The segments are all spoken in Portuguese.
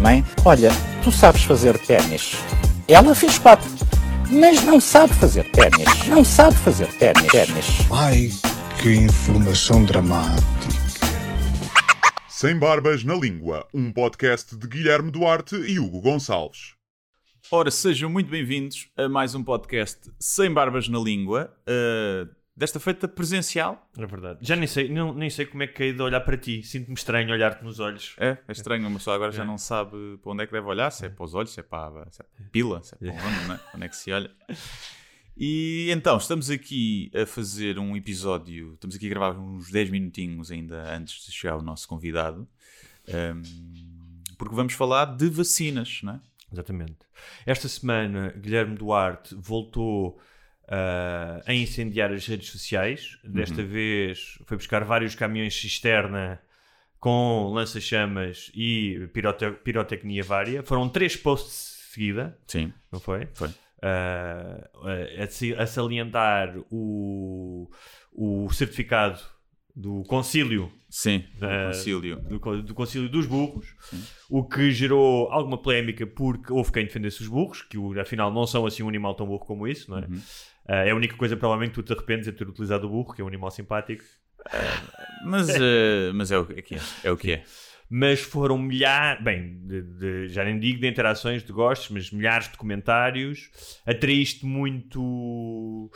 Mãe, olha, tu sabes fazer ténis. Ela fez quatro, mas não sabe fazer ténis. Não sabe fazer ténis. ténis. Ai, que informação dramática. Sem Barbas na Língua, um podcast de Guilherme Duarte e Hugo Gonçalves. Ora, sejam muito bem-vindos a mais um podcast Sem Barbas na Língua, uh, desta feita presencial. É verdade. Já nem sei, não, nem sei como é que é de olhar para ti. Sinto-me estranho olhar-te nos olhos. É, é estranho, uma pessoa agora já não sabe para onde é que deve olhar, se é para os olhos, se é para a, se é para a pila, se é para onde, né? onde é que se olha. E então, estamos aqui a fazer um episódio, estamos aqui a gravar uns 10 minutinhos ainda antes de chegar o nosso convidado, um, porque vamos falar de vacinas, não é? Exatamente. Esta semana, Guilherme Duarte voltou ah, a incendiar as redes sociais. Desta vez foi buscar vários caminhões cisterna com lança-chamas e pirote pirotecnia vária. Foram três posts de seguida, Sim, não foi? foi. Ah, a, a salientar o, o certificado do concílio Sim, Eh, o concílio. do, do Concílio dos Burros, o que gerou alguma polémica porque houve quem defendesse os burros, que afinal não são assim um animal tão burro como isso, não é? Eh, é a única coisa provavelmente que tu te arrependes é ter utilizado o burro, que é um animal simpático. Mas, uh, mas é, o que é. É o que é. Mas foram milhares, bem, de- de- já nem digo de interações, de gostos, mas milhares de comentários. Atraíste muito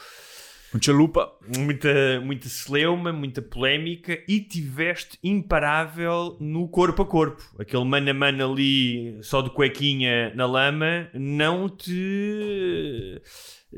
Muita lupa. muita, muita celeuma, muita polémica e tiveste imparável no corpo a corpo. Aquele mano a mano ali, só de cuequinha na lama, não te.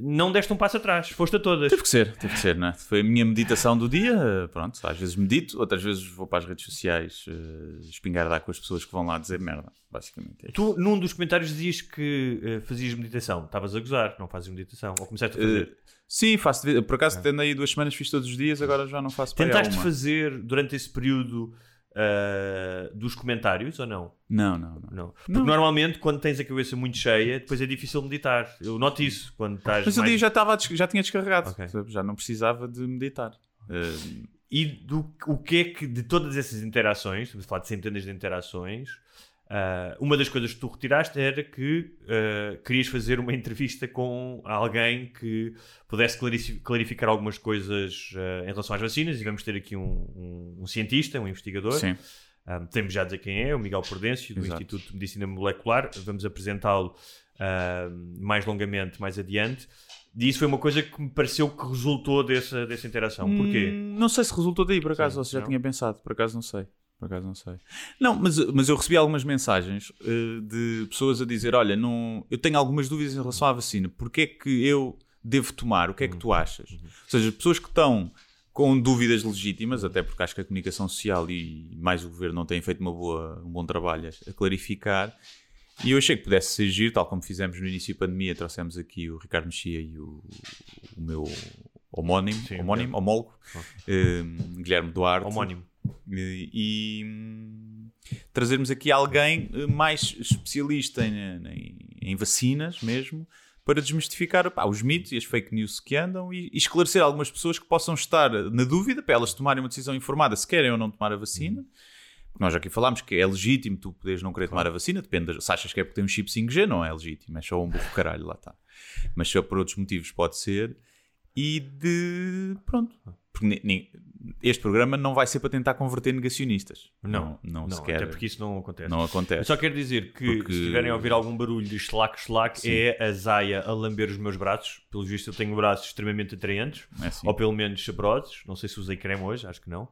Não deste um passo atrás, foste a todas. Teve que ser, teve que ser, não é? Foi a minha meditação do dia. Pronto, às vezes medito, outras vezes vou para as redes sociais uh, espingardar com as pessoas que vão lá dizer merda. Basicamente é. Tu, num dos comentários, dizias que eh, fazias meditação. Estavas a gozar, não fazes meditação. Ou começaste a fazer. Uh, sim, faço. Por acaso, tendo aí duas semanas, fiz todos os dias, agora já não faço Tentaste fazer durante esse período ah, dos comentários ou não? Não, não, não. Não. Porque normalmente, quando tens a cabeça muito cheia, depois é difícil meditar. Eu noto isso quando estás. Mas mais... ali já, estava, a des- já tinha descarregado, Ok. percebes? já não precisava de meditar. Uh, E do, o que é que, de todas essas interações, estamos a falar de centenas de interações, ah, uma das coisas que tu retiraste era que ah, querias fazer uma entrevista com alguém que pudesse clarificar algumas coisas ah, em relação às vacinas. E vamos ter aqui um, um- um cientista, um investigador. sim. Um, temos já a dizer quem é, o Miguel Prudêncio, do Exato. Instituto de Medicina Molecular. Vamos apresentá-lo mais longamente, mais adiante. E isso foi uma coisa que me pareceu que resultou dessa, dessa interação. Porquê? Hum, Não sei se resultou daí, por acaso, Sim, ou se já não? tinha pensado, por acaso não sei. Por acaso não sei. Não, mas, mas eu recebi algumas mensagens eh, de pessoas a dizer: Olha, não, eu tenho algumas dúvidas em relação à vacina, porque é que eu devo tomar? O que é que tu achas? Ou seja, pessoas que estão com dúvidas legítimas, até porque acho que a comunicação social e mais o governo não têm feito uma boa, um bom trabalho a, clarificar. E eu achei que pudesse ser giro, tal como fizemos no início da pandemia, trouxemos aqui o Ricardo Mexia e o, o meu homónimo, Sim, homónimo, homólogo, eh, Guilherme Duarte. Homónimo. E, e, trazermos aqui alguém eh, mais especialista em, em- em vacinas mesmo, para desmistificar pá, os mitos e as fake news que andam e, e esclarecer algumas pessoas que possam estar na dúvida para elas tomarem uma decisão informada se querem ou não tomar a vacina. Nós aqui falámos que é legítimo tu poderes não querer tomar a vacina, depende, das- se achas que é porque tem um chip 5G, não é legítimo, é só um burro caralho, lá está. Mas só por outros motivos pode ser. E de. Pronto. Porque este programa não vai ser para tentar converter negacionistas. Não, não, não, sequer. até porque isso não acontece. não Eu acontece. só quero dizer que Porque- se estiverem a ouvir algum barulho de slack slack Sim. é a Zaya a lamber os meus braços. Pelo visto eu tenho braços extremamente atraentes, É assim. ou pelo menos saborosos. Não sei se usei creme hoje, acho que não.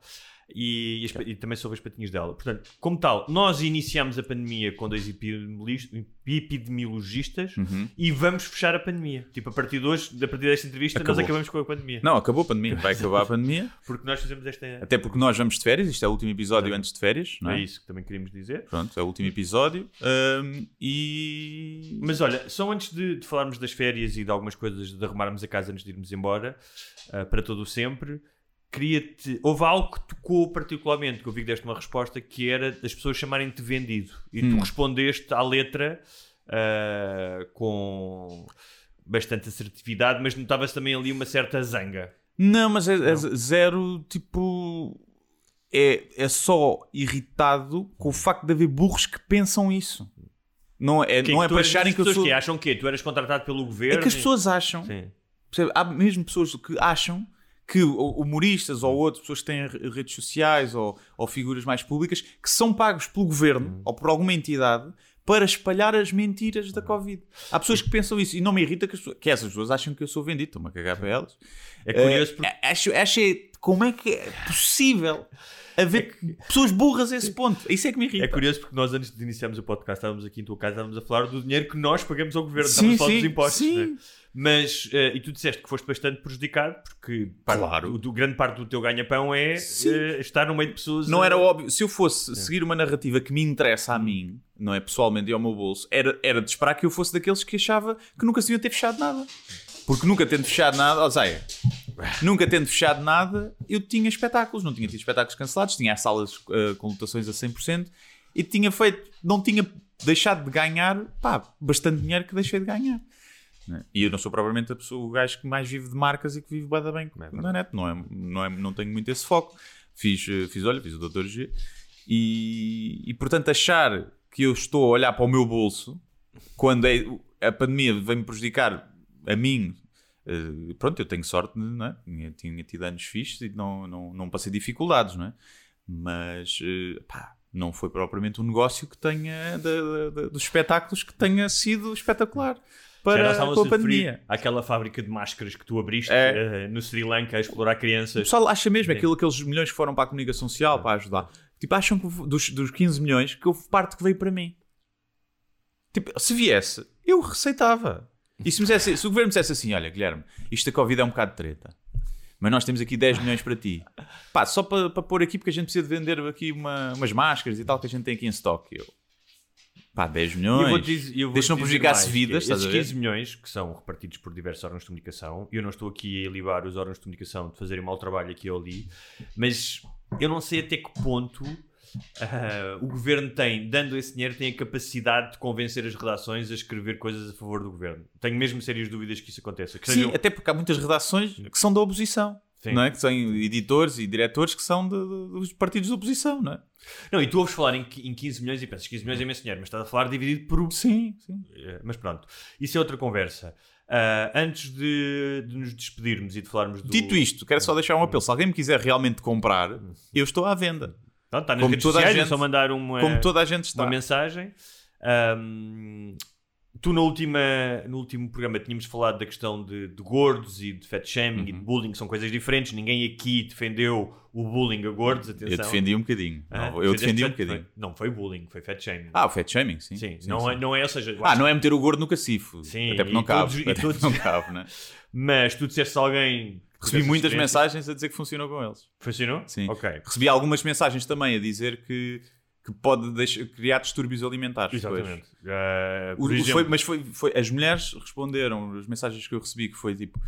E, e e também sobre as patinhas dela. Portanto, como tal, nós iniciamos a pandemia com dois epidemiologis- epidemiologistas Uhum. e vamos fechar a pandemia. Tipo, a partir de hoje, a partir desta entrevista, nós Acabou. acabamos com a pandemia. Não, acabou a pandemia. Vai acabar a pandemia. Porque nós fizemos esta. Até porque nós vamos de férias. Isto é o último episódio antes de férias. Não É é? isso que também queríamos dizer. Pronto, é o último episódio. Ahm, e. Mas olha, só antes de, de falarmos das férias e de algumas coisas, de arrumarmos a casa antes de irmos embora, ah, para todo o sempre, queria-te. Houve algo que tocou particularmente, que eu vi que deste uma resposta, que era as pessoas chamarem-te vendido. E tu respondeste à letra ah, com bastante assertividade, mas notava-se também ali uma certa zanga. Não, mas é, é zero, tipo. É, é só irritado com o facto de haver burros que pensam isso. Não é, Que não é para acharem que eu pessoas sou. que acham que tu eras contratado pelo governo. É que as pessoas acham. Sim. Percebe? Há mesmo pessoas que acham que humoristas ou outras pessoas que têm re- redes sociais ou, ou figuras mais públicas que são pagos pelo governo ou por alguma entidade para espalhar as mentiras da Covid. Há pessoas que pensam isso e não me irrita que, pessoas- que essas pessoas acham que eu sou vendido. Estou-me a cagar para elas. É curioso Eh, porque. acho, acho é- como é que é possível haver pessoas burras a esse ponto. Isso é que me irrita. É curioso porque nós, antes de iniciarmos o podcast, estávamos aqui em tua casa, estávamos a falar do dinheiro que nós pagamos ao governo, Sim, estávamos a falar dos impostos. sim. né? Mas, eh, e tu disseste que foste bastante prejudicado porque Claro. o, do- grande parte do teu ganha-pão é eh, estar no meio de pessoas. Não a- era óbvio. Se eu fosse seguir uma narrativa que me interessa a mim, não é pessoalmente e ao meu bolso, era, era de esperar que eu fosse daqueles que achava que nunca se deviam ter fechado nada. Porque nunca tendo fechado nada, ó Zé, nunca tendo fechado nada, eu tinha espetáculos, não tinha tido espetáculos cancelados, tinha as salas eh, com lotações a 100% e tinha feito, não tinha deixado de ganhar, pá, bastante dinheiro que deixei de ganhar. Né? E eu não sou propriamente a pessoa, o gajo que mais vive de marcas e que vive bem bem na net, não, é, não, é, não tenho muito esse foco. Fiz, eh, fiz olha, fiz o Dr. G. E, e portanto, achar que eu estou a olhar para o meu bolso quando é, a pandemia vem-me prejudicar a mim. eh, pronto, eu tenho sorte, não é? tinha, tinha tido anos fixos e não, não, não passei dificuldades, não é? Mas eh, pá, não foi propriamente um negócio que tenha da- da- da- dos espetáculos que tenha sido espetacular para nós com a pandemia. àquela fábrica de máscaras que tu abriste É. eh, no Sri Lanka a explorar O crianças. pessoal acha mesmo aquilo, aqueles milhões que foram para a comunicação social para ajudar. Tipo, acham que dos, dos 15 milhões que houve parte que veio para mim. Tipo, se viesse, eu receitava. E se, me dissesse- se o governo me dissesse assim: olha, Guilherme, isto da Covid é um bocado de treta, mas nós temos aqui 10 milhões para ti. Pá, só para, para pôr aqui, porque a gente precisa de vender aqui uma- umas máscaras e tal que a gente tem aqui em stock. Eu, pá, 10 E milhões. dizer- Deixa não prejudicar-se mais, vidas, estás a ver? 15 milhões que são repartidos por diversos órgãos de comunicação, eu não estou aqui a ilibar os órgãos de comunicação de fazerem mau trabalho aqui ou ali, mas eu não sei até que ponto ah, o governo tem, dando esse dinheiro, tem a capacidade de convencer as redações a escrever coisas a favor do governo. Tenho mesmo sérias dúvidas que isso aconteça. Que Sim, sejam- até porque há muitas redações que são da oposição. Sim. Não é? Que são editores e diretores que são de- de- dos partidos de oposição, não é? Não, e tu ouves falar em, em 15 milhões e pensas 15 milhões é imenso dinheiro, mas estás a falar dividido por Sim, sim. Eh, Mas pronto, isso é outra conversa. Ah, antes de, de nos despedirmos e de falarmos do. Dito isto, quero só deixar um apelo. Se alguém me quiser realmente comprar, eu estou à venda. Pronto, está nas como redes toda a sociais, é gente- só mandar uma, Como toda a gente está. uma mensagem. Ahm, tu, na última, no último programa, tínhamos falado da questão de, de gordos e de fat shaming e de Uhum. bullying, que são coisas diferentes. Ninguém aqui defendeu o bullying a gordos. Atenção. Eu defendi um bocadinho. Ah, Não, eu defendi um bocadinho. Não foi bullying, foi fat shaming. Ah, o fat shaming, sim. sim, Sim, não, sim. É, não é, ou seja, Ah, acho- não é meter o gordo no cacifo. Sim, Até porque não cabe. todos- Até todos- não cabe, né? mas tu disseste alguém. Recebi muitas mensagens a dizer que funcionou com eles. Funcionou? Sim. Ok. Recebi algumas mensagens também a dizer que, que pode deixar- criar distúrbios alimentares. Exatamente. Ah, O- exemplo, foi- mas foi, foi- as mulheres responderam, as mensagens que eu recebi, que foi tipo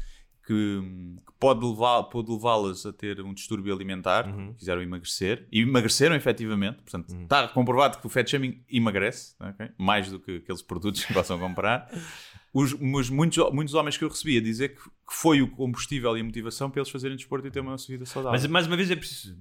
que, que pode, levar, pode levá-las a ter um distúrbio alimentar, Uhum. quiseram emagrecer, e emagreceram efetivamente, portanto está comprovado que o fat shaming emagrece, ok? mais do que aqueles produtos que possam comprar. Os, mas muitos, muitos homens que eu recebi a dizer que, que foi o combustível e a motivação para eles fazerem desporto e ter uma vida saudável. Mas mais uma vez é preciso.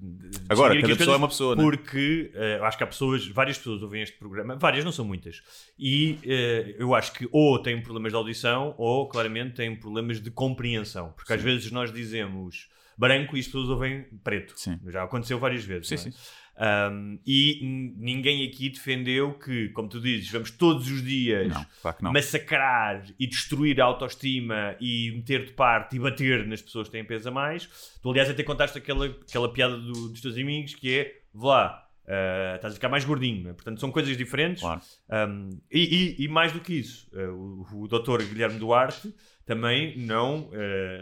Agora, cada pessoa é uma pessoa, né? Porque eh, eu acho que há pessoas, várias pessoas ouvem este programa, várias, não são muitas, e eh, eu acho que ou têm problemas de audição ou claramente têm problemas de compreensão. Porque às vezes nós dizemos branco e as pessoas ouvem preto. Sim. Já aconteceu várias vezes. Sim, é? sim. Um, e ninguém aqui defendeu que, como tu dizes, vamos todos os dias Não, claro massacrar e destruir a autoestima e meter de parte e bater nas pessoas que têm peso a mais. Tu, aliás, até contaste aquela, aquela piada do- dos teus amigos que é: vá ah, estás a ficar mais gordinho. é? Portanto, são coisas diferentes. Claro. Um, e, e- e mais do que isso, uh, o, o Dr. Guilherme Duarte também não uh,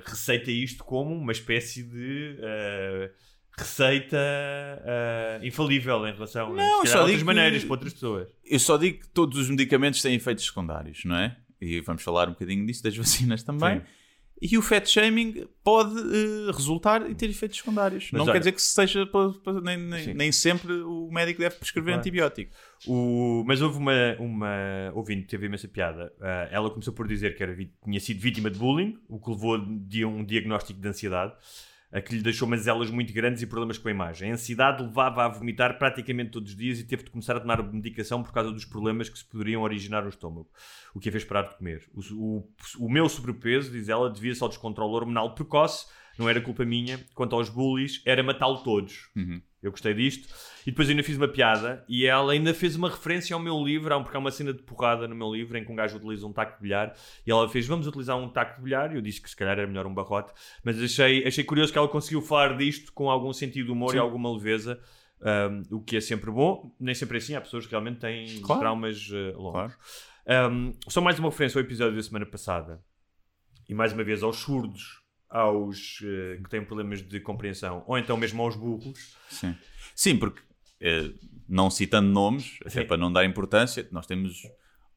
receita isto como uma espécie de uh, receita uh, infalível em relação Não, a outras digo que- maneiras para outras pessoas. Eu só digo que todos os medicamentos têm efeitos secundários, não é? E vamos falar um bocadinho disso, das vacinas também. Sim. E o fat shaming pode eh, resultar e ter efeitos secundários. Mas não olha- quer dizer que seja nem, nem, nem sempre o médico deve prescrever Claro. antibiótico. O- mas houve uma, uma ouvinte que teve imensa piada. Uh, ela começou por dizer que era tinha sido vítima de bullying, o que levou a um diagnóstico de ansiedade, a que lhe deixou mazelas muito grandes e problemas com a imagem. A ansiedade levava a vomitar praticamente todos os dias e teve de começar a tomar medicação por causa dos problemas que se poderiam originar no estômago, o que a fez parar de comer. O, o- o meu sobrepeso, diz ela, devia-se ao descontrole hormonal precoce, não era culpa minha. Quanto aos bullies, era matá-lo todos. Uhum. Eu gostei disto. E depois ainda fiz uma piada e ela ainda fez uma referência ao meu livro, um- porque há uma cena de porrada no meu livro em que um gajo utiliza um taco de bilhar e ela fez, vamos utilizar um taco de bilhar e eu disse que se calhar era melhor um barrote, mas achei, achei curioso que ela conseguiu falar disto com algum sentido de humor Sim. e alguma leveza, um, o que é sempre bom, nem sempre é assim, há pessoas que realmente têm Claro. traumas uh, longos. Claro. Um, só mais uma referência ao episódio da semana passada e mais uma vez aos surdos, aos uh, que têm problemas de compreensão ou então mesmo aos burros. Sim, Sim porque eh, não citando nomes, até Sim. para não dar importância, nós temos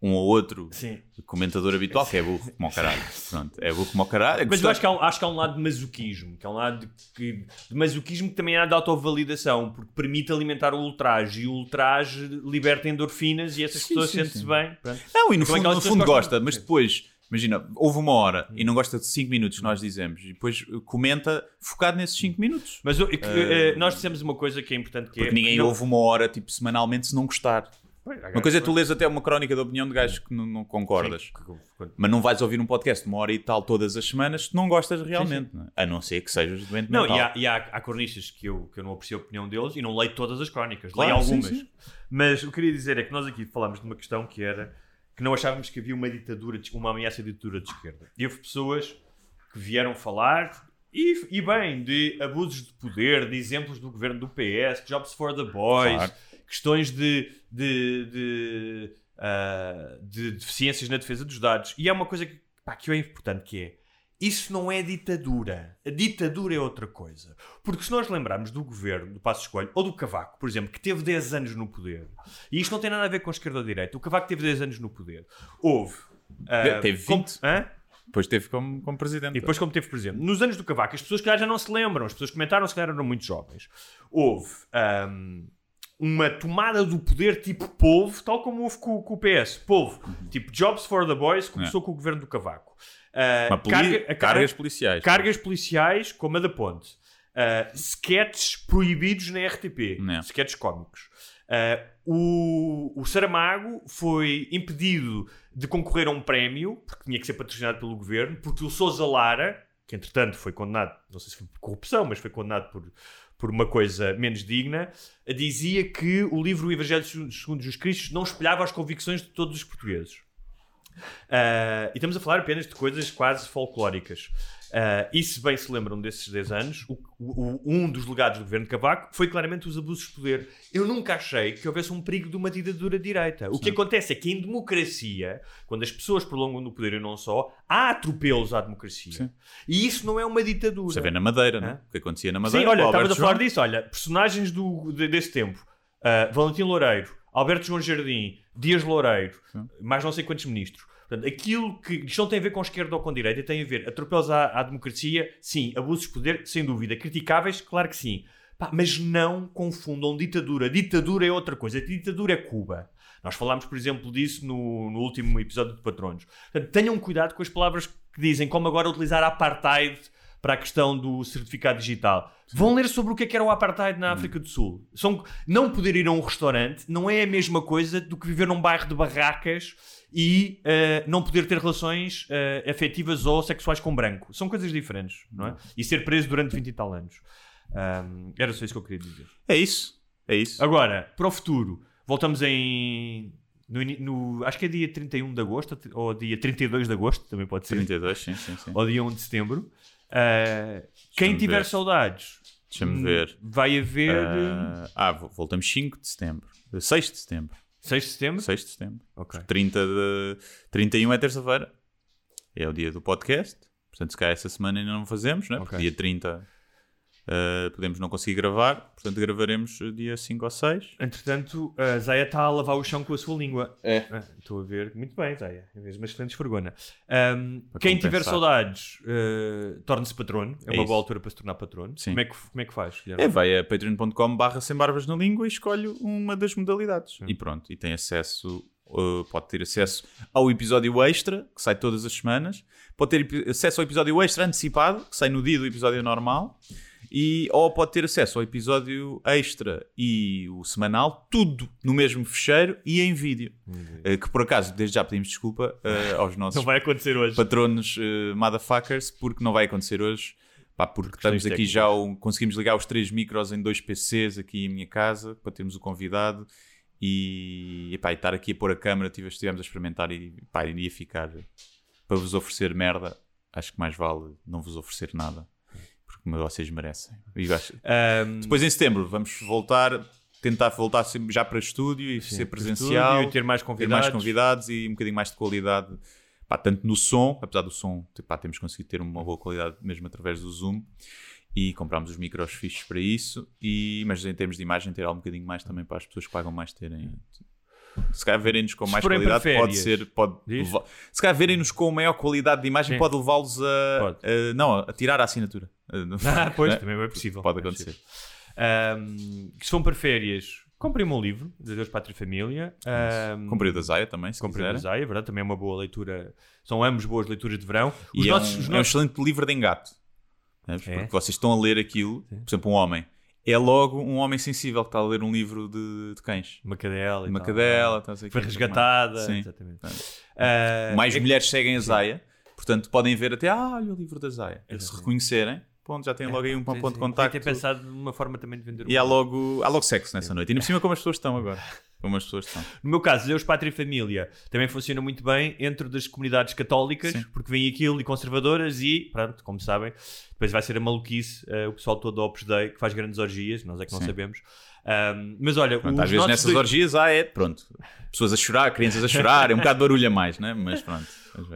um ou outro Sim. comentador habitual que é burro como o caralho. Pronto, é burro como o caralho. É Mas eu acho que, há um, acho que há um lado de masoquismo, que é um lado de, que- de masoquismo que também há de autovalidação, porque permite alimentar o ultraje e o ultraje liberta endorfinas e essas Sim, pessoas sentem-se bem. Pronto. Não, e no Como fundo, aquelas no fundo gostam- gosta, mas depois, imagina, houve uma hora e não gosta de 5 minutos nós dizemos, e depois comenta focado nesses 5 minutos. Mas que, eh, nós dissemos uma coisa que é importante que Porque é. ninguém não- ouve uma hora, tipo, semanalmente, se não gostar. Pois, há Uma coisa é tu lês até uma crónica de opinião de gajos que não, não concordas. Sim, Mas não vais ouvir um podcast de uma hora e tal todas as semanas se não gostas realmente. não é? A não ser que sejas doente Não, mental. e há, e há, há cronistas que eu, que eu não aprecio a opinião deles e não leio todas as crónicas, Claro, leio sim, algumas. sim. Mas o que eu queria dizer é que nós aqui falámos de uma questão que era que não achávamos que havia uma ditadura, de- uma ameaça de ditadura de esquerda. E houve pessoas que vieram falar, e, e bem, de abusos de poder, de exemplos do governo do PS, Jobs for the Boys, Claro. questões de, de, de, ah, de deficiências na defesa dos dados. E há uma coisa que, pá, que é importante que é isso não é ditadura. A ditadura é outra coisa. Porque se nós lembrarmos do governo do Passo Escolho ou do Cavaco, por exemplo, que teve 10 anos no poder, e isto não tem nada a ver com esquerda ou direita, o Cavaco teve 10 anos no poder. Houve. ah, Teve como- 20. Hã? Depois teve como, como presidente. E depois, como teve presidente, nos anos do Cavaco, as pessoas que já não se lembram, as pessoas que comentaram, se calhar eram muito jovens. Houve ahm, uma tomada do poder tipo povo, tal como houve com, com o PS. Povo, tipo Jobs for the Boys, começou com o governo do Cavaco. Uma poli- carga- cargas policiais. Cargas policiais, como a da Ponte. Uh, sketches proibidos na RTP. Não. Sketches cómicos. Uh, o, o Saramago foi impedido de concorrer a um prémio, porque tinha que ser patrocinado pelo governo, porque o Sousa Lara, que entretanto foi condenado, não sei se foi por corrupção, mas foi condenado por, por uma coisa menos digna, dizia que o livro O Evangelho segundo Jesus Cristo não espelhava as convicções de todos os portugueses. Uh, e estamos a falar apenas de coisas quase folclóricas. Uh, e se bem se lembram desses 10 anos, o- o- um dos legados do governo de Cavaco foi claramente os abusos de poder. Eu nunca achei que houvesse um perigo de uma ditadura direita. O que acontece é que em democracia, quando as pessoas prolongam no poder e não só, há atropelos à democracia. Sim. E isso não é uma ditadura. Você vê na Madeira, não é? Hã? O que acontecia na Madeira. Sim, olha, a falar disso. Olha, personagens do, de- desse tempo: Uh, Valentim Loureiro, Alberto João Jardim, Dias Loureiro, mais não sei quantos ministros. Portanto, aquilo que isto não tem a ver com esquerda ou com direita, tem a ver atropelos à, à democracia, sim, abusos de poder, sem dúvida, criticáveis, claro que sim. Pá, mas não confundam ditadura. Ditadura é outra coisa. Ditadura é Cuba. Nós falámos, por exemplo, disso no, no último episódio de Patronos. Portanto, tenham cuidado com as palavras que dizem, como agora utilizar apartheid para a questão do certificado digital. Vão ler sobre o que é que era o apartheid na África do Sul. São, não poder ir a um restaurante não é a mesma coisa do que viver num bairro de barracas e eh, não poder ter relações eh, afetivas ou sexuais com branco. São coisas diferentes, não é? E ser preso durante 20 e tal anos. Ahm, era só isso que eu queria dizer. É isso. É isso. Agora, para o futuro, voltamos em. No, no- acho que é dia 31 de agosto ou dia 32 de agosto, também pode ser. 32, sim, sim, sim. Ou dia 1 de setembro. Ah, quem tiver ver. saudades, Deixa-me ver. vai haver. Ah, vo- voltamos 5 de setembro. 6 de setembro. 6 de setembro? 6 de setembro. Ok. 30 de... 31 é terça-feira. É o dia do podcast. Portanto, se calhar essa semana ainda não fazemos, né? Porque Ok. dia 30 ah, podemos não conseguir gravar. Portanto, gravaremos dia 5 ou 6. Entretanto, a Zaya está a lavar o chão com a sua língua. É. Ah, Estou a ver. Muito bem, Zaya. Em vez de uma excelente esfregona. Para quem tiver saudades, ah, torne-se patrono. É, É uma isso. boa altura para se tornar patrono. Sim. Como é, que, como é que faz? Guilherme? É, vai a patreon.com barra sem barbas na língua e escolhe uma das modalidades. E pronto, e tem acesso, uh, pode ter acesso ao episódio extra, que sai todas as semanas, pode ter acesso ao episódio extra antecipado, que sai no dia do episódio normal, e, ou pode ter acesso ao episódio extra e o semanal, tudo no mesmo fecheiro e em vídeo. Uh, que por acaso, desde já pedimos desculpa uh, aos nossos patronos uh, motherfuckers, porque não vai acontecer hoje. Pá, porque questões estamos aqui técnicas. já, o- conseguimos ligar os três micros em dois PCs aqui em minha casa para termos o convidado e, e, e estar aqui a pôr a câmera, tive- estivemos a experimentar e pá, iria ficar para vos oferecer merda. Acho que mais vale não vos oferecer nada porque vocês merecem. Ahm, Depois em setembro vamos voltar, tentar voltar já para estúdio e ser presencial e ter mais ter convidados. mais convidados e um bocadinho mais de qualidade, pá, tanto no som, apesar do som, pá, temos conseguido ter uma boa qualidade mesmo através do Zoom e comprámos os micros fixos para isso, e, mas em termos de imagem ter algo um bocadinho mais também para as pessoas que pagam mais terem. Se calhar verem-nos com mais qualidade pode ser, pode diz? se calhar verem-nos com maior qualidade de imagem Sim. pode levá-los a, Pode. a- não, a tirar a assinatura. Ah, pois, Né? também é possível. Pode É acontecer. possível. Ahm, se vão para férias, comprem um livro de Deus, Pátria e Família. Ahm, Comprei o da Zaya também, se comprem o quiserem. Zaya, é verdade? Também é uma boa leitura. São ambos boas leituras de verão. Os E nossos, é, um, os é um nossos- excelente livro de engate. Sabes? É? Porque vocês estão a ler aquilo, por exemplo, um homem. É logo um homem sensível que está a ler um livro de, de cães. Uma cadela. e Uma tal. cadela, estás aqui, Foi tudo resgatada. Sim. Exatamente. Ah, Mais é- mulheres seguem a Zaya, portanto podem ver até, ah, olha o livro da Zaya. E se reconhecerem, ponto, já têm logo aí um Sim, ponto de contacto. ter pensado numa forma também de vender o E há logo, há logo sexo nessa noite. E ainda por cima como as pessoas estão agora. Como as pessoas estão. No meu caso, Deus, Pátria e Família também funciona muito bem entre das comunidades católicas, Sim. porque vem aquilo e conservadoras e, pronto, como sabem, depois vai ser a maluquice, eh, o pessoal todo do Opus Dei que faz grandes orgias, nós é que não Sim. sabemos. Ahm, mas olha, Pronto, às vezes nessas dois- orgias há, é, pronto, pessoas a chorar, crianças a chorar, é um bocado de barulho a mais, né? mas pronto.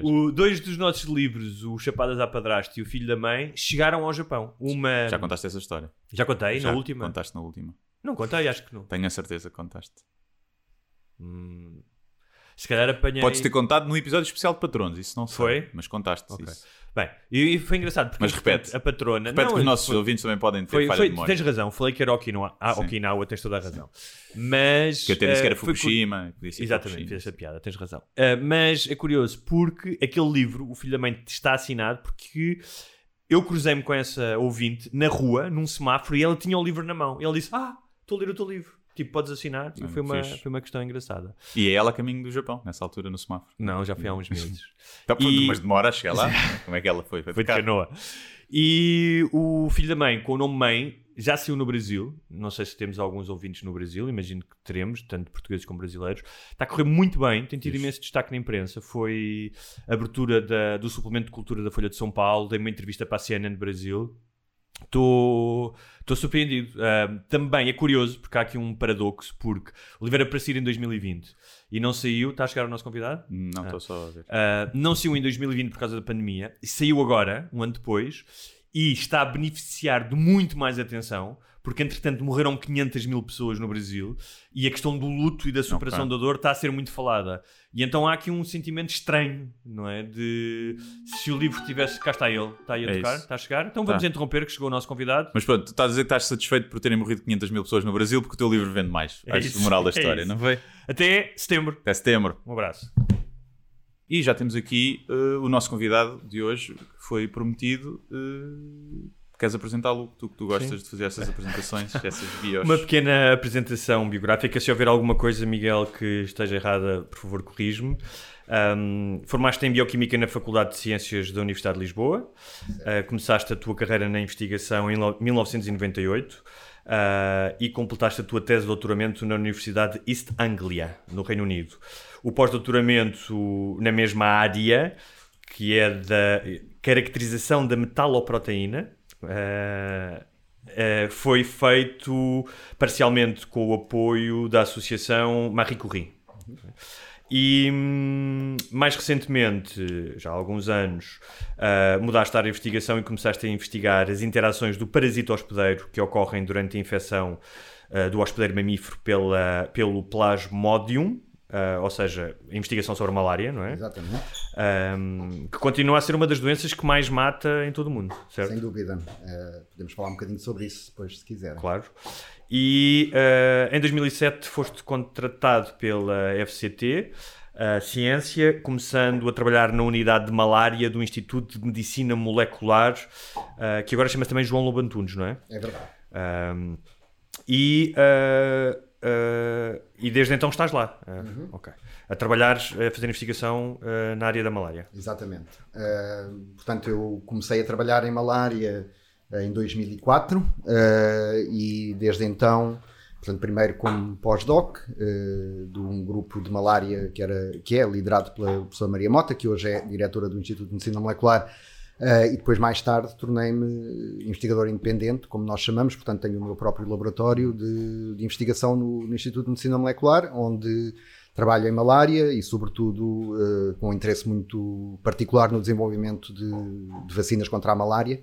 o- dois dos nossos livros, o Chapadas à Padrasto e o Filho da Mãe, chegaram ao Japão. Uma... Já contaste essa história? Já contei, Já na última? Contaste na última. Não contei, acho que não. Tenho a certeza que contaste. Hum, Se calhar apanhei... Podes ter contado no episódio especial de patronos, isso não sei. Foi? Mas contaste Ok. isso. Bem, e, e foi engraçado porque Mas repete. a patrona... Repete não, que os nossos foi- ouvintes também podem ter Foi, falha foi- de memória. tens razão, falei que era Okinawa, ah, Sim. Okinawa tens toda a razão. Mas. Que até eh, sequer era foi cu- Fukushima. ser Exatamente, fez essa piada, tens razão. Eh, mas é curioso porque aquele livro, O Filho da Mãe, está assinado porque eu cruzei-me com essa ouvinte na rua, num semáforo, e ela tinha o livro na mão. E ele disse: Ah, estou a ler o teu livro. Tipo, podes assinar. E Ah, foi uma, fixe. foi uma questão engraçada. E é ela a caminho do Japão, nessa altura, no semáforo. Não, já foi há uns meses. Tá, E- Mas demora a chegar lá. Como é que ela foi? Foi, Foi de canoa. E o filho da mãe, com o nome Mãe, já saiu no Brasil. Não sei se temos alguns ouvintes no Brasil, imagino que teremos, tanto portugueses como brasileiros. Está a correr muito bem, tem tido imenso destaque na imprensa. Foi a abertura da- do suplemento de cultura da Folha de São Paulo, dei uma entrevista para a CNN Brasil. Estou estou surpreendido. Ah, também é curioso, porque há aqui um paradoxo, porque o livro era para sair em 2020 e não saiu. Está a chegar o nosso convidado? Não, estou só a ver. Uh, não saiu em 2020 por causa da pandemia, e saiu agora, um ano depois, e está a beneficiar de muito mais atenção, porque entretanto morreram 500 mil pessoas no Brasil e a questão do luto e da superação Ok. da dor está a ser muito falada. E então há aqui um sentimento estranho, não é? De se o livro tivesse. Cá está ele, está aí a É tocar, isso. está a chegar. Então vamos Tá. interromper, que chegou o nosso convidado. Mas pronto, tu estás a dizer que estás satisfeito por terem morrido 500 mil pessoas no Brasil porque o teu livro vende mais. É Acho isso, o moral da é história, isso. não foi? Até setembro. Até setembro. Um abraço. E já temos aqui eh, o nosso convidado de hoje, que foi prometido. eh, queres apresentá-lo? Tu que tu gostas de fazer essas apresentações, essas bios. Uma pequena apresentação biográfica. Se houver alguma coisa, Miguel, que esteja errada, por favor, corrige-me. Um, formaste em Bioquímica na Faculdade de Ciências da Universidade de Lisboa. Uh, começaste a tua carreira na investigação em lo- 1998. uh, e completaste a tua tese de doutoramento na Universidade de East Anglia, no Reino Unido. O pós-doutoramento na mesma área, que é da caracterização da metaloproteína, uh, uh, foi feito parcialmente com o apoio da Associação Marie Curie. E hum, mais recentemente, já há alguns anos, uh, mudaste a área de investigação e começaste a investigar as interações do parasito hospedeiro que ocorrem durante a infecção uh, do hospedeiro mamífero pela, pelo Plasmodium, Uh, ou seja, investigação sobre a malária, não é? Exatamente. Um, que continua a ser uma das doenças que mais mata em todo o mundo, certo? Sem dúvida. Uh, podemos falar um bocadinho sobre isso depois, se quiser. Claro. E uh, em 2007 foste contratado pela FCT, a Ciência, começando a trabalhar na unidade de malária do Instituto de Medicina Molecular, que agora chama-se também João Lobo Antunes, não é? É verdade. Um, e Uh, e desde então estás lá. Uh, uhum. okay. A trabalhar, a fazer investigação uh, na área da malária. Exatamente. portanto, eu comecei a trabalhar em malária em 2004 e desde então, portanto, primeiro como pós-doc de um grupo de malária que, era, que é liderado pela professora Maria Mota, que hoje é diretora do Instituto de Medicina Molecular Uh, e depois, mais tarde, tornei-me investigador independente, como nós chamamos, portanto, tenho o meu próprio laboratório de, de investigação no, no, Instituto de Medicina Molecular, onde trabalho em malária e, sobretudo, uh, com um interesse muito particular no desenvolvimento de, de vacinas contra a malária,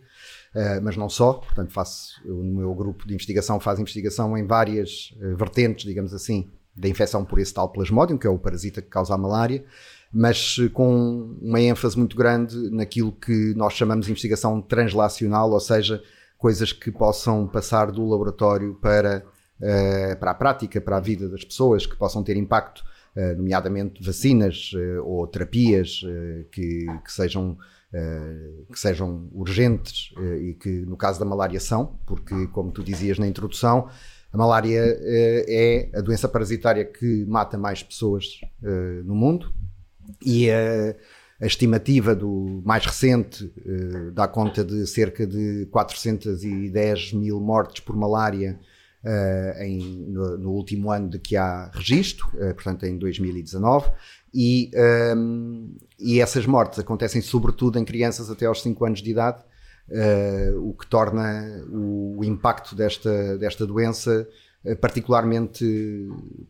uh, mas não só. Portanto, faço, no meu grupo de investigação, faz investigação em várias vertentes, digamos assim, da infecção por esse tal plasmodium, que é o parasita que causa a malária mas com uma ênfase muito grande naquilo que nós chamamos de investigação translacional, ou seja, coisas que possam passar do laboratório para, uh, para a prática, para a vida das pessoas, que possam ter impacto, uh, nomeadamente vacinas ou terapias que, que, sejam. que sejam urgentes e que no caso da malária são, porque como tu dizias na introdução, a malária é a doença parasitária que mata mais pessoas no mundo, e a, a estimativa do mais recente uh, dá conta de cerca de 410 mil mortes por malária uh, em, no, no, último ano de que há registro, uh, portanto em 2019, e, ehm, e essas mortes acontecem sobretudo em crianças até aos 5 anos de idade, o que torna o impacto desta, desta doença particularmente,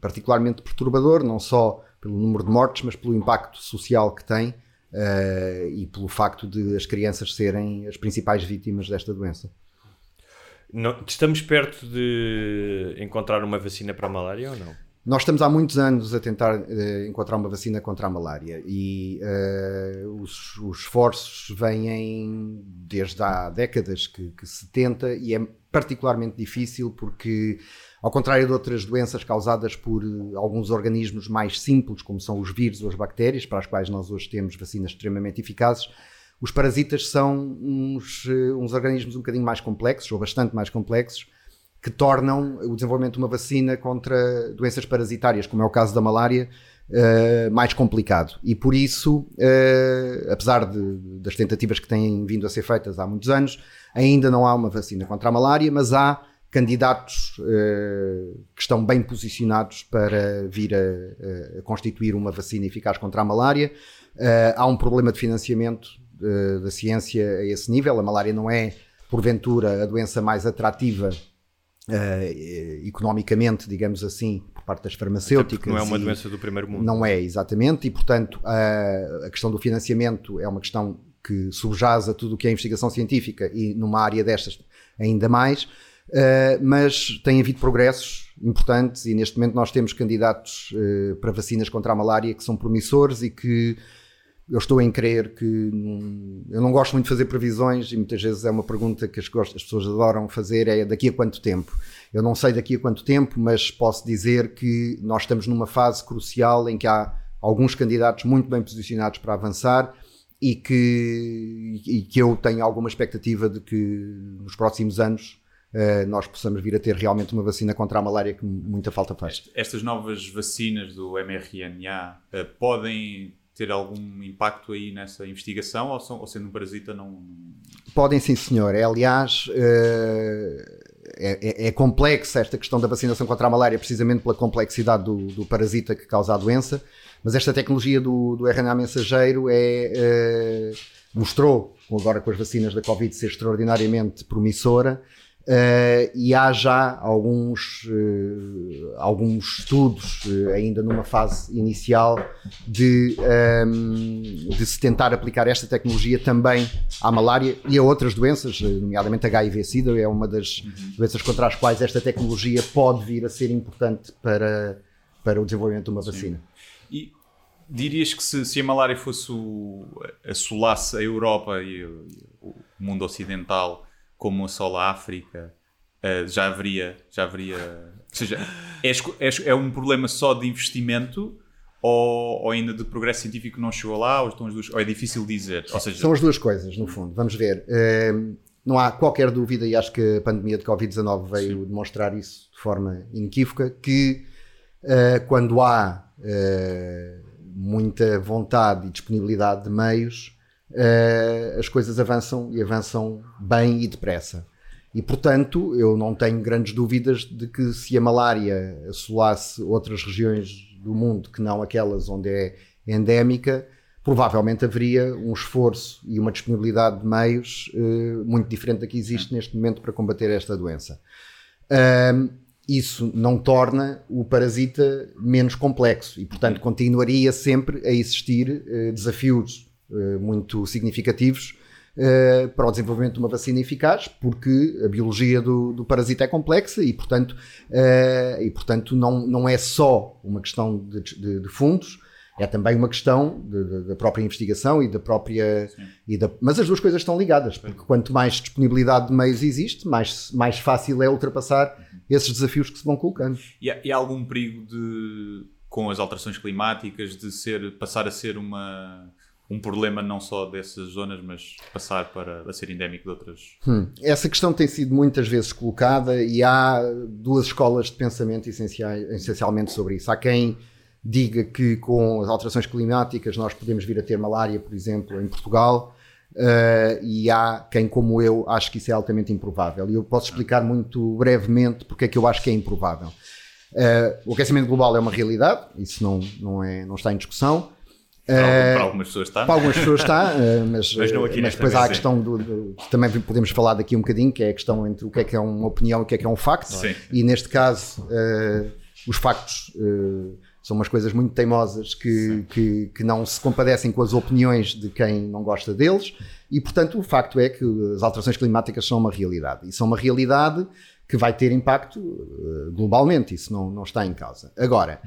particularmente perturbador, não só pelo número de mortes, mas pelo impacto social que tem uh, e pelo facto de as crianças serem as principais vítimas desta doença. Não, estamos perto de encontrar uma vacina para a malária ou não? Nós estamos há muitos anos a tentar uh, encontrar uma vacina contra a malária e uh, os, os, esforços vêm desde há décadas que, que se tenta e é particularmente difícil porque ao contrário de outras doenças causadas por eh, alguns organismos mais simples, como são os vírus ou as bactérias, para as quais nós hoje temos vacinas extremamente eficazes, os parasitas são uns, eh, uns organismos um bocadinho mais complexos, ou bastante mais complexos, que tornam o desenvolvimento de uma vacina contra doenças parasitárias, como é o caso da malária, uh, mais complicado. E por isso, apesar de, das tentativas que têm vindo a ser feitas há muitos anos, ainda não há uma vacina contra a malária, mas há candidatos uh, que estão bem posicionados para vir a, a, constituir uma vacina eficaz contra a malária. Uh, há um problema de financiamento uh, da ciência a esse nível. A malária não é, porventura, a doença mais atrativa economicamente, digamos assim, por parte das farmacêuticas. Não é uma doença do primeiro mundo. Não é, exatamente, e portanto a, a questão do financiamento é uma questão que subjaz a tudo o que é investigação científica e numa área destas ainda mais. Uh, mas tem havido progressos importantes e neste momento nós temos candidatos uh, para vacinas contra a malária que são promissores e que eu estou em crer que eu não gosto muito de fazer previsões e muitas vezes é uma pergunta que as, as pessoas adoram fazer é daqui a quanto tempo? Eu não sei daqui a quanto tempo mas posso dizer que nós estamos numa fase crucial em que há alguns candidatos muito bem posicionados para avançar e que, e que eu tenho alguma expectativa de que nos próximos anos uh, nós possamos vir a ter realmente uma vacina contra a malária que muita falta faz. Estas novas vacinas do mRNA uh, podem ter algum impacto aí nessa investigação ou, são, ou sendo um parasita não... Podem sim senhor, é aliás... Uh, é, é, é complexa esta questão da vacinação contra a malária, precisamente pela complexidade do, do parasita que causa a doença, mas esta tecnologia do, do RNA mensageiro é, eh, mostrou, agora com as vacinas da Covid, ser extraordinariamente promissora. Eh, e há já alguns, eh, alguns estudos, eh, ainda numa fase inicial, de, ehm, de se tentar aplicar esta tecnologia também à malária e a outras doenças, nomeadamente HIV-Sida, é uma das doenças contra as quais esta tecnologia pode vir a ser importante para, para o desenvolvimento de uma vacina. E dirias que se, se a malária fosse o, assolasse a Europa e o, o mundo ocidental como assola a África, eh, já haveria, já haveria. Ou seja, é, é, é um problema só de investimento ou, ou ainda de progresso científico não chegou lá, ou, estão as duas, ou é difícil dizer? Ou seja, São as duas coisas, no fundo. Vamos ver. Eh, não há qualquer dúvida, e acho que a pandemia de Covid-19 veio demonstrar isso de forma inequívoca, que eh, quando há eh, muita vontade e disponibilidade de meios, eh, as coisas avançam e avançam bem e depressa. E, portanto, eu não tenho grandes dúvidas de que se a malária assolasse outras regiões do mundo que não aquelas onde é endémica, provavelmente haveria um esforço e uma disponibilidade de meios eh, muito diferente da que existe neste momento para combater esta doença. Isso não torna o parasita menos complexo e, portanto, continuaria sempre a existir eh, desafios muito significativos eh, para o desenvolvimento de uma vacina eficaz, porque a biologia do, do parasita é complexa e, portanto, eh, e, portanto não, não é só uma questão de, de- de fundos, é também uma questão da própria investigação e da própria. E da, mas as duas coisas estão ligadas, porque quanto mais disponibilidade de meios existe, mais, mais fácil é ultrapassar esses desafios que se vão colocando. E há, e há algum perigo de, com as alterações climáticas, de ser, passar a ser uma, um problema não só dessas zonas, mas passar para a ser endémico de outras? Hum, Essa questão tem sido muitas vezes colocada e há duas escolas de pensamento essencialmente sobre isso. Há quem diga que com as alterações climáticas nós podemos vir a ter malária, por exemplo, em Portugal, eh, e há quem, como eu, acho que isso é altamente improvável. E eu posso explicar muito brevemente porque é que eu acho que é improvável. Eh, o aquecimento global é uma realidade, isso não, não, é, não está em discussão. Para, algum- Eh, para algumas pessoas está. para algumas pessoas está, eh, mas, Mas eh, mas depois há a questão do, do- Também podemos falar daqui um bocadinho, que é a questão entre o que é que é uma opinião e o que é que é um facto. Sim. E neste caso, eh, os factos eh, são umas coisas muito teimosas que, que, que não se compadecem com as opiniões de quem não gosta deles. E, portanto, o facto é que as alterações climáticas são uma realidade. E são uma realidade que vai ter impacto eh, globalmente. Isso não, não está em causa. Agora.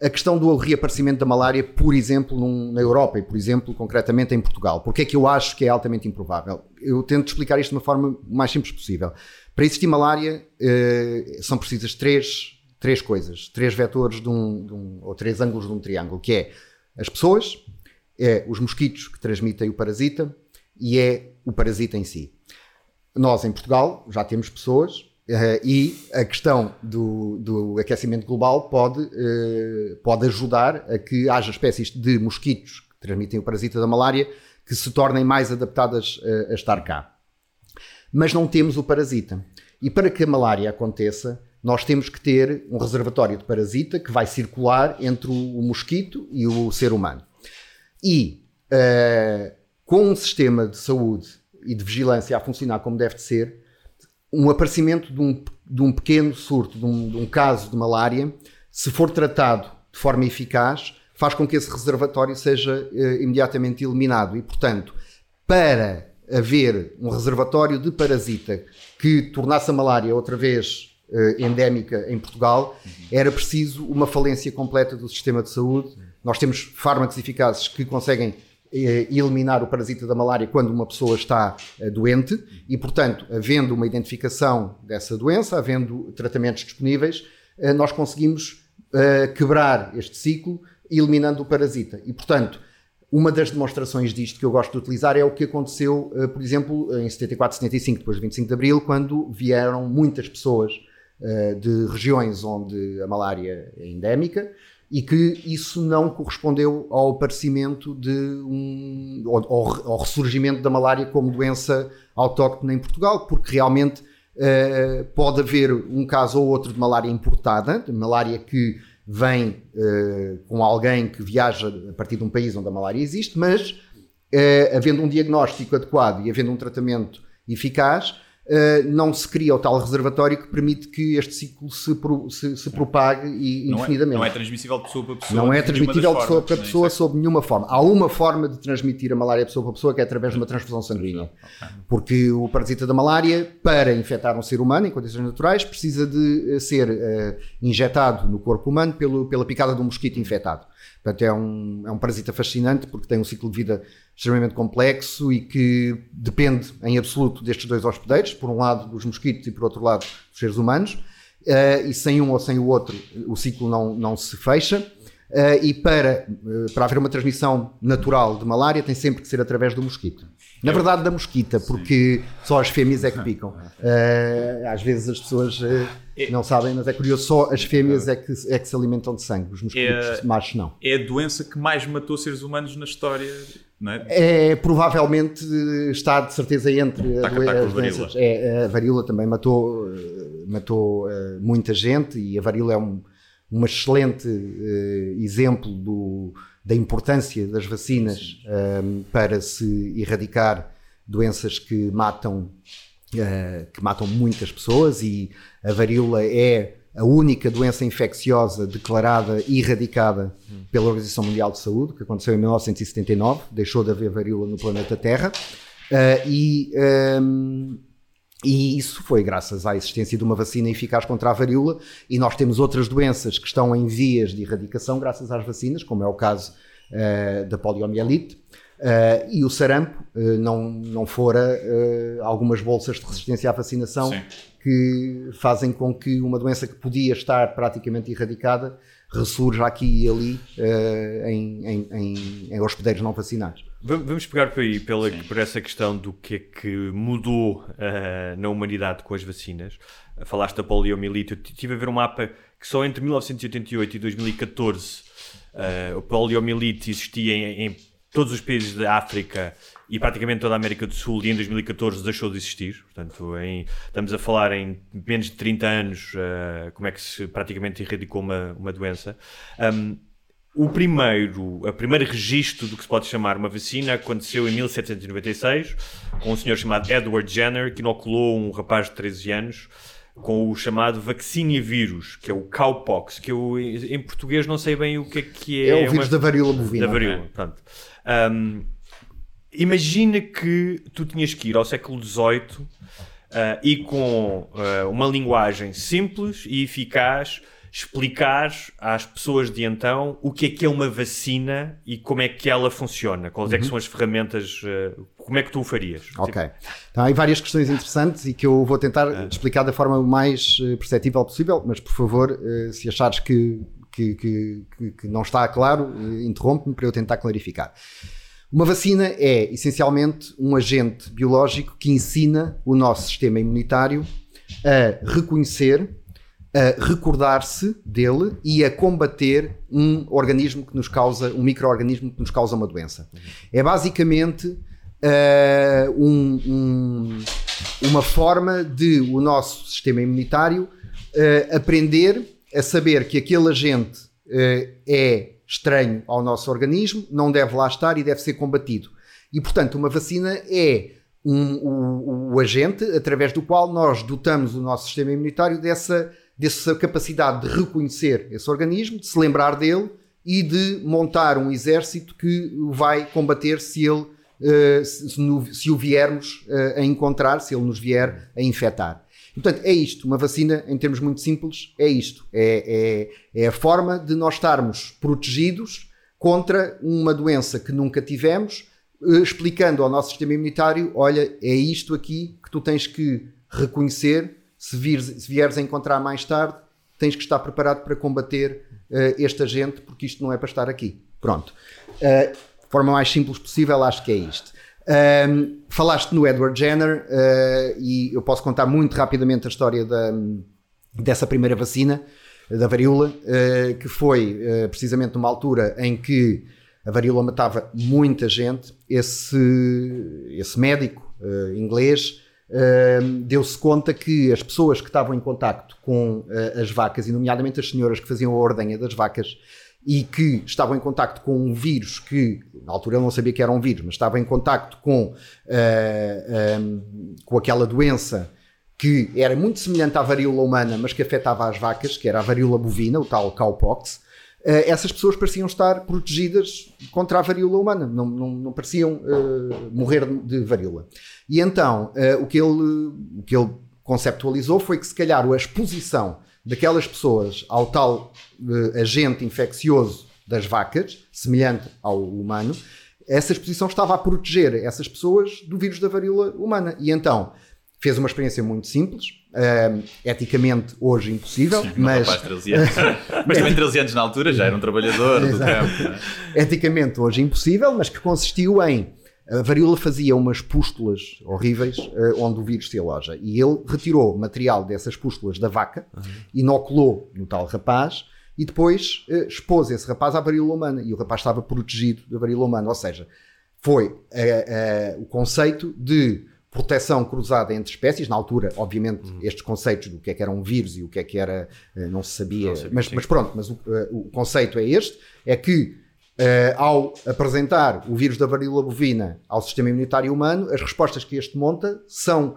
A questão do reaparecimento da malária, por exemplo, num- na Europa e, por exemplo, concretamente em Portugal. Porque é que eu acho que é altamente improvável? Eu tento explicar isto de uma forma mais simples possível. Para existir malária, eh, são precisas três, três coisas, três vetores de um, de um- ou três ângulos de um triângulo, que é as pessoas, é os mosquitos que transmitem o parasita e é o parasita em si. Nós, em Portugal, já temos pessoas eh, e a questão do, do aquecimento global pode, eh, pode ajudar a que haja espécies de mosquitos que transmitem o parasita da malária que se tornem mais adaptadas eh, a estar cá. Mas não temos o parasita. E para que a malária aconteça, nós temos que ter um reservatório de parasita que vai circular entre o, mosquito e o ser humano. E com um sistema de saúde e de vigilância a funcionar como deve de ser, um aparecimento de um, de um pequeno surto, de um, de um caso de malária, se for tratado de forma eficaz, faz com que esse reservatório seja eh, imediatamente eliminado. E, portanto, para haver um reservatório de parasita que tornasse a malária outra vez eh, endémica em Portugal, era preciso uma falência completa do sistema de saúde. Nós temos fármacos eficazes que conseguem eliminar o parasita da malária quando uma pessoa está eh, doente e, portanto, havendo uma identificação dessa doença, havendo tratamentos disponíveis, eh, nós conseguimos eh, quebrar este ciclo eliminando o parasita. E, portanto, uma das demonstrações disto que eu gosto de utilizar é o que aconteceu, eh, por exemplo, em 74, 75, depois de 25 de Abril, quando vieram muitas pessoas eh, de regiões onde a malária é endémica e que isso não correspondeu ao aparecimento de um. ao, ao- ressurgimento da malária como doença autóctone em Portugal, porque realmente Uh, pode haver um caso ou outro de malária importada, de malária que vem uh, com alguém que viaja a partir de um país onde a malária existe, mas uh, havendo um diagnóstico adequado e havendo um tratamento eficaz, Uh, não se cria o tal reservatório que permite que este ciclo se, pro, se, se propague e, não indefinidamente. É, não é transmissível de pessoa para pessoa. Não é transmitível de pessoa para pessoa é sob nenhuma forma. Há uma forma de transmitir a malária de pessoa para pessoa que é através de uma transfusão sanguínea. Porque o parasita da malária, para infectar um ser humano em condições naturais, precisa de eh, ser uh, injetado no corpo humano pelo, pela picada de um mosquito infectado. Portanto, é um, é um parasita fascinante porque tem um ciclo de vida extremamente complexo e que depende em absoluto destes dois hospedeiros, por um lado dos mosquitos e por outro lado dos seres humanos, uh, e sem um ou sem o outro o ciclo não, não se fecha. Uh, e para, uh, para haver uma transmissão natural de malária tem sempre que ser através do mosquito. Na verdade, da mosquita, porque só as fêmeas é que picam. Uh, às vezes as pessoas não sabem, mas é curioso, só as fêmeas é que, é que se alimentam de sangue, os mosquitos é, machos não. É a doença que mais matou seres humanos na história, não é? É, provavelmente está de certeza entre as doenças. É, a varíola também matou, matou muita gente e a varíola é um um excelente uh, exemplo do, da importância das vacinas um, ehm, para se erradicar doenças que matam, uh, que matam muitas pessoas e a varíola é a única doença infecciosa declarada e erradicada pela Organização Mundial de Saúde, que aconteceu em 1979, deixou de haver varíola no planeta Terra. Uh, e um, ehm, e isso foi graças à existência de uma vacina eficaz contra a varíola, e nós temos outras doenças que estão em vias de erradicação graças às vacinas, como é o caso uh, da poliomielite. Uh, e o sarampo uh, não, não fora algumas bolsas de resistência à vacinação Sim. que fazem com que uma doença que podia estar praticamente erradicada ressurja aqui e ali em, em, em, em hospedeiros não vacinados. Vamos pegar por aí, pela, por essa questão do que é que mudou uh, na humanidade com as vacinas. Falaste da poliomielite. Eu estive a ver um mapa que só entre 1988 e 2014 uh, a poliomielite existia em, em, todos os países da África e praticamente toda a América do Sul e em 2014 deixou de existir. Portanto, em, estamos a falar em menos de 30 anos uh, como é que se praticamente erradicou uma, uma doença. Um, o primeiro, o primeiro registro do que se pode chamar uma vacina aconteceu em 1796, com um senhor chamado Edward Jenner, que inoculou um rapaz de 13 anos com o chamado vaccinia vírus, que é o cowpox, que eu em português não sei bem o que é que é. É o vírus uma... da varíola bovina. Da varíola, é. pronto. Um, imagina que tu tinhas que ir ao século XVIII uh, e com uh, uma linguagem simples e eficaz explicar às pessoas de então o que é que é uma vacina e como é que ela funciona, quais uhum. é que uhum. são as ferramentas, uh, como é que tu o farias? Ok. Então, há várias questões interessantes e que eu vou tentar ah. explicar da forma mais eh, perceptível possível, mas por favor, uh, se achares que, que, que, que, não está claro, uh, interrompe-me para eu tentar clarificar. Uma vacina é essencialmente um agente biológico que ensina o nosso sistema imunitário a reconhecer a recordar-se dele e a combater um organismo que nos causa, um microorganismo que nos causa uma doença. É basicamente uh, um, um, uma forma de o nosso sistema imunitário uh, aprender a saber que aquele agente uh, é estranho ao nosso organismo, não deve lá estar e deve ser combatido. E, portanto, uma vacina é um, o, o agente através do qual nós dotamos o nosso sistema imunitário dessa dessa capacidade de reconhecer esse organismo, de se lembrar dele e de montar um exército que vai combater se ele uh, se, se, o viermos uh, a encontrar, se ele nos vier a infectar. E, portanto, é isto. Uma vacina, em termos muito simples, é isto. É, é, é a forma de nós estarmos protegidos contra uma doença que nunca tivemos, uh, explicando ao nosso sistema imunitário: olha, é isto aqui que tu tens que reconhecer se, se vieres a encontrar mais tarde, tens que estar preparado para combater uh, este agente, porque isto não é para estar aqui. Pronto. Uh, forma mais simples possível, acho que é isto. Um, falaste no Edward Jenner uh, e eu posso contar muito rapidamente a história da, dessa primeira vacina da varíola, uh, que foi uh, precisamente numa altura em que a varíola matava muita gente. Esse, esse médico inglês deu-se conta que as pessoas que estavam em contacto com as vacas, e nomeadamente as senhoras que faziam a ordenha das vacas, e que estavam em contacto com um vírus que, na altura eu não sabia que era um vírus, mas estava em contacto com, um, com aquela doença que era muito semelhante à varíola humana, mas que afetava as vacas, que era a varíola bovina, o tal cowpox, Uh, essas pessoas pareciam estar protegidas contra a varíola humana, não, não, não pareciam uh, morrer de varíola. E então, uh, o, que ele, o que ele conceptualizou foi que, se calhar, a exposição daquelas pessoas ao tal agente infeccioso das vacas, semelhante ao humano, essa exposição estava a proteger essas pessoas do vírus da varíola humana. E então, fez uma experiência muito simples, Uh, eticamente hoje impossível, Sim, mas. Rapaz, 13 anos. mas também 13 anos na altura já era um trabalhador do campo. É? Eticamente hoje impossível, mas que consistiu em. A varíola fazia umas pústulas horríveis uh, onde o vírus se aloja. E ele retirou material dessas pústulas da vaca, uhum. inoculou no tal rapaz e depois uh, expôs esse rapaz à varíola humana. E o rapaz estava protegido da varíola humana. Ou seja, foi o conceito de proteção cruzada entre espécies. Na altura, obviamente, uhum. estes conceitos do que é que era um vírus e o que é que era, não se sabia. Não sabia mas, mas, pronto, mas o, o, conceito é este: é que uh, ao apresentar o vírus da varíola bovina ao sistema imunitário humano, as respostas que este monta são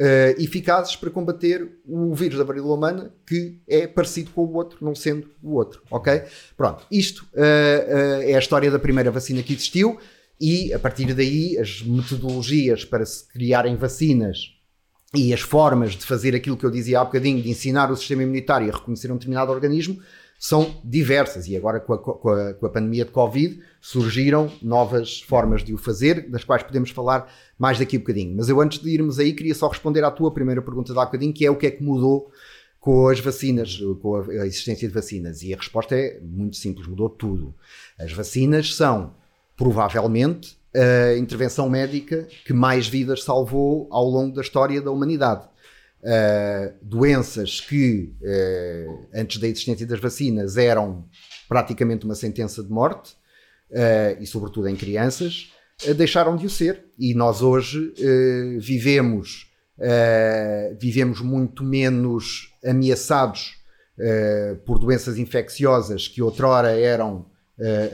uh, eficazes para combater o vírus da varíola humana que é parecido com o outro, não sendo o outro. Ok? Pronto, isto uh, é a história da primeira vacina que existiu e a partir daí as metodologias para se criarem vacinas e as formas de fazer aquilo que eu dizia há bocadinho, de ensinar o sistema imunitário a reconhecer um determinado organismo, são diversas. E agora, com a, com a, com a pandemia de Covid, surgiram novas formas de o fazer, das quais podemos falar mais daqui a bocadinho. Mas eu, antes de irmos aí, queria só responder à tua primeira pergunta de há bocadinho, que é o que é que mudou com as vacinas, com a existência de vacinas. E a resposta é muito simples: mudou tudo. As vacinas são provavelmente a intervenção médica que mais vidas salvou ao longo da história da humanidade. Uh, doenças que, uh, antes da existência das vacinas, eram praticamente uma sentença de morte, uh, e sobretudo em crianças, deixaram de o ser. E nós hoje vivemos, vivemos muito menos ameaçados por doenças infecciosas que outrora eram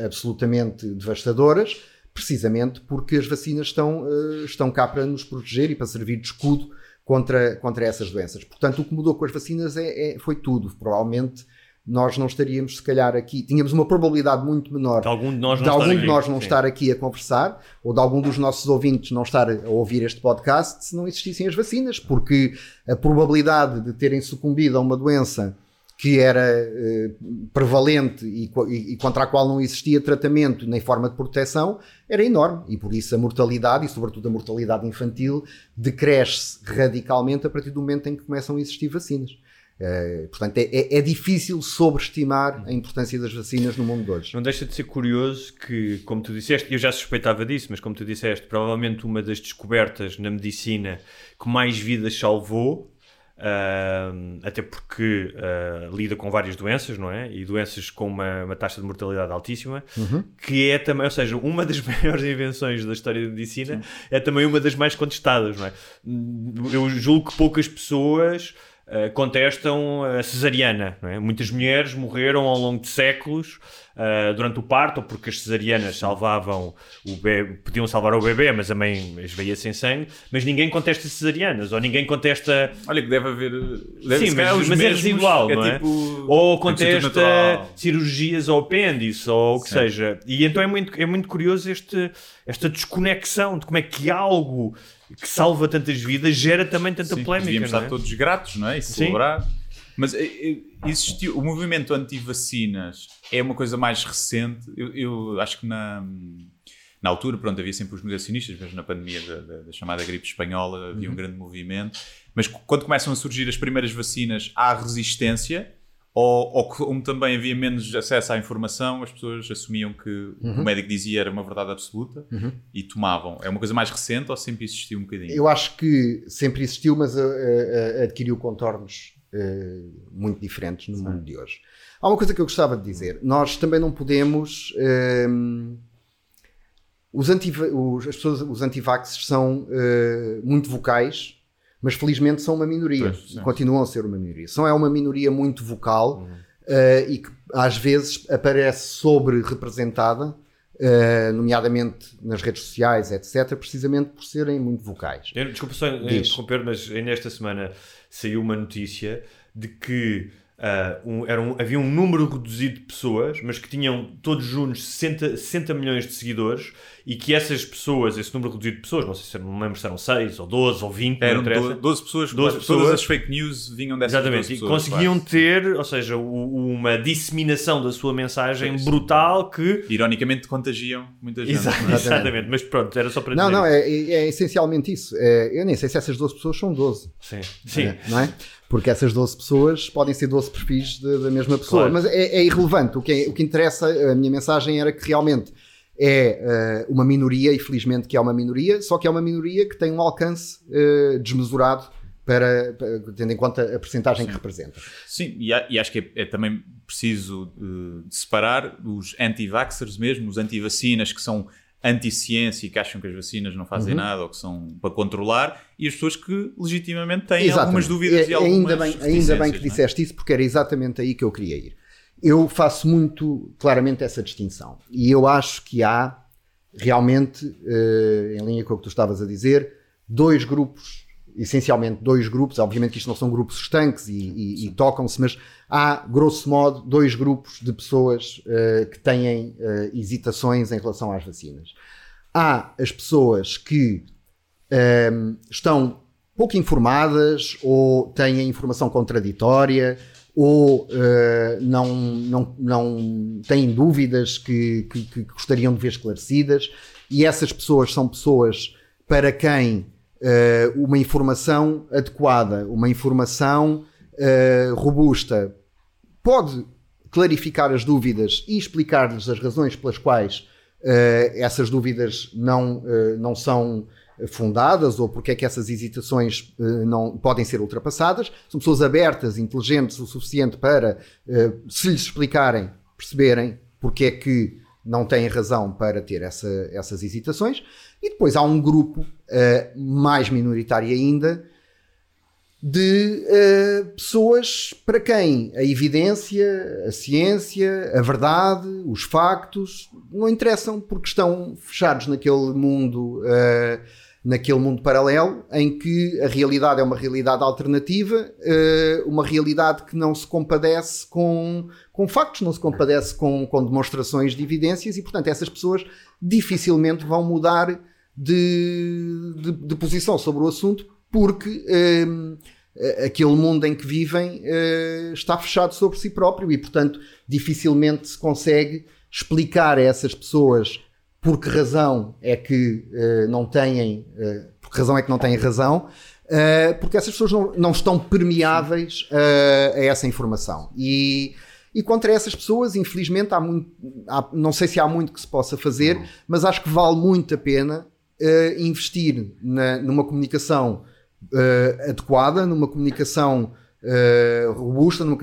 absolutamente devastadoras, precisamente porque as vacinas estão, estão cá para nos proteger e para servir de escudo contra, contra essas doenças. Portanto, o que mudou com as vacinas é, é foi tudo. Provavelmente nós não estaríamos, se calhar, aqui. Tínhamos uma probabilidade muito menor de algum de nós não, de estar, aqui. Nós não estar aqui a conversar, ou de algum dos nossos ouvintes não estar a ouvir este podcast se não existissem as vacinas, porque a probabilidade de terem sucumbido a uma doença que era eh, prevalente e, contra a qual não existia tratamento nem forma de proteção, era enorme. E por isso a mortalidade, e sobretudo a mortalidade infantil, decresce radicalmente a partir do momento em que começam a existir vacinas. Uh, portanto, é, é, é, difícil sobreestimar a importância das vacinas no mundo de hoje. Não deixa de ser curioso que, como tu disseste, eu já suspeitava disso, mas como tu disseste, provavelmente uma das descobertas na medicina que mais vidas salvou Uh, até porque uh, lida com várias doenças, não é? E doenças com uma, uma taxa de mortalidade altíssima, uhum. que é também, ou seja, uma das maiores invenções da história da medicina, Sim. é também uma das mais contestadas, não é? Eu julgo que poucas pessoas uh, contestam a cesariana, é? Muitas mulheres morreram ao longo de séculos uh, durante o parto, ou porque as cesarianas salvavam o bebê, podiam salvar o bebê, mas a mãe esveia sem sangue, mas ninguém contesta cesarianas, ou ninguém contesta. Olha que deve haver. Deve Sim, mas, mas é residual, é não é? Tipo, ou contesta cirurgias ao apêndice, ou o que Sim. seja. E então é muito, é muito curioso este, esta desconexão de como é que algo que salva tantas vidas gera também tanta Sim, polémica. Devíamos não é? estar todos gratos, não é? E celebrar. Sim. Mas eh, eh, existiu o movimento anti-vacinas é uma coisa mais recente. Eu, eu, acho que na, na altura, pronto, havia sempre os negacionistas, mesmo na pandemia da, da, da chamada gripe espanhola havia uhum. um grande movimento. Mas quando começam a surgir as primeiras vacinas, há resistência. Ou, ou como também havia menos acesso à informação, as pessoas assumiam que uhum. o médico dizia era uma verdade absoluta uhum. e tomavam. É uma coisa mais recente ou sempre existiu um bocadinho? Eu acho que sempre existiu, mas uh, uh, adquiriu contornos uh, muito diferentes no Sim. mundo de hoje. Há uma coisa que eu gostava de dizer: nós também não podemos. Uh, os, anti, os, as pessoas, os antivaxes são uh, muito vocais mas felizmente são uma minoria. Pois, continuam a ser uma minoria. São é uma minoria muito vocal Uhum. eh, e que às vezes aparece sobre-representada, eh, nomeadamente nas redes sociais, etc., precisamente por serem muito vocais. Eu, desculpa só interromper, mas ainda esta semana saiu uma notícia de que ah, um- era um- havia um número reduzido de pessoas, mas que tinham todos juntos 60, 60 milhões de seguidores e que essas pessoas, esse número reduzido de pessoas, não sei se não me lembro se eram 6 ou 12 ou 20, Eram não interessa. 12, 12 pessoas, 12 todas pessoas. as fake news vinham dessas Exatamente, 12 e pessoas, conseguiam claro. ter, ou seja, o- uma disseminação da sua mensagem Sim, sim. brutal que. Ironicamente contagiam muita gente. Exa- não é? Exatamente, mas pronto, era só para Não, dizer. não, isso. é, é- é essencialmente isso. É, eu nem sei se essas 12 pessoas são 12. Sim, sim. É, não é? Porque essas 12 pessoas podem ser 12 perfis de- da mesma pessoa, Claro. mas é, é irrelevante. O que, é- o que interessa, a minha mensagem era que realmente é eh, uma minoria, e felizmente que é uma minoria, só que é uma minoria que tem um alcance eh, desmesurado, para, para- tendo em conta a percentagem que representa. Sim, e, a- e acho que é, é também preciso eh, separar os anti-vaxxers mesmo, os anti-vacinas que são anti-ciência e que acham que as vacinas não fazem Uhum. nada ou que são para controlar, e as pessoas que legitimamente têm Exatamente. algumas dúvidas É- e algumas ainda bem, ainda bem que é? disseste isso, porque era exatamente aí que eu queria ir. Eu faço muito claramente essa distinção. E eu acho que há realmente, eh, em linha com o que tu estavas a dizer, dois grupos, essencialmente dois grupos. Obviamente que isto não são grupos estanques e, e- e tocam-se, mas há, grosso modo, dois grupos de pessoas eh, que têm eh, hesitações em relação às vacinas. Há as pessoas que ehm, estão pouco informadas ou têm informação contraditória ou eh, não, não, não têm dúvidas que, que- que gostariam de ver esclarecidas e essas pessoas são pessoas para quem eh, uma informação adequada, uma informação eh, robusta pode clarificar as dúvidas e explicar-lhes as razões pelas quais eh, essas dúvidas não, não são fundadas ou porque é que essas hesitações eh, não podem ser ultrapassadas. São pessoas abertas, inteligentes o suficiente para, eh, se lhes explicarem, perceberem porque é que não têm razão para ter essa- essas hesitações. E depois há um grupo eh, mais minoritário ainda de eh, pessoas para quem a evidência, a ciência, a verdade, os factos não interessam porque estão fechados naquele mundo, eh, naquele mundo paralelo em que a realidade é uma realidade alternativa, eh, uma realidade que não se compadece com, com factos, não se compadece com, com demonstrações de evidências e, portanto, essas pessoas dificilmente vão mudar de, de, de posição sobre o assunto porque a- aquele mundo em que vivem eh, está fechado sobre si próprio e, portanto, dificilmente se consegue explicar a essas pessoas por que razão é que eh, não têm, eh, por que razão é que não têm razão, eh, porque essas pessoas não, não estão permeáveis a essa informação. E, e contra essas pessoas, infelizmente, há muito, há- não sei se há muito que se possa fazer, mas acho que vale muito a pena investir na- numa comunicação adequada, numa comunicação eh, robusta, numa-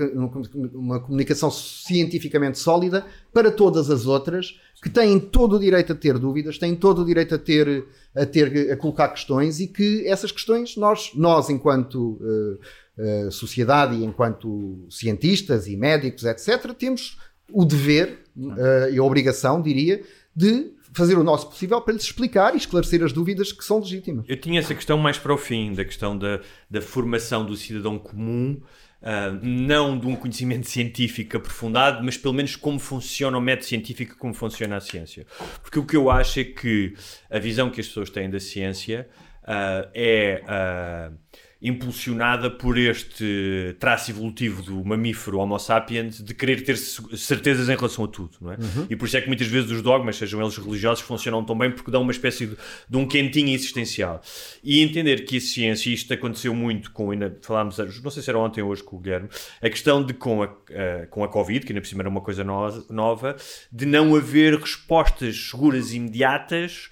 numa comunicação cientificamente sólida para todas as outras que têm todo o direito a ter dúvidas, têm todo o direito a ter a ter a colocar questões e que essas questões nós nós enquanto eh, eh, sociedade e enquanto cientistas e médicos etc temos o dever eh, e a obrigação diria de fazer o nosso possível para lhes explicar e esclarecer as dúvidas que são legítimas. Eu tinha essa questão mais para o fim, da questão da, da formação do cidadão comum, ah, não de um conhecimento científico aprofundado, mas pelo menos como funciona o método científico, como funciona a ciência. Porque o que eu acho é que a visão que as pessoas têm da ciência ah, é ah, impulsionada por este traço evolutivo do mamífero Homo sapiens de querer ter certezas em relação a tudo, não é? E por isso é que muitas vezes os dogmas, sejam eles religiosos, funcionam tão bem porque dão uma espécie de, de um quentinho existencial. E entender que a ciência, e isto aconteceu muito com, ainda falámos, não sei se era ontem ou hoje com o Guilherme, a questão de com a, eh, com a Covid, que ainda por cima era uma coisa no- nova, de não haver respostas seguras e imediatas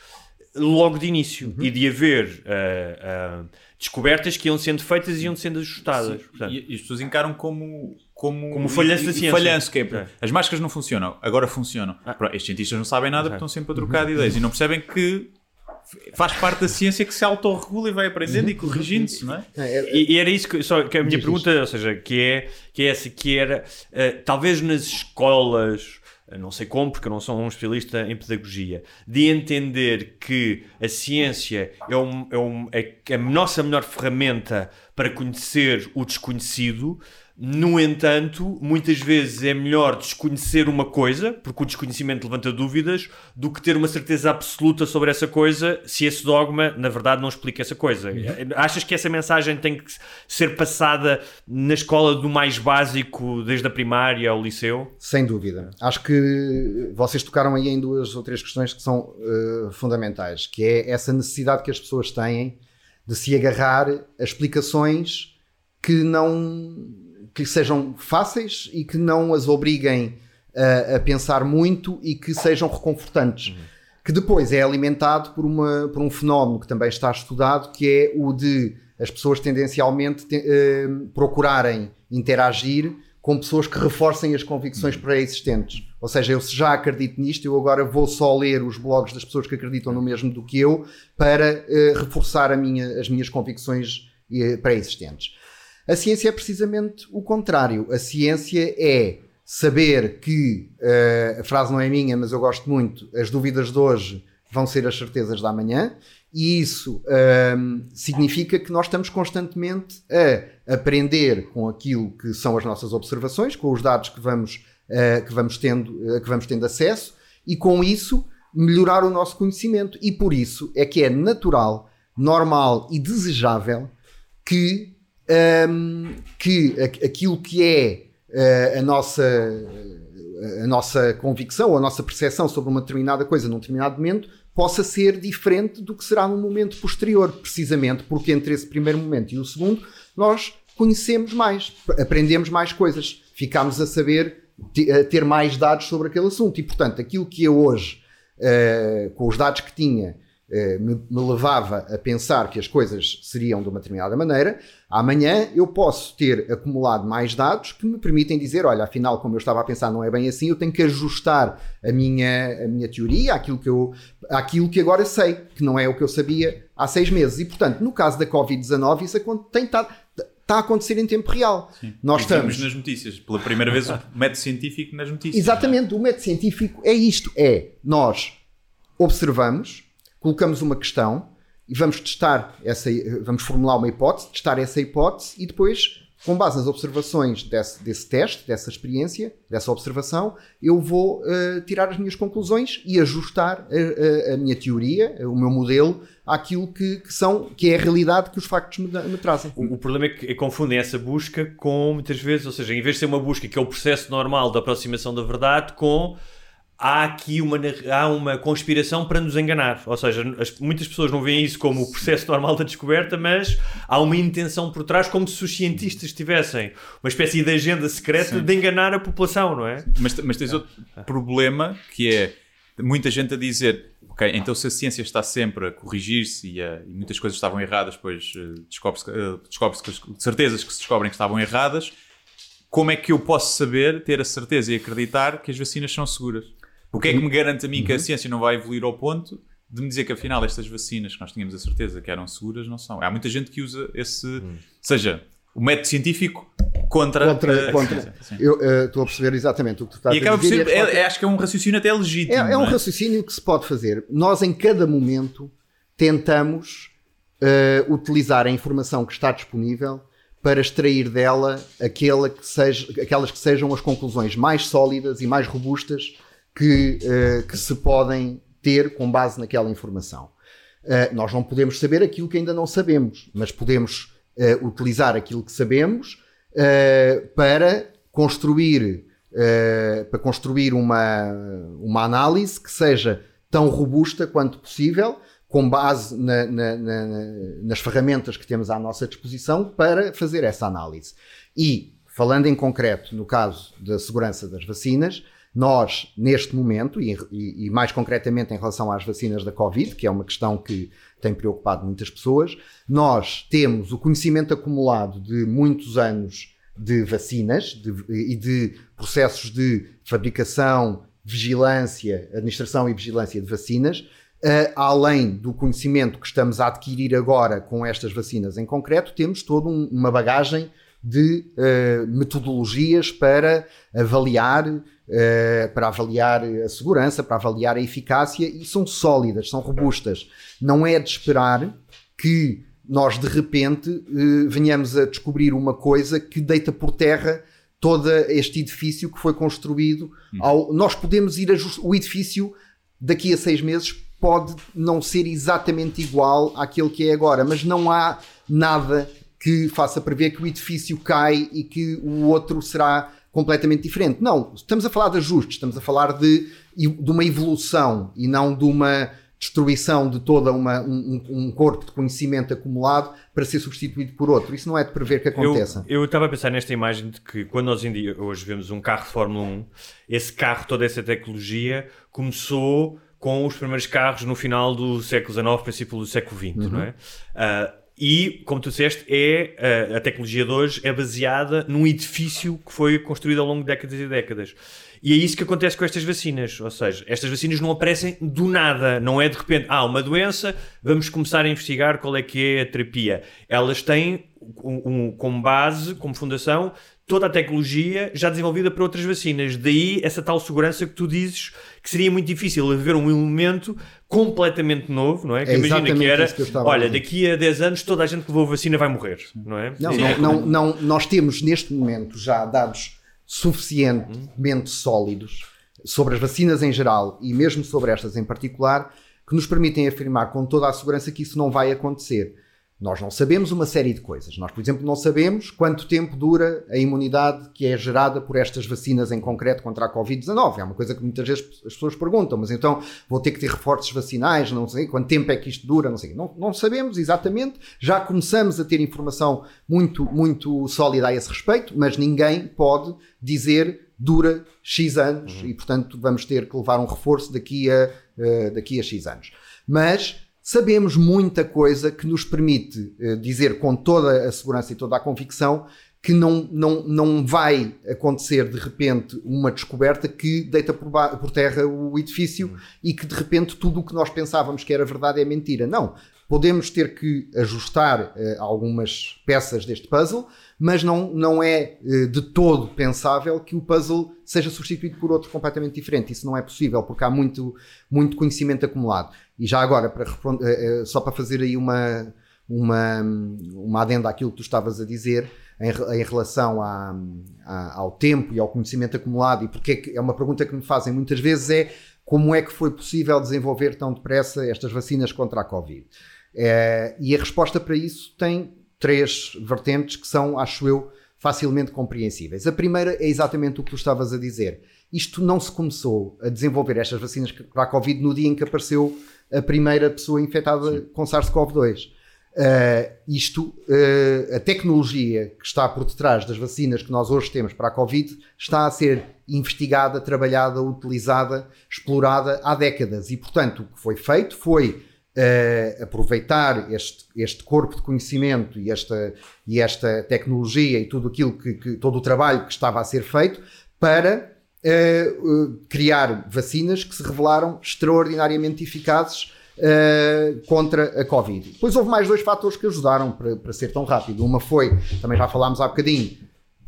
logo de início e de haver ah, ah, descobertas que iam sendo feitas e iam sendo ajustadas. Portanto, E, e as pessoas encaram como. Como, Como falhanço da ciência. Falhanço, que é, É. As máscaras não funcionam, agora funcionam. Pronto, estes cientistas não sabem nada porque estão sempre a trocar de ideias e não percebem que faz parte da ciência que se autorregula e vai aprendendo e corrigindo-se, não é? E, e era isso que, só, que a minha pergunta, ou seja, que é, que é essa, que era, eh, talvez nas escolas, não sei como, porque eu não sou um especialista em pedagogia, de entender que a ciência é, um, é, um, é a nossa melhor ferramenta para conhecer o desconhecido, no entanto, muitas vezes é melhor desconhecer uma coisa, porque o desconhecimento levanta dúvidas, do que ter uma certeza absoluta sobre essa coisa, se esse dogma, na verdade, não explica essa coisa. Achas que essa mensagem tem que ser passada na escola do mais básico, desde a primária ao liceu? Sem dúvida. Acho que vocês tocaram aí em duas ou três questões que são uh, fundamentais, que é essa necessidade que as pessoas têm de se agarrar a explicações que não que sejam fáceis e que não as obriguem a, a pensar muito e que sejam reconfortantes. Uhum. Que depois é alimentado por, uma, por um fenómeno que também está estudado, que é o de as pessoas tendencialmente te, eh, procurarem interagir com pessoas que reforcem as convicções pré-existentes. Ou seja, eu já acredito nisto, eu agora vou só ler os blogs das pessoas que acreditam no mesmo do que eu para eh, reforçar minha, as minhas convicções eh, pré-existentes. A ciência é precisamente o contrário. A ciência é saber que, uh, a frase não é minha, mas eu gosto muito, as dúvidas de hoje vão ser as certezas da manhã, e isso uh, significa que nós estamos constantemente a aprender com aquilo que são as nossas observações, com os dados que vamos, uh, que vamos, tendo, que vamos tendo acesso, e com isso melhorar o nosso conhecimento. E por isso é que é natural, normal e desejável que um, que aquilo que é uh, a nossa a nossa convicção a nossa percepção sobre uma determinada coisa num determinado momento possa ser diferente do que será num momento posterior, precisamente porque entre esse primeiro momento e o segundo nós conhecemos mais, aprendemos mais coisas, ficamos a saber a ter mais dados sobre aquele assunto. E portanto aquilo que eu hoje uh, com os dados que tinha eh, me, levava a pensar que as coisas seriam de uma determinada maneira, amanhã eu posso ter acumulado mais dados que me permitem dizer: olha, afinal, como eu estava a pensar, não é bem assim, eu tenho que ajustar a minha, a minha teoria àquilo que, eu, àquilo que agora sei, que não é o que eu sabia há seis meses. E, portanto, no caso da Covid-19, isso tem estado está a acontecer em tempo real. Sim. Nós estamos nas notícias, pela primeira vez o método científico nas notícias. Exatamente, o método científico é isto, é nós observamos, colocamos uma questão e vamos testar essa, vamos formular uma hipótese, testar essa hipótese e depois, com base nas observações desse, desse teste, dessa experiência, dessa observação, eu vou uh, tirar as minhas conclusões e ajustar a, a, a minha teoria, o meu modelo, àquilo que, que, são, que é a realidade que os factos me, me trazem. O, o, problema é que confundem essa busca com, muitas vezes, ou seja, em vez de ser uma busca que é o processo normal da aproximação da verdade, com há aqui uma, há uma conspiração para nos enganar. Ou seja, as, muitas pessoas não veem isso como o processo normal da descoberta, mas há uma intenção por trás, como se os cientistas tivessem uma espécie de agenda secreta Sim. de enganar a população, não é? Mas, mas tens outro problema que é muita gente a dizer. Ok, então se a ciência está sempre a corrigir-se e, e, muitas coisas estavam erradas, pois uh, descobre-se uh, descobre que certezas que se descobrem que estavam erradas, como é que eu posso saber, ter a certeza e acreditar que as vacinas são seguras? O que é que me garante a mim que a uhum. ciência não vai evoluir ao ponto de me dizer que afinal estas vacinas que nós tínhamos a certeza que eram seguras não são? Há muita gente que usa esse. Hum. Seja, o método científico contra. contra, contra. Eu uh, estou a perceber exatamente o que tu estás e acaba a dizer. Por ser, é, é, acho que é um raciocínio até legítimo. É, é um é? raciocínio que se pode fazer. Nós, em cada momento, tentamos uh, utilizar a informação que está disponível para extrair dela aquela que seja, aquelas que sejam as conclusões mais sólidas e mais robustas que, uh, que se podem ter com base naquela informação. Uh, nós não podemos saber aquilo que ainda não sabemos, mas podemos uh, utilizar aquilo que sabemos para construir, para construir uma, uma análise que seja tão robusta quanto possível, com base na, na, na, nas ferramentas que temos à nossa disposição para fazer essa análise. E, falando em concreto no caso da segurança das vacinas, nós, neste momento, e, e, mais concretamente em relação às vacinas da Covid, que é uma questão que tem preocupado muitas pessoas, nós temos o conhecimento acumulado de muitos anos de vacinas de, e de processos de fabricação, vigilância, administração e vigilância de vacinas, Uh, além do conhecimento que estamos a adquirir agora com estas vacinas em concreto, temos toda um, uma bagagem de uh, metodologias para avaliar, uh, para avaliar a segurança, para avaliar a eficácia e são sólidas, são robustas. Não é de esperar que nós de repente uh, venhamos a descobrir uma coisa que deita por terra todo este edifício que foi construído. Hum. Ao, nós podemos ir a o edifício daqui a seis meses pode não ser exatamente igual àquele que é agora, mas não há nada que faça prever que o edifício cai e que o outro será completamente diferente. Não, estamos a falar de ajustes, estamos a falar de, de uma evolução e não de uma destruição de todo um, um, corpo de conhecimento acumulado para ser substituído por outro. Isso não é de prever que aconteça. Eu estava a pensar nesta imagem de que quando nós hoje vemos um carro de Fórmula 1, esse carro, toda essa tecnologia, começou com os primeiros carros no final do século XIX, princípio do século XX, uhum. não é? Uh, e, como tu disseste, é, a, a, tecnologia de hoje é baseada num edifício que foi construído ao longo de décadas e décadas. E é isso que acontece com estas vacinas. Ou seja, estas vacinas não aparecem do nada. Não é de repente, ah, uma doença, vamos começar a investigar qual é que é a terapia. Elas têm um, um, como base, como fundação, toda a tecnologia já desenvolvida para outras vacinas. Daí essa tal segurança que tu dizes que seria muito difícil haver um elemento completamente novo, não é? Que é imagina que era, que olha, daqui a 10 anos toda a gente que levou a vacina vai morrer, não é? Não, não, não, não, nós temos neste momento já dados suficientemente sólidos sobre as vacinas em geral e mesmo sobre estas em particular que nos permitem afirmar com toda a segurança que isso não vai acontecer. Nós não sabemos uma série de coisas. Nós, por exemplo, não sabemos quanto tempo dura a imunidade que é gerada por estas vacinas em concreto contra a Covid-19. É uma coisa que muitas vezes as pessoas perguntam, mas então vou ter que ter reforços vacinais, não sei quanto tempo é que isto dura, não sei. Não, não sabemos exatamente. Já começamos a ter informação muito, muito sólida a esse respeito, mas ninguém pode dizer dura X anos uhum. e, portanto, vamos ter que levar um reforço daqui a, uh, daqui a X anos. Mas sabemos muita coisa que nos permite uh, dizer com toda a segurança e toda a convicção que não, não, não vai acontecer de repente uma descoberta que deita por, por terra o edifício uhum. e que de repente tudo o que nós pensávamos que era verdade é mentira. Não. Podemos ter que ajustar uh, algumas peças deste puzzle, mas não, não é uh, de todo pensável que o puzzle seja substituído por outro completamente diferente. Isso não é possível, porque há muito, muito conhecimento acumulado. E já agora, para, uh, só para fazer aí uma, uma, uma adenda àquilo que tu estavas a dizer, em, em relação ao tempo e ao conhecimento acumulado, e porque é, que, é uma pergunta que me fazem muitas vezes, é como é que foi possível desenvolver tão depressa estas vacinas contra a Covid? É, e a resposta para isso tem três vertentes que são, acho eu, facilmente compreensíveis. A primeira é exatamente o que tu estavas a dizer. Isto não se começou a desenvolver estas vacinas para a Covid no dia em que apareceu a primeira pessoa infectada Sim. com SARS-CoV-2. Uh, isto, uh, a tecnologia que está por detrás das vacinas que nós hoje temos para a Covid está a ser investigada, trabalhada, utilizada, explorada há décadas. E, portanto, o que foi feito foi uh, aproveitar este, este corpo de conhecimento e esta, e esta tecnologia e tudo aquilo que, que todo o trabalho que estava a ser feito para uh, criar vacinas que se revelaram extraordinariamente eficazes Uh, contra a Covid. Depois houve mais dois fatores que ajudaram para, para, ser tão rápido. Uma foi, também já falámos há bocadinho,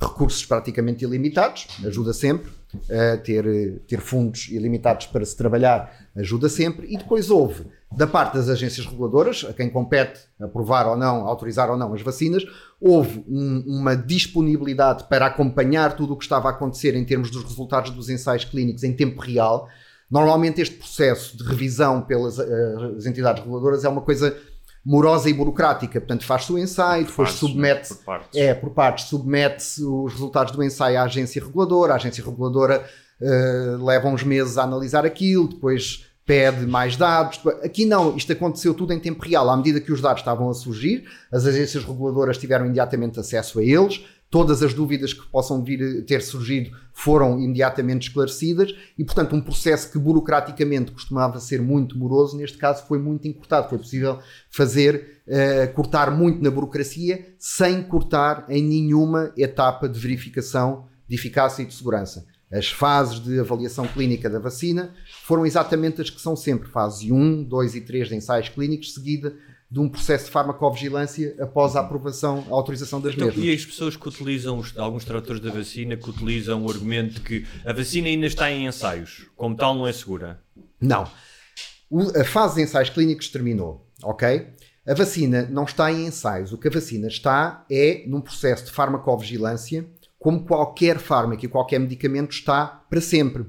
recursos praticamente ilimitados, ajuda sempre. Uh, ter, ter fundos ilimitados para se trabalhar ajuda sempre. E depois houve da parte das agências reguladoras, a quem compete aprovar ou não, autorizar ou não as vacinas, houve um, uma disponibilidade para acompanhar tudo o que estava a acontecer em termos dos resultados dos ensaios clínicos em tempo real. Normalmente este processo de revisão pelas uh, entidades reguladoras é uma coisa morosa e burocrática, portanto faz-se o ensaio, depois submete por é por partes, submete os resultados do ensaio à agência reguladora, a agência reguladora uh, leva uns meses a analisar aquilo, depois pede mais dados. Aqui não, isto aconteceu tudo em tempo real. À medida que os dados estavam a surgir, as agências reguladoras tiveram imediatamente acesso a eles, todas as dúvidas que possam vir ter surgido foram imediatamente esclarecidas e, portanto, um processo que burocraticamente costumava ser muito moroso, neste caso foi muito encurtado. Foi possível fazer, uh, cortar muito na burocracia sem cortar em nenhuma etapa de verificação de eficácia e de segurança. As fases de avaliação clínica da vacina foram exatamente as que são sempre, fase 1, 2 e 3 de ensaios clínicos, seguida de um processo de farmacovigilância após a aprovação, a autorização das Então, mesmas. e as pessoas que utilizam, os- alguns tratores da vacina, que utilizam o argumento de que a vacina ainda está em ensaios, como tal não é segura. Não. O- a fase de ensaios clínicos terminou, ok? A vacina não está em ensaios. O que a vacina está é num processo de farmacovigilância, como qualquer fármaco e qualquer medicamento está para sempre.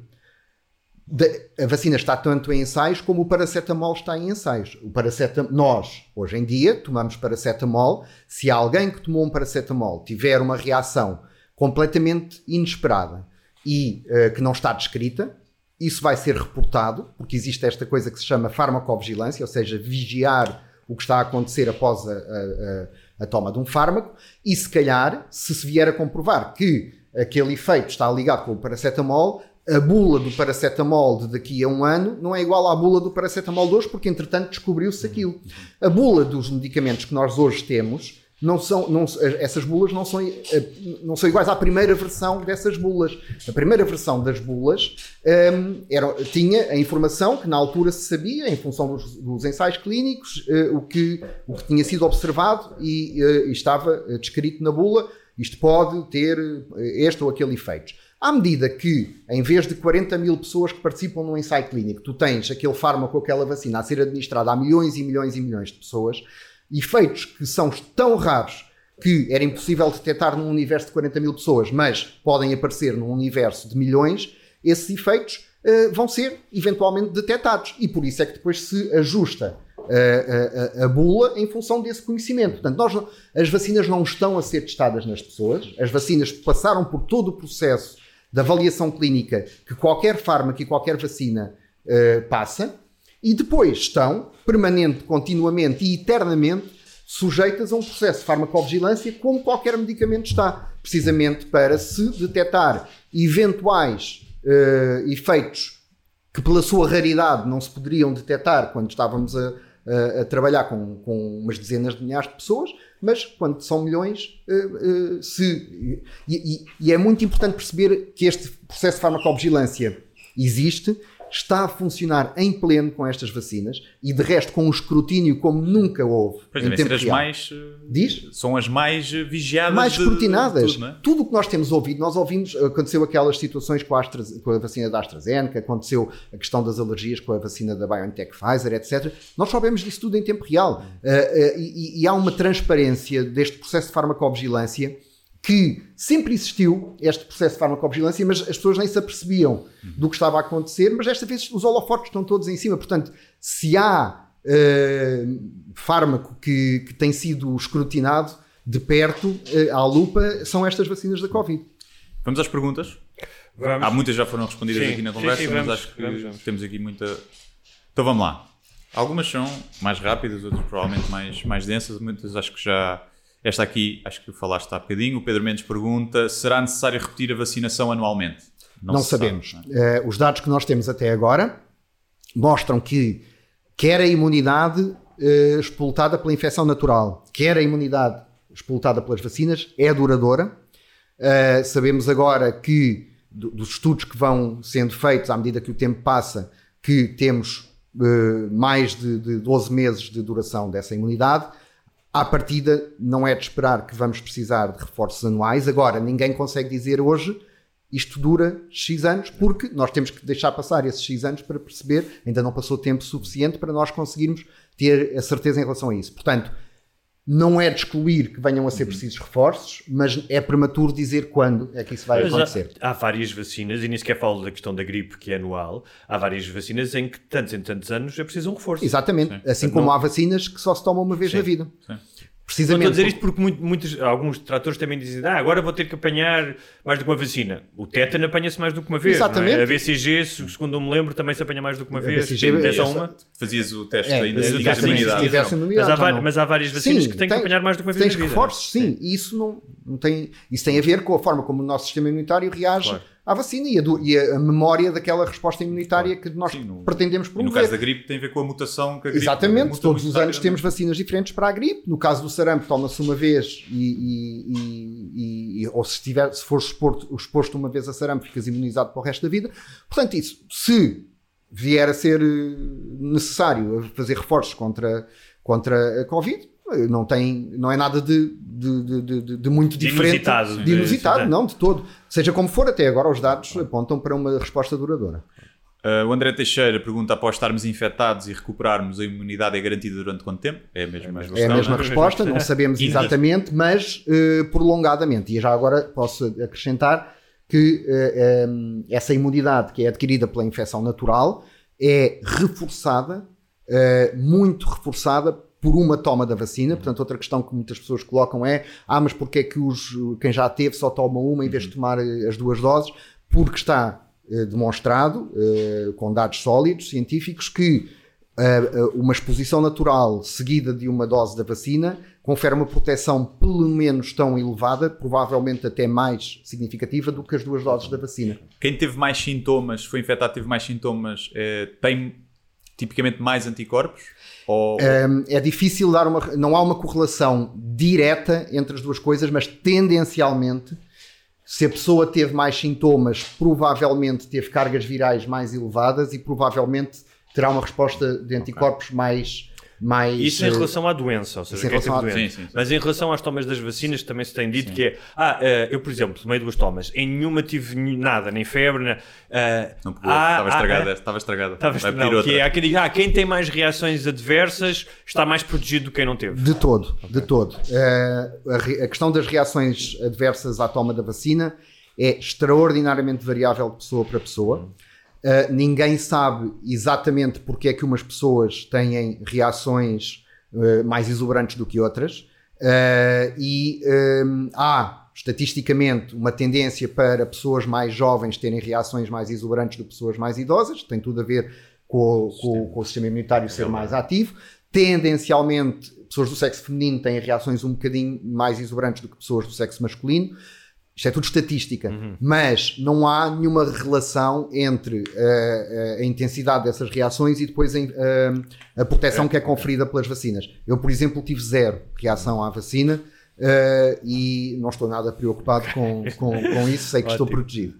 Da- a vacina está tanto em ensaios como o paracetamol está em ensaios. O paracetamol, nós, hoje em dia, tomamos paracetamol. Se alguém que tomou um paracetamol tiver uma reação completamente inesperada e eh, que não está descrita, isso vai ser reportado, porque existe esta coisa que se chama farmacovigilância, ou seja, vigiar o que está a acontecer após a- a- a toma de um fármaco, e se calhar, se se vier a comprovar que aquele efeito está ligado com o paracetamol, a bula do paracetamol de daqui a um ano não é igual à bula do paracetamol de hoje, porque entretanto descobriu-se aquilo. A bula dos medicamentos que nós hoje temos não são, não, essas bulas não são, eh, não são iguais à primeira versão dessas bulas. A primeira versão das bulas hum, era, tinha a informação que na altura se sabia, em função dos, dos ensaios clínicos, eh, o, que, o que tinha sido observado e, eh, e estava descrito na bula. Isto pode ter este ou aquele efeito. À medida que, em vez de 40 mil pessoas que participam num ensaio clínico, tu tens aquele fármaco aquela vacina a ser administrada a milhões e milhões e milhões de pessoas, efeitos que são tão raros que era impossível detectar num universo de 40 mil pessoas, mas podem aparecer num universo de milhões, esses efeitos eh, vão ser eventualmente detectados. E por isso é que depois se ajusta eh, a, a- a bula em função desse conhecimento. Portanto, nós as vacinas não estão a ser testadas nas pessoas, as vacinas passaram por todo o processo de avaliação clínica que qualquer fármaco e qualquer vacina eh, passa, e depois estão permanente, continuamente e eternamente sujeitas a um processo de farmacovigilância como qualquer medicamento está, precisamente para se detectar eventuais eh, efeitos que pela sua raridade não se poderiam detectar quando estávamos a, a- a trabalhar com, com umas dezenas de milhares de pessoas, mas quando são milhões, eh, eh, se. E, e- e é muito importante perceber que este processo de farmacovigilância existe, está a funcionar em pleno com estas vacinas e de resto com um escrutínio como nunca houve. Pois em tempo as real. mais. eh, Diz? São as mais eh, vigiadas. mais escrutinadas. tudo, é? Tudo o que nós temos ouvido, nós ouvimos, aconteceu aquelas situações com a, Astra- com a vacina da AstraZeneca, aconteceu a questão das alergias com a vacina da BioNTech Pfizer, etc. Nós sabemos disso tudo em tempo real. Uh, uh, e, e há uma transparência deste processo de farmacovigilância que sempre existiu, este processo de farmacovigilância, mas as pessoas nem se apercebiam do que estava a acontecer, mas desta vez os holofotes estão todos em cima. Portanto, se há uh, fármaco que, que tem sido escrutinado de perto, uh, à lupa, são estas vacinas da Covid. Vamos às perguntas. Vamos. Há muitas já foram respondidas Sim, aqui na sim, conversa, sim, mas vamos, acho que vamos, vamos. temos aqui muita. Então vamos lá. Algumas são mais rápidas, outras provavelmente mais, mais densas, muitas acho que já. Esta aqui, acho que falaste há bocadinho. O Pedro Mendes pergunta: será necessário repetir a vacinação anualmente? Não, sabe, sabemos. não é? Eh, os dados que nós temos até agora mostram que quer a imunidade eh, explotada pela infecção natural, quer a imunidade explotada pelas vacinas, é duradoura. Eh, sabemos agora que, do- dos estudos que vão sendo feitos à medida que o tempo passa, que temos mais de, de 12 meses de duração dessa imunidade. À partida, não é de esperar que vamos precisar de reforços anuais. Agora, ninguém consegue dizer hoje isto dura X anos, porque nós temos que deixar passar esses X anos para perceber, ainda não passou tempo suficiente para nós conseguirmos ter a certeza em relação a isso. Portanto, não é de excluir que venham a ser precisos reforços, mas é prematuro dizer quando é que isso vai Mas acontecer. há, há várias vacinas, e nem sequer falo da questão da gripe, que é anual. Há várias vacinas em que, tantos em tantos anos, é preciso um reforço. Exatamente. Assim Portanto, como não- há vacinas que só se tomam uma vez Sim. na vida. Sim. Não estou a Precisamente. dizer isto porque muito- muitos, alguns tratores também dizem ah, agora vou ter que apanhar mais do que uma vacina. O tétano apanha-se mais do que uma vez. Exatamente. Não é? A BCG, se- segundo eu me lembro, também se apanha mais do que uma A vez. BCG Tem só essa- uma. Fazias o teste É, ainda se exatamente, tivesse imunidade. Mas há, não. mas há várias vacinas Sim, que têm que tem- apanhar mais do que uma vez Tens vida. reforços, sim. E isso não, não tem. Isso tem a ver com a forma como o nosso sistema imunitário reage Claro. À vacina e a, do- e a- memória daquela resposta imunitária que nós Sim, no- pretendemos E no promover. caso da gripe tem a ver com a mutação que a gripe Exatamente, todos os anos temos vacinas diferentes para a gripe. No caso do sarampo, toma-se uma vez e, e- e- ou se, se for exposto, exposto uma vez a sarampo, ficas imunizado para o resto da vida. Portanto, isso, se vier a ser eh, necessário fazer reforços contra, contra a Covid, não, tem, não é nada de, de, de- de- de muito De diferente. inusitado, De inusitado, não, de todo. Seja como for, até agora os dados apontam para uma resposta duradoura. Uh, o André Teixeira pergunta: após estarmos infectados e recuperarmos, a imunidade é garantida durante quanto tempo? É a mesma É a questão, mesma não resposta, não sabemos exatamente, mas eh, prolongadamente. E já agora posso acrescentar que eh, em, essa imunidade que é adquirida pela infecção natural é reforçada, muito reforçada por uma toma da vacina. Portanto, outra questão que muitas pessoas colocam é: ah, mas porque é que os, quem já teve só toma uma em vez de tomar eh, as duas doses? Porque está eh, demonstrado, eh, com dados sólidos, científicos, que uh, uh, uma exposição natural seguida de uma dose da vacina confere uma proteção pelo menos tão elevada, provavelmente até mais significativa do que as duas doses da vacina. Quem teve mais sintomas, foi infectado, teve mais sintomas, eh, tem tipicamente mais anticorpos? Ou, é difícil dar uma. Não há uma correlação direta entre as duas coisas, mas tendencialmente, se a pessoa teve mais sintomas, provavelmente teve cargas virais mais elevadas e provavelmente terá uma resposta de anticorpos mais. Mais Isso em eh, relação à doença, ou seja, em teve relação à- doença. Sim, sim, sim. Mas em relação às tomas das vacinas, também se tem dito que é. Ah, eh, eu, por exemplo, tomei duas tomas, em nenhuma tive nada, nem febre, nem, eh, não pegou, ah, estava estragada, ah, estava estragada. Estava Vai não, pedir outra. que é, há quem diga, ah, quem tem mais reações adversas está mais protegido do que quem não teve. De todo, de todo. Eh, a, a questão das reações adversas à toma da vacina é extraordinariamente variável de pessoa para pessoa. Eh, ninguém sabe exatamente porque é que umas pessoas têm reações eh, mais exuberantes do que outras. Eh, e eh, há, estatisticamente, uma tendência para pessoas mais jovens terem reações mais exuberantes do que pessoas mais idosas. Tem tudo a ver com, o- com com o sistema imunitário ser mais ativo. Tendencialmente, pessoas do sexo feminino têm reações um bocadinho mais exuberantes do que pessoas do sexo masculino. Isto é tudo estatística, mas não há nenhuma relação entre eh, a intensidade dessas reações e depois em, eh, a proteção que é conferida pelas vacinas. Eu, por exemplo, tive zero reação à vacina eh, e não estou nada preocupado com, com, com isso, sei que estou protegido.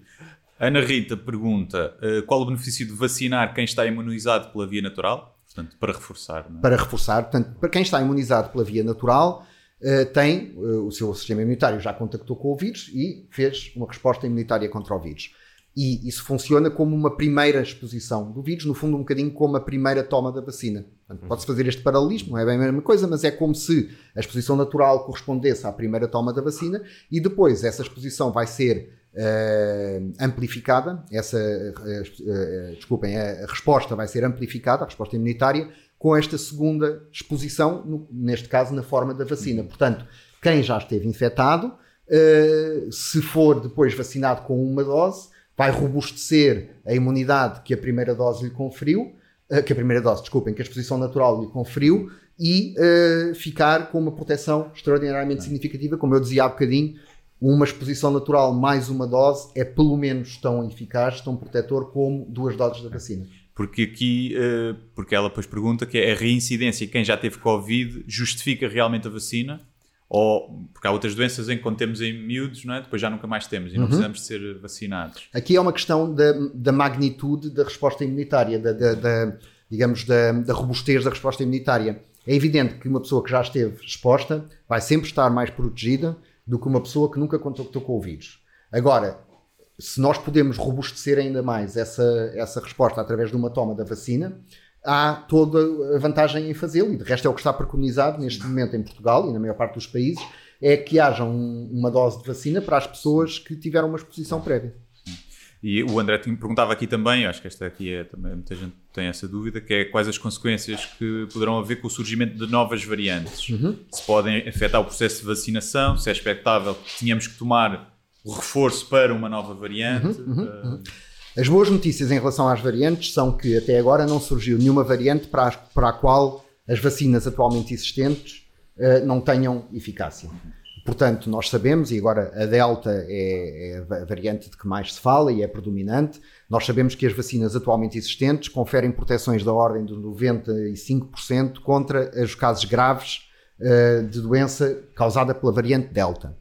Ana Rita pergunta: qual o benefício de vacinar quem está imunizado pela via natural? Portanto, para reforçar. Não é? para reforçar. Portanto, para quem está imunizado pela via natural, eh, tem eh, o seu sistema imunitário já contactou com o vírus e fez uma resposta imunitária contra o vírus. E isso funciona como uma primeira exposição do vírus, no fundo, um bocadinho como a primeira toma da vacina. Pode-se fazer este paralelismo, não é bem a mesma coisa, mas é como se a exposição natural correspondesse à primeira toma da vacina e depois essa exposição vai ser eh, amplificada, essa, eh, desculpem, a resposta vai ser amplificada, a resposta imunitária, com esta segunda exposição, no- neste caso na forma da vacina. Portanto, quem já esteve infectado, eh, se for depois vacinado com uma dose, vai robustecer a imunidade que a primeira dose lhe conferiu, eh, que a primeira dose, desculpem, que a exposição natural lhe conferiu e eh, ficar com uma proteção extraordinariamente significativa, como eu dizia há bocadinho, uma exposição natural mais uma dose é pelo menos tão eficaz, tão protetor como duas doses da vacina. Porque aqui, eh, porque ela depois pergunta que é a reincidência, quem já teve Covid justifica realmente a vacina? Ou, porque há outras doenças em que quando temos em miúdos, não é? depois já nunca mais temos e não precisamos de ser vacinados. Aqui é uma questão da, da magnitude da resposta imunitária, da, da- da- digamos, da, da robustez da resposta imunitária. É evidente que uma pessoa que já esteve exposta vai sempre estar mais protegida do que uma pessoa que nunca contactou com o vírus. Agora, se nós podemos robustecer ainda mais essa, essa resposta através de uma toma da vacina, há toda a vantagem em fazê-lo. E de resto é o que está preconizado neste momento em Portugal e na maior parte dos países, é que haja um- uma dose de vacina para as pessoas que tiveram uma exposição prévia. E o André te perguntava aqui também, acho que esta aqui é também, muita gente tem essa dúvida, que é quais as consequências que poderão haver com o surgimento de novas variantes. Se podem afetar o processo de vacinação, se é expectável que tenhamos que tomar o reforço para uma nova variante. Eh, As boas notícias em relação às variantes são que até agora não surgiu nenhuma variante para, as- para a qual as vacinas atualmente existentes eh, não tenham eficácia. Portanto, nós sabemos, e agora a Delta é, é a variante de que mais se fala e é predominante, nós sabemos que as vacinas atualmente existentes conferem proteções da ordem de 95% contra os casos graves uh, de doença causada pela variante Delta.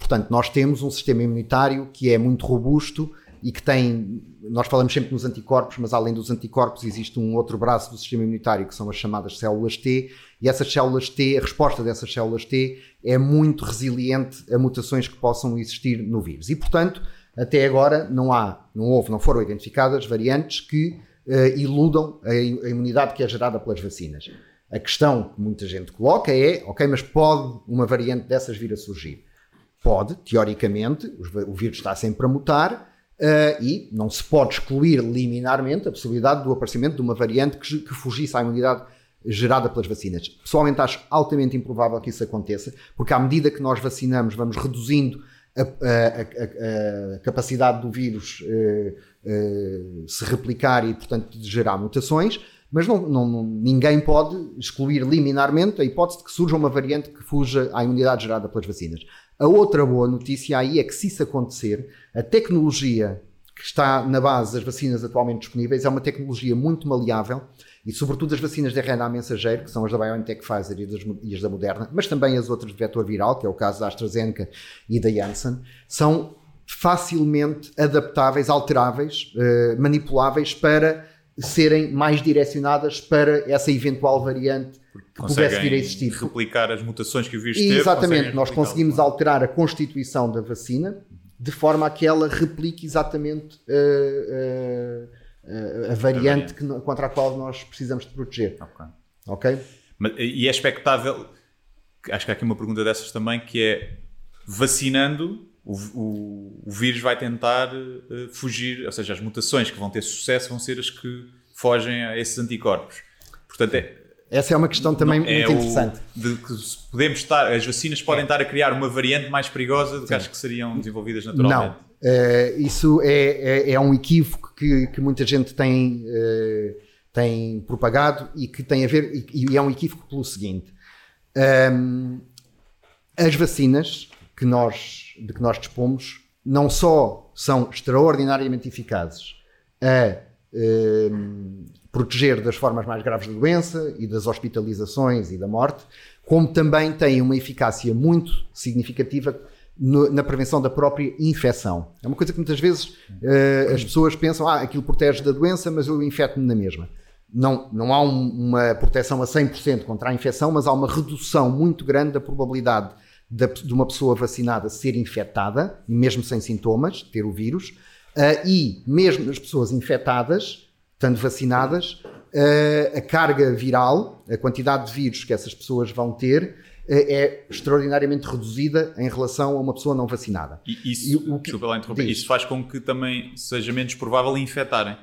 Portanto, nós temos um sistema imunitário que é muito robusto e que tem, nós falamos sempre nos anticorpos, mas além dos anticorpos existe um outro braço do sistema imunitário que são as chamadas células T, e essas células T, a resposta dessas células T é muito resiliente a mutações que possam existir no vírus. E portanto, até agora não há, não houve, não foram identificadas variantes que uh, iludam a, a imunidade que é gerada pelas vacinas. A questão que muita gente coloca é, ok, mas pode uma variante dessas vir a surgir? Pode, teoricamente, o vírus está sempre a mutar, Uh, e não se pode excluir liminarmente a possibilidade do aparecimento de uma variante que, que fugisse à imunidade gerada pelas vacinas. Pessoalmente acho altamente improvável que isso aconteça, porque à medida que nós vacinamos vamos reduzindo a, a, a, a capacidade do vírus uh, uh, se replicar e, portanto, gerar mutações, mas não, não, ninguém pode excluir liminarmente a hipótese de que surja uma variante que fuja à imunidade gerada pelas vacinas. A outra boa notícia aí é que, se isso acontecer, a tecnologia que está na base das vacinas atualmente disponíveis é uma tecnologia muito maleável e, sobretudo, as vacinas de RNA mensageiro, que são as da BioNTech Pfizer e, das, e as da Moderna, mas também as outras de vetor viral, que é o caso da AstraZeneca e da Janssen, são facilmente adaptáveis, alteráveis, eh, manipuláveis para serem mais direcionadas para essa eventual variante que pudesse vir a existir. replicar as mutações que o vírus teve. Exatamente, nós conseguimos alterar a constituição da vacina de forma a que ela replique exatamente uh, uh, a variante que, contra a qual nós precisamos de proteger. Ok. okay? Mas, e é expectável, acho que há aqui uma pergunta dessas também, que é vacinando o, o, o, vírus vai tentar uh, fugir, ou seja, as mutações que vão ter sucesso vão ser as que fogem a esses anticorpos. Portanto, é, essa é uma questão também é muito interessante. de que podemos estar, as vacinas podem estar a criar uma variante mais perigosa do que as que seriam desenvolvidas naturalmente. Não, uh, isso é, é, é, um equívoco que, que muita gente tem, uh, tem propagado e que tem a ver, e, e é um equívoco pelo seguinte: um, as vacinas que nós, de que nós dispomos não só são extraordinariamente eficazes a ehm, proteger das formas mais graves da doença e das hospitalizações e da morte, como também têm uma eficácia muito significativa no, na prevenção da própria infecção. É uma coisa que muitas vezes uh, as pessoas pensam, ah, aquilo protege da doença, mas eu infecto-me na mesma. Não, não há um, uma proteção a 100% contra a infecção, mas há uma redução muito grande da probabilidade de, uma pessoa vacinada ser infectada, mesmo sem sintomas, ter o vírus, uh, e mesmo nas pessoas infectadas, estando vacinadas, uh, a carga viral, a quantidade de vírus que essas pessoas vão ter, uh, é extraordinariamente reduzida em relação a uma pessoa não vacinada. E isso, e o que, desculpa lá interromper, isso faz com que também seja menos provável infectarem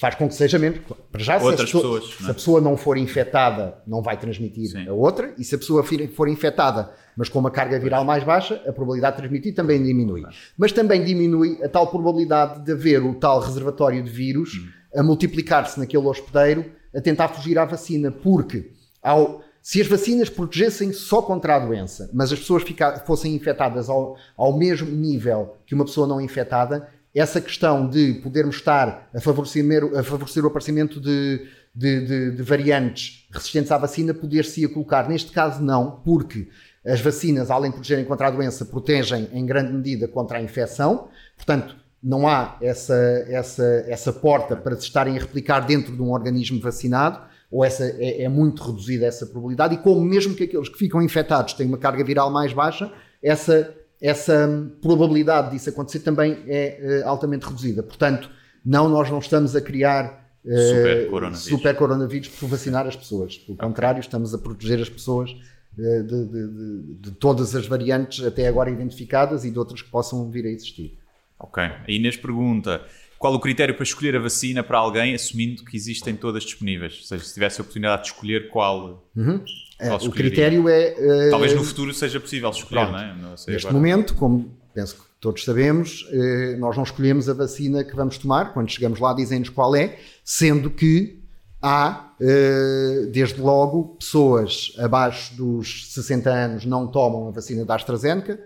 faz com que seja menos. Para já, Outras se, a pessoa, pessoas, se a pessoa não for infectada, não vai transmitir Sim. a outra, e se a pessoa for infectada, mas com uma carga viral mais baixa, a probabilidade de transmitir também diminui. Mas também diminui a tal probabilidade de haver o tal reservatório de vírus hum. a multiplicar-se naquele hospedeiro a tentar fugir à vacina, porque ao, se as vacinas protegessem só contra a doença, mas as pessoas ficar, fossem infectadas ao, ao mesmo nível que uma pessoa não infectada, essa questão de podermos estar a favorecer, a favorecer o aparecimento de, de, de, de variantes resistentes à vacina poder-se colocar. Neste caso, não, porque as vacinas, além de protegerem contra a doença, protegem em grande medida contra a infecção. Portanto, não há essa, essa, essa porta para se estarem a replicar dentro de um organismo vacinado, ou essa é, é muito reduzida essa probabilidade, e como mesmo que aqueles que ficam infectados têm uma carga viral mais baixa, essa essa probabilidade disso acontecer também é uh, altamente reduzida. Portanto, não, nós não estamos a criar uh, super, coronavírus. super, coronavírus. por vacinar as pessoas. Pelo okay. contrário, estamos a proteger as pessoas uh, de, de, de, de, todas as variantes até agora identificadas e de outras que possam vir a existir. Ok. A Inês pergunta: qual o critério para escolher a vacina para alguém, assumindo que existem todas disponíveis? Ou seja, se tivesse a oportunidade de escolher qual. Uhum. É, o critério é. Uh, Talvez no futuro seja possível escolher, pronto, não é? Não neste agora. momento, como penso que todos sabemos, uh, nós não escolhemos a vacina que vamos tomar. Quando chegamos lá, dizem-nos qual é, sendo que há, eh, desde logo, pessoas abaixo dos 60 anos não tomam a vacina da AstraZeneca,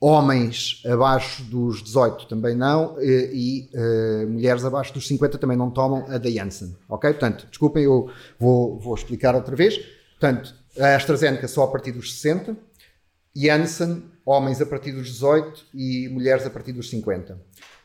homens abaixo dos 18 também não, e eh, mulheres abaixo dos 50 também não tomam a da Janssen. Ok? Portanto, desculpem, eu vou, vou explicar outra vez. Portanto, a AstraZeneca só a partir dos 60, Janssen, homens a partir dos 18 e mulheres a partir dos 50.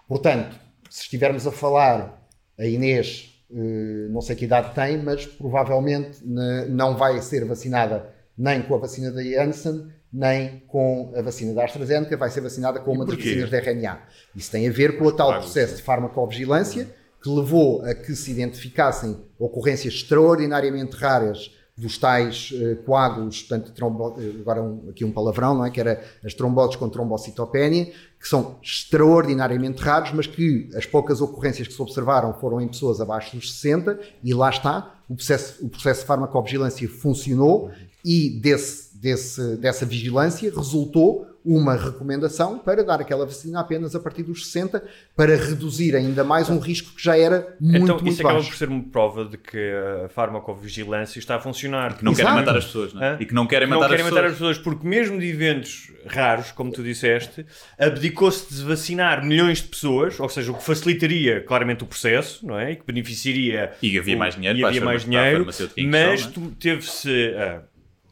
Portanto, se estivermos a falar, a Inês, eh, não sei que idade tem, mas provavelmente não vai ser vacinada nem com a vacina da Janssen, nem com a vacina da AstraZeneca, vai ser vacinada com uma das vacinas de RNA. Isso tem a ver com o tal processo de farmacovigilância que levou a que se identificassem ocorrências extraordinariamente raras dos tais eh, coágulos, portanto, trombo, eh, agora um- aqui um palavrão, não é? que era as tromboses com trombocitopénia, que são extraordinariamente raros, mas que as poucas ocorrências que se observaram foram em pessoas abaixo dos 60, e lá está, o processo, o processo de farmacovigilância funcionou, e desse, desse, dessa vigilância resultou uma recomendação para dar aquela vacina apenas a partir dos 60, para reduzir ainda mais um risco que já era muito, então, muito isso acaba baixo. por ser uma prova de que a farmacovigilância está a funcionar. Que não querem Exato. matar as pessoas, não é? E que não querem não matar, querem as, matar pessoas. as pessoas, porque mesmo de eventos raros, como tu disseste, abdicou-se de vacinar milhões de pessoas, ou seja, o que facilitaria claramente o processo, não é? E que beneficiaria. E havia o- mais dinheiro e havia mais dinheiro, mas tu- teve-se. ah,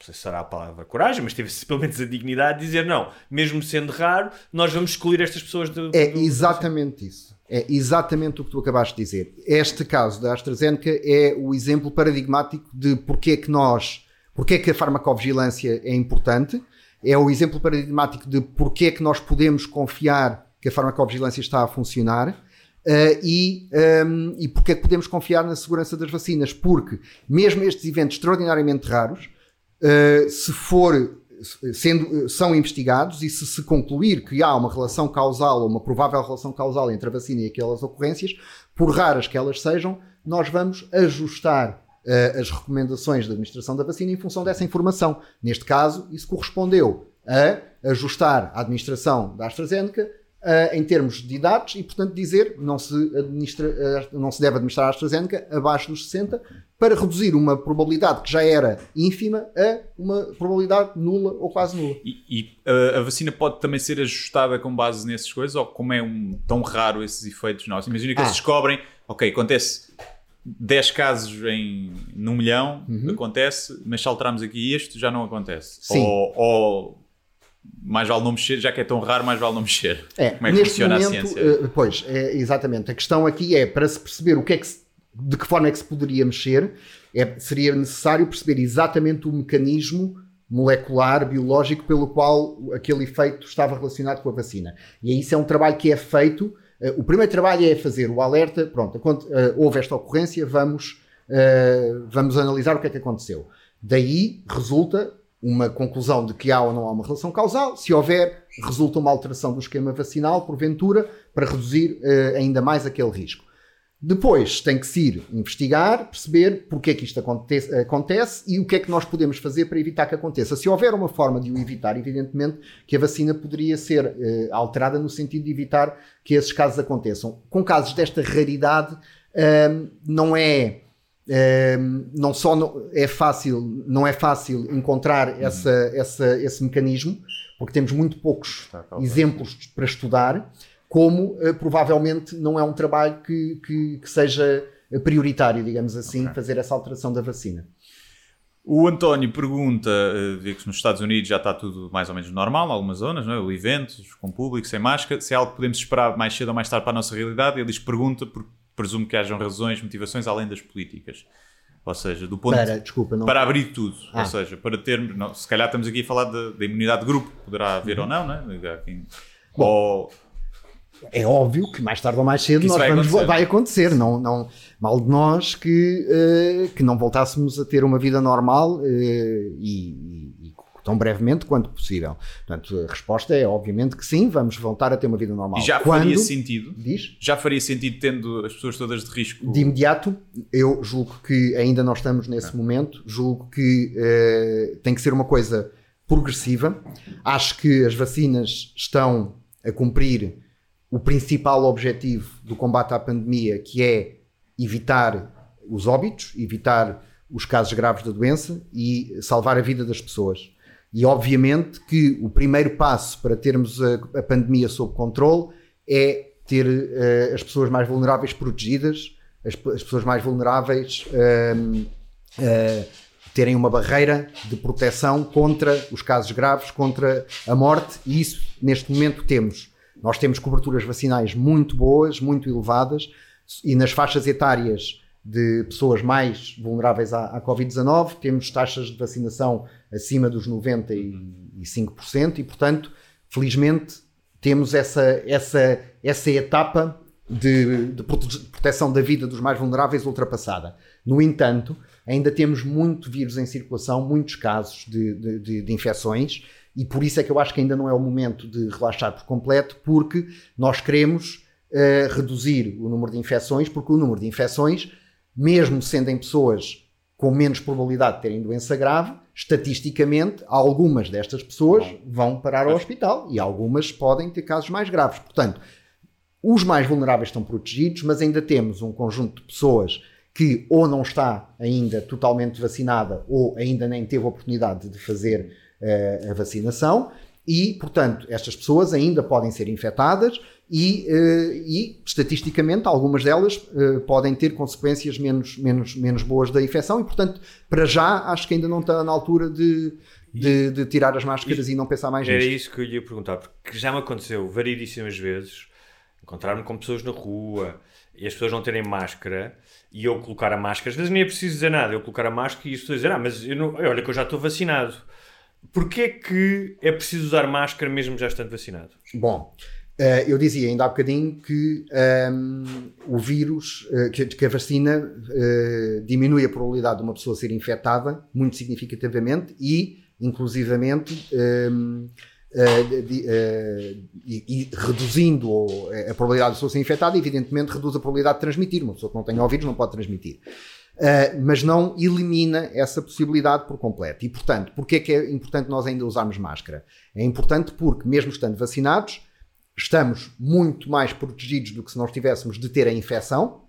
sei se será a palavra coragem, mas teve-se pelo menos a dignidade de dizer não, mesmo sendo raro, nós vamos excluir estas pessoas do. É do- exatamente isso. É exatamente o que tu acabaste de dizer. Este caso da AstraZeneca é o exemplo paradigmático de porque é que nós, porque é que a farmacovigilância é importante, é o exemplo paradigmático de porque é que nós podemos confiar que a farmacovigilância está a funcionar. eh, e, ehm, e porque é que podemos confiar na segurança das vacinas? Porque, mesmo estes eventos extraordinariamente raros, Uh, se for sendo, são investigados e se se concluir que há uma relação causal ou uma provável relação causal entre a vacina e aquelas ocorrências, por raras que elas sejam, nós vamos ajustar uh, as recomendações da administração da vacina em função dessa informação. Neste caso, isso correspondeu a ajustar a administração da AstraZeneca uh, em termos de idades e, portanto, dizer não se, administra, uh, não se deve administrar a AstraZeneca abaixo dos 60 para reduzir uma probabilidade que já era ínfima a uma probabilidade nula ou quase nula. E, e, uh, a vacina pode também ser ajustada com base nessas coisas? Ou como é um, tão raro esses efeitos nossos? Imagina que Ah. eles descobrem, ok, acontece 10 casos em num milhão, acontece, mas se alterarmos aqui este, já não acontece. Sim. Ou, ou mais vale não mexer, já que é tão raro, mais vale não mexer. É, como é que funciona momento, a ciência? eh, pois, é, exatamente. A questão aqui é para se perceber o que é que se- de que forma é que se poderia mexer, é, seria necessário perceber exatamente o mecanismo molecular, biológico, pelo qual aquele efeito estava relacionado com a vacina. E isso é um trabalho que é feito. eh, o primeiro trabalho é fazer o alerta, pronto, eh, houve esta ocorrência, vamos, vamos analisar o que é que aconteceu. Daí resulta uma conclusão de que há ou não há uma relação causal. Se houver, resulta uma alteração do esquema vacinal, porventura, para reduzir eh, ainda mais aquele risco. Depois tem que se ir investigar, perceber porque é que isto acontece, acontece e o que é que nós podemos fazer para evitar que aconteça. Se houver uma forma de o evitar, evidentemente que a vacina poderia ser eh, alterada no sentido de evitar que esses casos aconteçam. Com casos desta raridade, ahm, não é ahm, não só é fácil, não é fácil encontrar essa, essa, esse mecanismo, porque temos muito poucos exemplos para estudar, como eh, provavelmente não é um trabalho que, que, que seja prioritário, digamos assim, fazer essa alteração da vacina. O António pergunta, eh, vê que nos Estados Unidos já está tudo mais ou menos normal, em algumas zonas, não é? eventos com público, sem máscara, se é algo que podemos esperar mais cedo ou mais tarde para a nossa realidade, ele diz pergunta, porque presumo que hajam razões, motivações além das políticas. Ou seja, do ponto Para, desculpa, não... para abrir tudo. Ah. Ou seja, para termos. Não, se calhar estamos aqui a falar da da imunidade de grupo, poderá haver ou não, não é? Há quem- Ou, É óbvio que mais tarde ou mais cedo nós vai vamos, acontecer. vai acontecer. Não, não, mal de nós que, eh, que não voltássemos a ter uma vida normal e- e tão brevemente quanto possível. Portanto, a resposta é obviamente que sim, vamos voltar a ter uma vida normal. e já Quando, faria sentido. Diz? Já faria sentido tendo as pessoas todas de risco. De imediato, eu julgo que ainda não estamos nesse momento, julgo que eh, tem que ser uma coisa progressiva. Acho que as vacinas estão a cumprir o principal objetivo do combate à pandemia, que é evitar os óbitos, evitar os casos graves da doença e salvar a vida das pessoas. E obviamente que o primeiro passo para termos a, a pandemia sob controle é ter uh, as pessoas mais vulneráveis protegidas, as, as pessoas mais vulneráveis uh, uh, terem uma barreira de proteção contra os casos graves, contra a morte, e isso neste momento temos. Nós temos coberturas vacinais muito boas, muito elevadas, e nas faixas etárias de pessoas mais vulneráveis à, à Covid-19, temos taxas de vacinação acima dos 95% e, portanto, felizmente, temos essa, essa, essa etapa de, de proteção da vida dos mais vulneráveis ultrapassada. No entanto, ainda temos muito vírus em circulação, muitos casos de, de, de, infecções, e por isso é que eu acho que ainda não é o momento de relaxar por completo, porque nós queremos uh, reduzir o número de infecções, porque o número de infecções mesmo sendo em pessoas com menos probabilidade de terem doença grave, estatisticamente, algumas destas pessoas vão parar ao hospital e algumas podem ter casos mais graves. Portanto, os mais vulneráveis estão protegidos, mas ainda temos um conjunto de pessoas que ou não está ainda totalmente vacinada ou ainda nem teve a oportunidade de fazer uh, a vacinação e, portanto, estas pessoas ainda podem ser infectadas e, uh, e, estatisticamente algumas delas uh, podem ter consequências menos, menos, menos boas da infecção e portanto para já acho que ainda não está na altura de, de, de tirar as máscaras e, e, não pensar mais era nisto. Era isso que eu lhe ia perguntar, porque já me aconteceu variedíssimas vezes encontrar-me com pessoas na rua e as pessoas não terem máscara e eu colocar a máscara, às vezes nem é preciso dizer nada, eu colocar a máscara e as pessoas dizem, ah, mas eu não, olha que eu já estou vacinado. Porquê é que é preciso usar máscara mesmo já estando vacinado? Bom, Uh, eu dizia ainda há bocadinho que um, o vírus, uh, que, que, a vacina uh, diminui a probabilidade de uma pessoa ser infectada muito significativamente e, inclusivamente, um, de, e, e, reduzindo a probabilidade de pessoa ser infectada, evidentemente reduz a probabilidade de transmitir. Uma pessoa que não tem o vírus não pode transmitir. mas não elimina essa possibilidade por completo. E, portanto, porquê é que é importante nós ainda usarmos máscara? É importante porque, mesmo estando vacinados, estamos muito mais protegidos do que se nós tivéssemos de ter a infecção,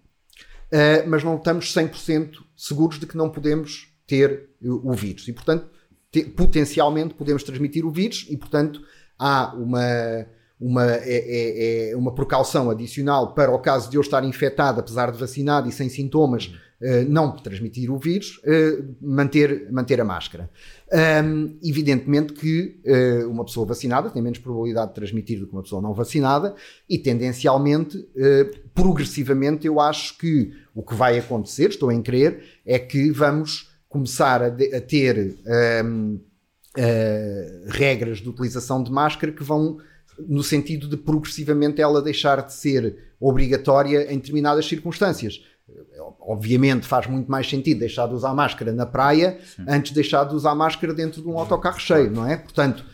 uh, mas não estamos 100% seguros de que não podemos ter o, o vírus. E, portanto, te, potencialmente podemos transmitir o vírus e, portanto, há uma, uma, é, é, é, uma precaução adicional para o caso de eu estar infectado, apesar de vacinado e sem sintomas, não transmitir o vírus, uh, manter, manter a máscara. Um, evidentemente que uh, uma pessoa vacinada tem menos probabilidade de transmitir do que uma pessoa não vacinada e tendencialmente, uh, progressivamente, eu acho que o que vai acontecer, estou em crer, é que vamos começar a, de, a ter um, uh, regras de utilização de máscara que vão no sentido de progressivamente ela deixar de ser obrigatória em determinadas circunstâncias obviamente faz muito mais sentido deixar de usar máscara na praia Sim. antes de deixar de usar máscara dentro de um autocarro cheio, não é? Portanto,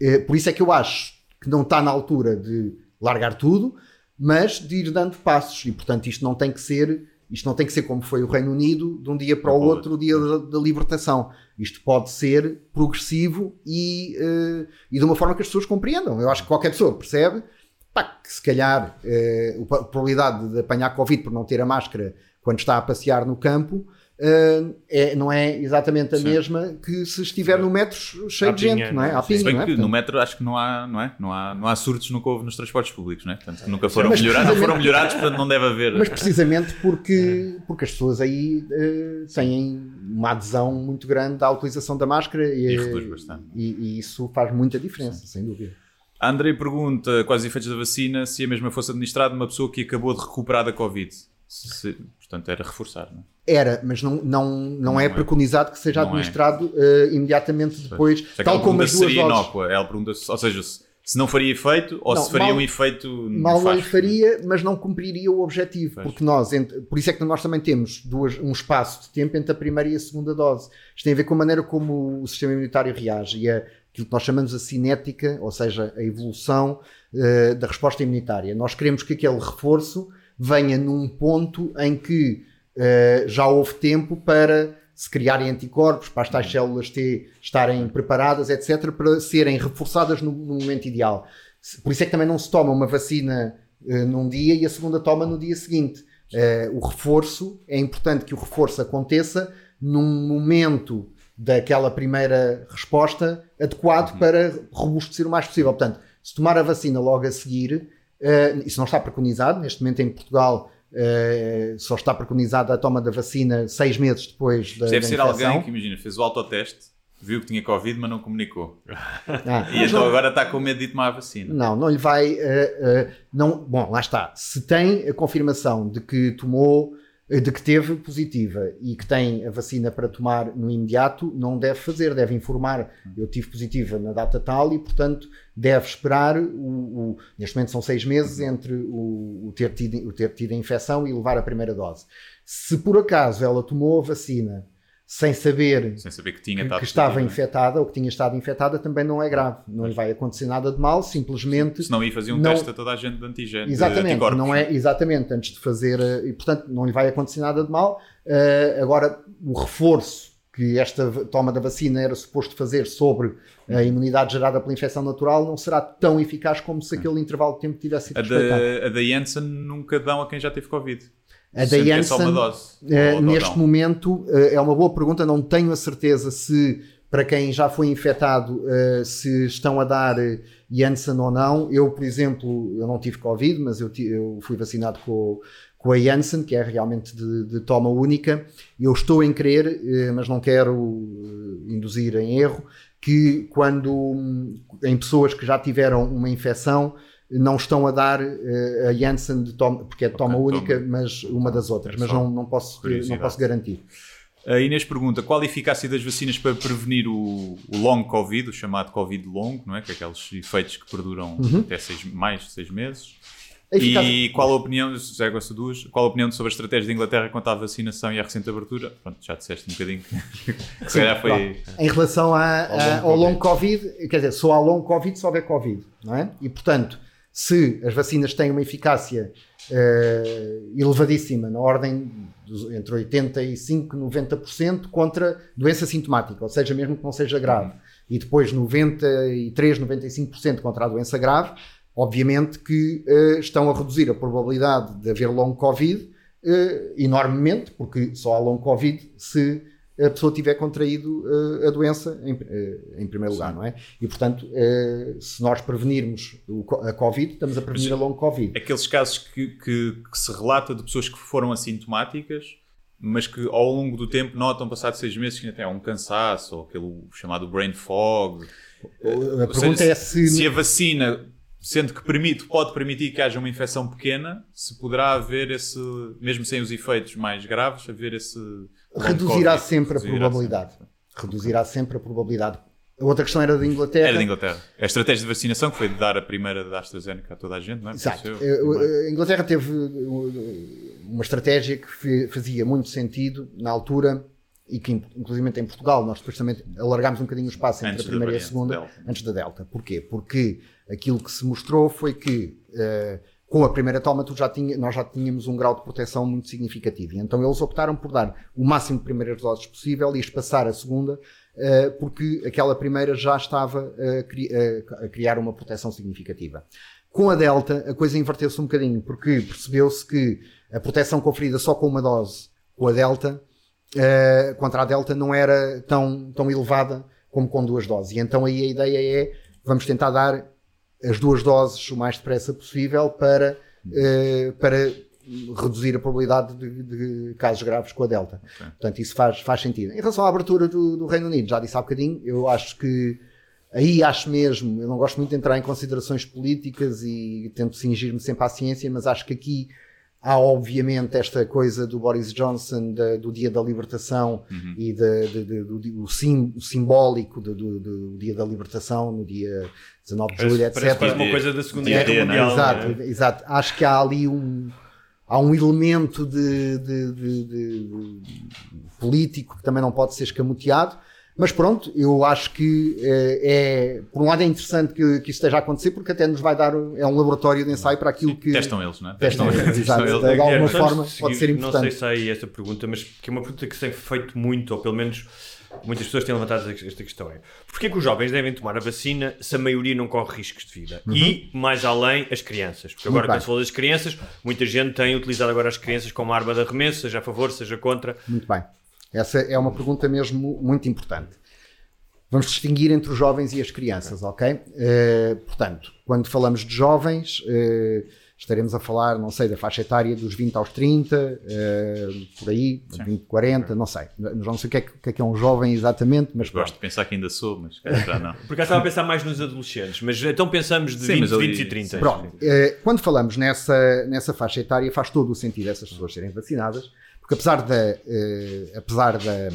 eh, por isso é que eu acho que não está na altura de largar tudo, mas de ir dando passos e portanto isto não tem que ser isto não tem que ser como foi o Reino Unido de um dia para o outro, o dia da, da, libertação. Isto pode ser progressivo e, uh, e de uma forma que as pessoas compreendam. Eu acho que qualquer pessoa percebe pá, que se calhar uh, a probabilidade de apanhar Covid por não ter a máscara quando está a passear no campo, Uh, é, não é exatamente a Sim. mesma que se estiver no metro cheio de gente, não é? À pinha, não é? no metro acho que não há, não é? Não há, não há surtos nunca houve nos transportes públicos, não é? Portanto, nunca foram melhorados, foram melhorados, portanto não deve haver. Mas precisamente porque, é. porque as pessoas aí uh, têm uma adesão muito grande à utilização da máscara e, e, bastante. e, e isso faz muita diferença, Sim. sem dúvida. A Andrei pergunta quais os efeitos da vacina se a mesma fosse administrada numa pessoa que acabou de recuperar da Covid. Se, portanto, era reforçar, não é? Era, mas não, não, não, não é, é, preconizado que seja é. administrado é. uh, imediatamente depois, pois. tal como as duas seria doses. Inócua. Ela pergunta, ou seja, se, se não faria efeito ou não, se faria mal, um efeito mal não faria, mas não cumpriria o objetivo, porque nós, por isso é que nós também temos duas, um espaço de tempo entre a primeira e a segunda dose. Isto tem a ver com a maneira como o sistema imunitário reage e a, aquilo que nós chamamos a cinética, ou seja, a evolução uh, da resposta imunitária. Nós queremos que aquele reforço venha num ponto em que uh, já houve tempo para se criarem anticorpos, para as tais células T estarem preparadas, etc., para serem reforçadas no, no momento ideal. Por isso é que também não se toma uma vacina uh, num dia e a segunda toma no dia seguinte. O reforço, é importante que o reforço aconteça num momento daquela primeira resposta adequado para robustecer o mais possível. Portanto, se tomar a vacina logo a seguir, eh, isso não está preconizado, neste momento em Portugal eh, só está preconizada a toma da vacina seis meses depois da, Deve ser alguém que, imagina, fez o autoteste, viu que tinha Covid, mas não comunicou. Ah, E então agora está com medo de tomar a vacina. Não, não lhe vai. eh, não, bom, lá está. Se tem a confirmação de que tomou, de que teve positiva e que tem a vacina para tomar no imediato, não deve fazer, deve informar. Eu tive positiva na data tal e, portanto, deve esperar. O, o- neste momento são seis meses entre o, o ter tido, o ter tido a infecção e levar a primeira dose. Se por acaso ela tomou a vacina sem saber Sem saber que tinha que, que estava positivo, infectada ou que tinha estado infectada também não é grave. Não lhe vai acontecer nada de mal, simplesmente. Senão ia fazer um não- teste a toda a gente de antigênio. de Exatamente, anticorpos. não é exatamente antes de fazer eh, e portanto não lhe vai acontecer nada de mal. Eh, agora o reforço que esta toma da vacina era suposto fazer sobre a imunidade gerada pela infecção natural não será tão eficaz como se aquele intervalo de tempo tivesse sido A respeitado. da, a da Janssen nunca dão a quem já teve Covid. A da Sendo que é só uma Janssen, dose. ou neste momento eh, é uma boa pergunta, não tenho a certeza se para quem já foi infectado eh, se estão a dar Janssen ou não. Eu, por exemplo, eu não tive Covid, mas eu, eu fui vacinado com, com a Janssen, que é realmente de, de toma única. Eu estou em crer, mas não quero induzir em erro, que quando em pessoas que já tiveram uma infecção não estão a dar eh, a Janssen de toma, porque é de toma Ok, única, toma. mas uma das outras, mas só não, não, posso, não posso garantir. A Inês pergunta qual a eficácia das vacinas para prevenir o, o long Covid, o chamado Covid longo, não é? Que é aqueles efeitos que perduram Uhum. até seis, mais de seis meses. E qual a opinião, já gosto duas, qual a opinião sobre a estratégia da Inglaterra quanto à vacinação e à recente abertura? Pronto, já disseste um bocadinho que, que se calhar foi. Em relação a- a- ao, long long COVID, quer dizer, só há long COVID se houver COVID, não é? E portanto, se as vacinas têm uma eficácia eh, elevadíssima, na ordem dos, entre 85% e 90% contra doença sintomática, ou seja, mesmo que não seja grave, e depois 93%, 95% contra a doença grave, obviamente que eh, estão a reduzir a probabilidade de haver long COVID eh, enormemente, porque só há long COVID se a pessoa tiver contraído eh, a doença em, em primeiro lugar, não é? E portanto, se nós prevenirmos o a Covid, estamos a prevenir a long Covid. Aqueles casos que, que- que se relata de pessoas que foram assintomáticas, mas que ao longo do tempo notam, passado seis meses, que ainda têm um cansaço ou aquele chamado brain fog. A Ou pergunta seja, é se- se a vacina, sendo que permite, pode permitir que haja uma infecção pequena, se poderá haver esse, mesmo sem os efeitos mais graves, haver esse. reduzirá Covid. sempre a Reduzirá probabilidade. Reduzirá sempre a probabilidade. A outra questão era da Inglaterra. Era da Inglaterra. A estratégia de vacinação que foi de dar a primeira da AstraZeneca a toda a gente, não é? Exato. Eh, A Inglaterra teve uh, uma estratégia que fazia muito sentido na altura e que, inclusive em Portugal, nós depois também alargámos um bocadinho o espaço entre Antes a primeira e a segunda, antes da Delta. Porquê? Porque aquilo que se mostrou foi que eh, com a primeira toma tu já tinha, nós já tínhamos um grau de proteção muito significativo. E então eles optaram por dar o máximo de primeiras doses possível e espaçar a segunda, eh, porque aquela primeira já estava a, cri- a- a criar uma proteção significativa. Com a Delta, a coisa inverteu-se um bocadinho, porque percebeu-se que a proteção conferida só com uma dose com a Delta, eh, contra a Delta, não era tão, tão elevada como com duas doses. E então aí a ideia é, vamos tentar dar as duas doses o mais depressa possível para, eh, para reduzir a probabilidade de, de casos graves com a Delta. Portanto, isso faz, faz sentido. Em relação à abertura do, do Reino Unido, já disse há bocadinho, eu acho que aí acho mesmo, eu não gosto muito de entrar em considerações políticas e tento cingir-me sempre à ciência, mas acho que aqui há obviamente esta coisa do Boris Johnson da- do dia da libertação e da- de- de- do, sim- o simbólico do, do- do dia da libertação no dia 19 de Parece- julho, parece etc. quase uma coisa da Segunda É, Guerra Mundial, Exato, não é? exato. Acho que há ali um há um elemento de, de- de- de- de- político que também não pode ser escamoteado. Mas pronto, eu acho que eh, é, por um lado é interessante que, que isso esteja a acontecer, porque até nos vai dar, é um laboratório de ensaio para aquilo que... Testam eles, não é? Testam eles, Testam exato. eles. De alguma só forma pode seguir, ser Não sei importante. se aí esta pergunta, mas que é uma pergunta que se tem feito muito, ou pelo menos muitas pessoas têm levantado esta questão. É, porquê que os jovens devem tomar a vacina se a maioria não corre riscos de vida? E, mais além, as crianças. Porque agora, Uhum. Quando se fala das crianças, muita gente tem utilizado agora as crianças como arma de arremesso, seja a favor, seja contra. Muito bem. Essa é uma pergunta mesmo muito importante. Vamos distinguir entre os jovens e as crianças, ok? Eh, portanto, quando falamos de jovens, eh, estaremos a falar, não sei, da faixa etária dos 20 aos 30, eh, por aí, 20, 40, não sei. Não sei o que é que, o que é, que é um jovem exatamente, mas Gosto de pensar que ainda sou, mas já não. Porque eu estava a pensar mais nos adolescentes, mas então pensamos de Sim, 20, mas ali- 20 e 30. Pronto, quando falamos nessa, nessa faixa etária, faz todo o sentido essas pessoas serem vacinadas, porque apesar da, eh, apesar da,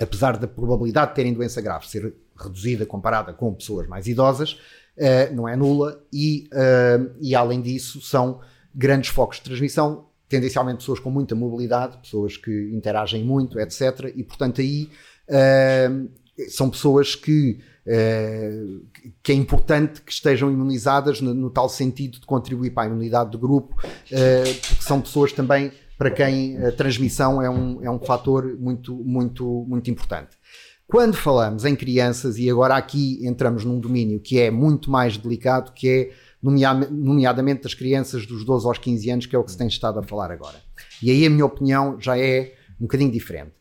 apesar da probabilidade de terem doença grave ser reduzida comparada com pessoas mais idosas, eh, não é nula e, eh, e além disso são grandes focos de transmissão, tendencialmente pessoas com muita mobilidade, pessoas que interagem muito, etc. E portanto aí são pessoas que, que é importante que estejam imunizadas no, no tal sentido de contribuir para a imunidade do grupo, porque são pessoas também para quem a transmissão é um, é um fator muito, muito, muito importante. Quando falamos em crianças, e agora aqui entramos num domínio que é muito mais delicado, que é nomea- nomeadamente das crianças dos 12 aos 15 anos, que é o que se tem estado a falar agora. E aí a minha opinião já é um bocadinho diferente.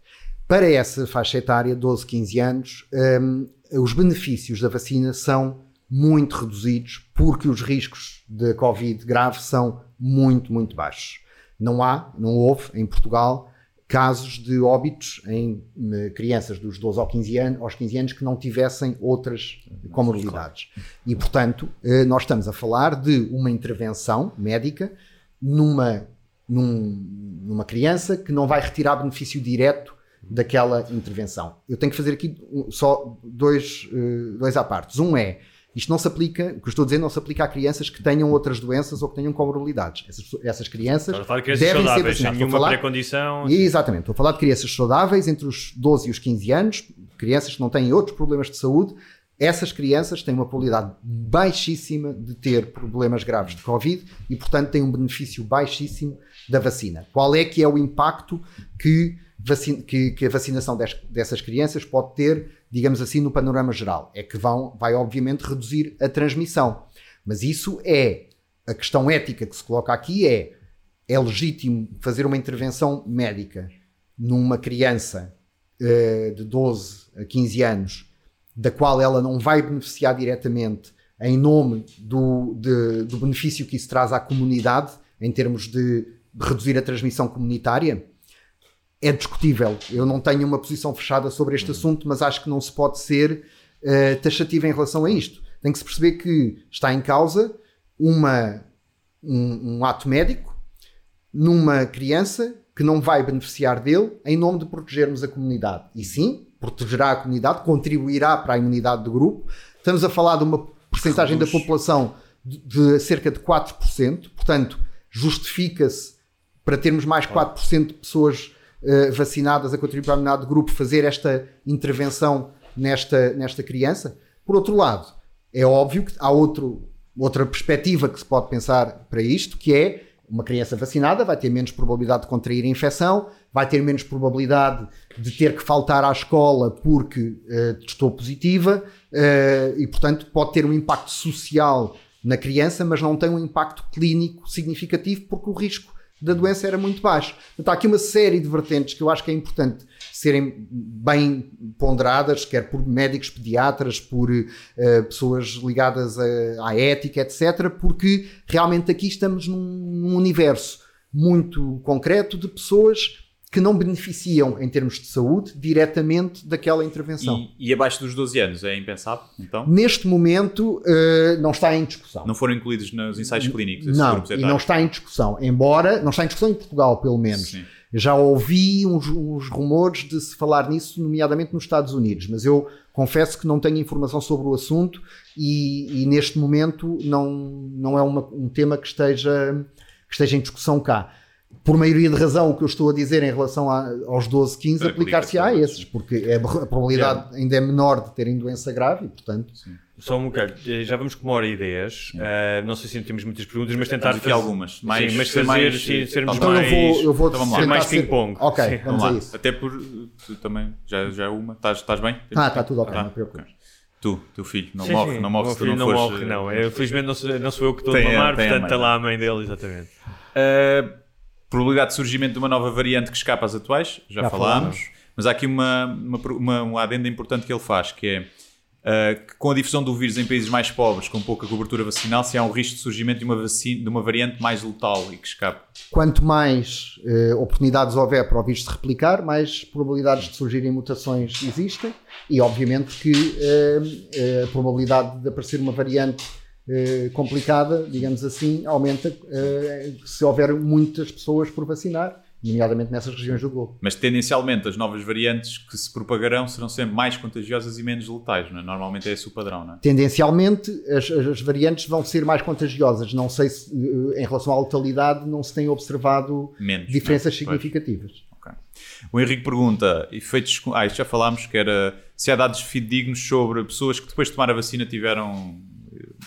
Para essa faixa etária, 12, 15 anos, hum, os benefícios da vacina são muito reduzidos porque os riscos de Covid grave são muito, muito baixos. Não há, não houve em Portugal casos de óbitos em eh, crianças dos 12 aos 15 anos, aos 15 anos que não tivessem outras comorbilidades. E, portanto, eh, nós estamos a falar de uma intervenção médica numa, num- numa criança que não vai retirar benefício direto daquela intervenção. Eu tenho que fazer aqui só dois, eh, dois à partes. Um é, isto não se aplica, o que eu estou a dizer não se aplica a crianças que tenham outras doenças ou que tenham comorbilidades. Essas, essas crianças Estamos a falar de crianças devem ser saudáveis, sem vacinadas. Estou a nenhuma falar- pré-condição. Exatamente, estou a falar de crianças saudáveis entre os 12 e os 15 anos, crianças que não têm outros problemas de saúde. Essas crianças têm uma probabilidade baixíssima de ter problemas graves de Covid e, portanto, têm um benefício baixíssimo da vacina. Qual é que é o impacto que, vacina- que- que a vacinação des- dessas crianças pode ter, digamos assim, no panorama geral? É que vão, vai, obviamente, reduzir a transmissão. Mas isso é a questão ética que se coloca aqui é é legítimo fazer uma intervenção médica numa criança eh, de 12 a 15 anos, da qual ela não vai beneficiar diretamente em nome do, de- do benefício que isso traz à comunidade, em termos de reduzir a transmissão comunitária? É discutível. Eu não tenho uma posição fechada sobre este assunto, mas acho que não se pode ser eh, taxativo em relação a isto. Tem que se perceber que está em causa uma, um- um ato médico numa criança que não vai beneficiar dele em nome de protegermos a comunidade. E sim, protegerá a comunidade, contribuirá para a imunidade do grupo. Estamos a falar de uma porcentagem da população de, de cerca de 4%, portanto, justifica-se para termos mais 4% de pessoas eh, vacinadas a contribuir para a imunidade do grupo fazer esta intervenção nesta, nesta criança. Por outro lado, é óbvio que há outro, outra perspectiva que se pode pensar para isto, que é uma criança vacinada vai ter menos probabilidade de contrair a infecção, vai ter menos probabilidade de ter que faltar à escola porque eh, testou positiva eh, e, portanto, pode ter um impacto social na criança, mas não tem um impacto clínico significativo porque o risco da doença era muito baixo. Portanto, há aqui uma série de vertentes que eu acho que é importante serem bem ponderadas, quer por médicos, pediatras, por eh, pessoas ligadas a- à ética, etc., porque realmente aqui estamos num, num universo muito concreto de pessoas que não beneficiam em termos de saúde diretamente daquela intervenção. E, e abaixo dos 12 anos é impensável, então? Neste momento eh, não está em discussão. Não foram incluídos nos ensaios clínicos Não, e não está em discussão. Embora, não está em discussão em Portugal, pelo menos. Sim. Já ouvi uns, uns rumores de se falar nisso, nomeadamente nos Estados Unidos, mas eu confesso que não tenho informação sobre o assunto e, e neste momento não, não é uma- um tema que esteja, que esteja em discussão cá. Por maioria de razão, o que eu estou a dizer em relação a- aos 12, 15 Aplica-se aplicar-se a esses, porque é- a probabilidade ainda é menor de terem doença grave e, portanto, Só um bocado, eh, já vamos com uma hora e dez. Eh, não sei se ainda temos muitas perguntas, mas tentar fazer- algumas. Mais- sim, mas ser fazer, mais, sim, eh, sermos então eu mais, vou, eu vou Então ser mais ping-pong. Ok, Sim. vamos, Vamos a lá. isso. Até por. Tu também. Já, já é uma. Estás, estás bem? Ah, está tudo ok, Tá. não te preocupes. Tu, teu filho, não Sim, morre, sim. não morre se tu filho não não fores. morre, eh, não. Eu, felizmente não sou, não sou eu que estou a Tem a- mamar, portanto está lá a mãe dele, exatamente. Uh, probabilidade de surgimento de uma nova variante que escapa às atuais, já, Já falámos, mas há aqui uma, uma, uma, uma adenda importante que ele faz, que é uh, que com a difusão do vírus em países mais pobres, com pouca cobertura vacinal, se há um risco de surgimento de uma, vacina, de uma variante mais letal e que escape. Quanto mais eh, oportunidades houver para o vírus se replicar, mais probabilidades de surgirem mutações existem e, obviamente, que eh, a probabilidade de aparecer uma variante eh, complicada, digamos assim, aumenta eh, se houver muitas pessoas por vacinar, nomeadamente nessas regiões do globo. Mas tendencialmente as novas variantes que se propagarão serão sempre mais contagiosas e menos letais, não é? Normalmente é esse o padrão, não é? Tendencialmente, as, as- variantes vão ser mais contagiosas. Não sei se, eh, em relação à letalidade, não se tem observado Menos. diferenças não é? Pois. significativas. O Henrique pergunta, efeitos, ah, já falámos, que era se há dados fidedignos sobre pessoas que depois de tomar a vacina tiveram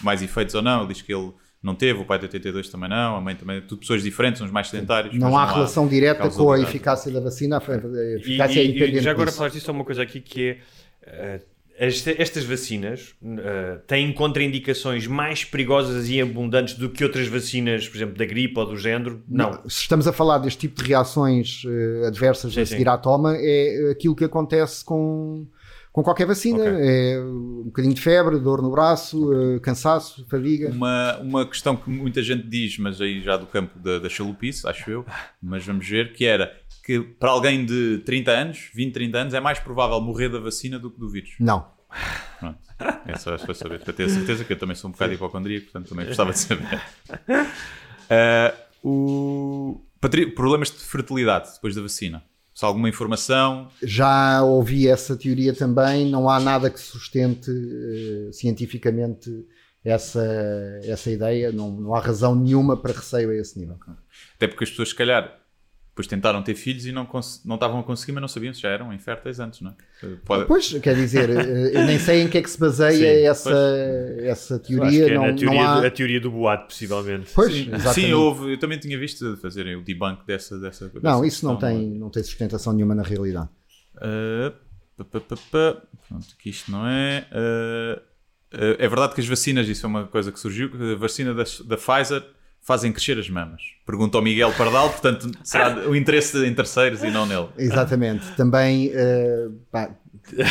mais efeitos ou não. Ele diz que ele não teve, o pai de 82 também não, a mãe também, tudo pessoas diferentes, uns mais sedentários. Não há relação direta com a eficácia da vacina. A E, eficácia é e- e independente já agora disso. falaste disso, há uma coisa aqui que é. esta- estas vacinas eh, têm contraindicações mais perigosas e abundantes do que outras vacinas, por exemplo, da gripe ou do género? Não. Se estamos a falar deste tipo de reações eh, adversas Sim, a seguir à toma, é aquilo que acontece com, com qualquer vacina. Ok. É um bocadinho de febre, dor no braço, eh, cansaço, fadiga. Uma, uma questão que muita gente diz, mas aí já do campo da, da chalupice, acho eu, mas vamos ver, que era que para alguém de 30 anos, 20, 30 anos, é mais provável morrer da vacina do que do vírus. Não. Pronto. É só para saber, para ter a certeza que eu também sou um bocado hipocondríaco, portanto também gostava de saber. Ah, o... Problemas de fertilidade depois da vacina. Se há alguma informação, Já ouvi essa teoria também. Não há nada que sustente eh, cientificamente essa, essa ideia. Não, não há razão nenhuma para receio a esse nível. até porque as pessoas, se calhar, depois tentaram ter filhos e não, não estavam a conseguir, mas não sabiam se já eram inférteis antes, não é? Pode- Pois, quer dizer, eh, eu nem sei em que é que se baseia Sim, essa, essa teoria. que é não, teoria, não há... do, a teoria do boato, possivelmente. Pois, Sim, sim, houve, eu também tinha visto fazerem o debunk dessa. dessa Não, dessa isso não tem, não tem sustentação nenhuma na realidade. Uh, pá, pá, pá. Pronto, que isto não é. Uh, uh, é verdade que as vacinas, isso é uma coisa que surgiu, a vacina da, da Pfizer fazem crescer as mamas. Pergunta ao Miguel Pardal, portanto, será o interesse em terceiros e não nele. Exatamente. Também, pá,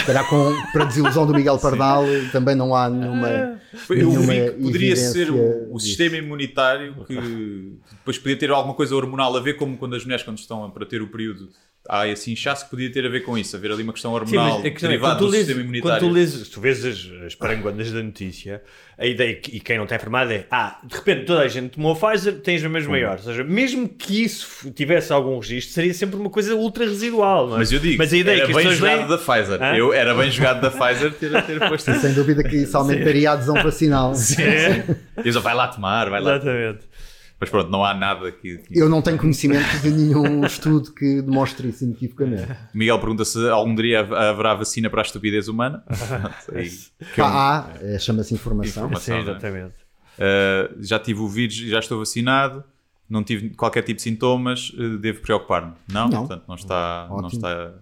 calhar com, para desilusão do Miguel Pardal, também não há nenhuma. Eu nenhuma vi que poderia ser o, o sistema imunitário que depois podia ter alguma coisa hormonal a ver, como quando as mulheres, quando estão para ter o período, há esse inchaço, podia ter a ver com isso, haver ali uma questão Sim, hormonal a questão é, derivada quando tu do lês, sistema quando imunitário. tu lês, se tu vês as, as paranguandas da notícia, a ideia, que- e quem não está informado é, ah, de repente toda a gente tomou a Pfizer, tens as mesmas maiores. Ou seja, mesmo que isso tivesse algum registro, seria sempre uma coisa ultra residual, não é? Mas eu digo, mas a ideia era que bem jogado da Pfizer. Hã? Eu era bem jogado da Pfizer ter, ter posto. Sem dúvida que isso aumentaria a adesão vacinal. E eles, vai lá tomar, vai lá. Exatamente. Mas pronto, não há nada que. que- Eu não tenho conhecimento de nenhum estudo que demonstre isso inequivocamente. Miguel pergunta se algum dia haverá vacina para a estupidez humana. Aí, que é um- há, chama-se informação. Informação. Sim, é? exatamente. Uh, já tive o vírus e já estou vacinado. Não tive qualquer tipo de sintomas. uh, devo preocupar-me? Não? Não. Portanto, não está. Não está...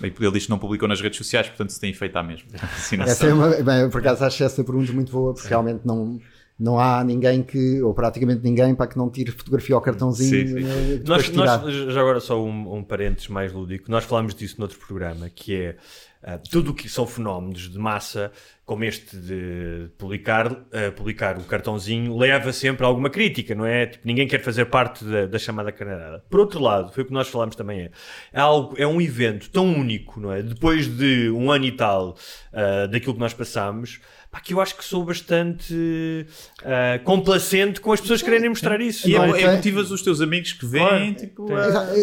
Bem, Ele diz que não publicou nas redes sociais, portanto, se tem efeito à mesma. Vacinação. Essa é uma, bem, por acaso acho essa pergunta muito boa, porque realmente não, não há ninguém que, ou praticamente ninguém, para que não tire fotografia ao cartãozinho. Sim, sim. eh, Nós, nós- já agora só um, um parênteses mais lúdico, nós falámos disso noutro programa, que é ah, tudo o que são fenómenos de massa, como este de publicar, ah, publicar o cartãozinho, leva sempre a alguma crítica, não é? Tipo, ninguém quer fazer parte da, da chamada canarada. Por outro lado, foi o que nós falámos também, é, é, algo, é um evento tão único, não é? Depois de um ano e tal ah, daquilo que nós passámos, pá, que eu acho que sou bastante ah, complacente com as pessoas quererem mostrar isso. E não é, é? é motivas os teus amigos que vêm, Claro. tipo,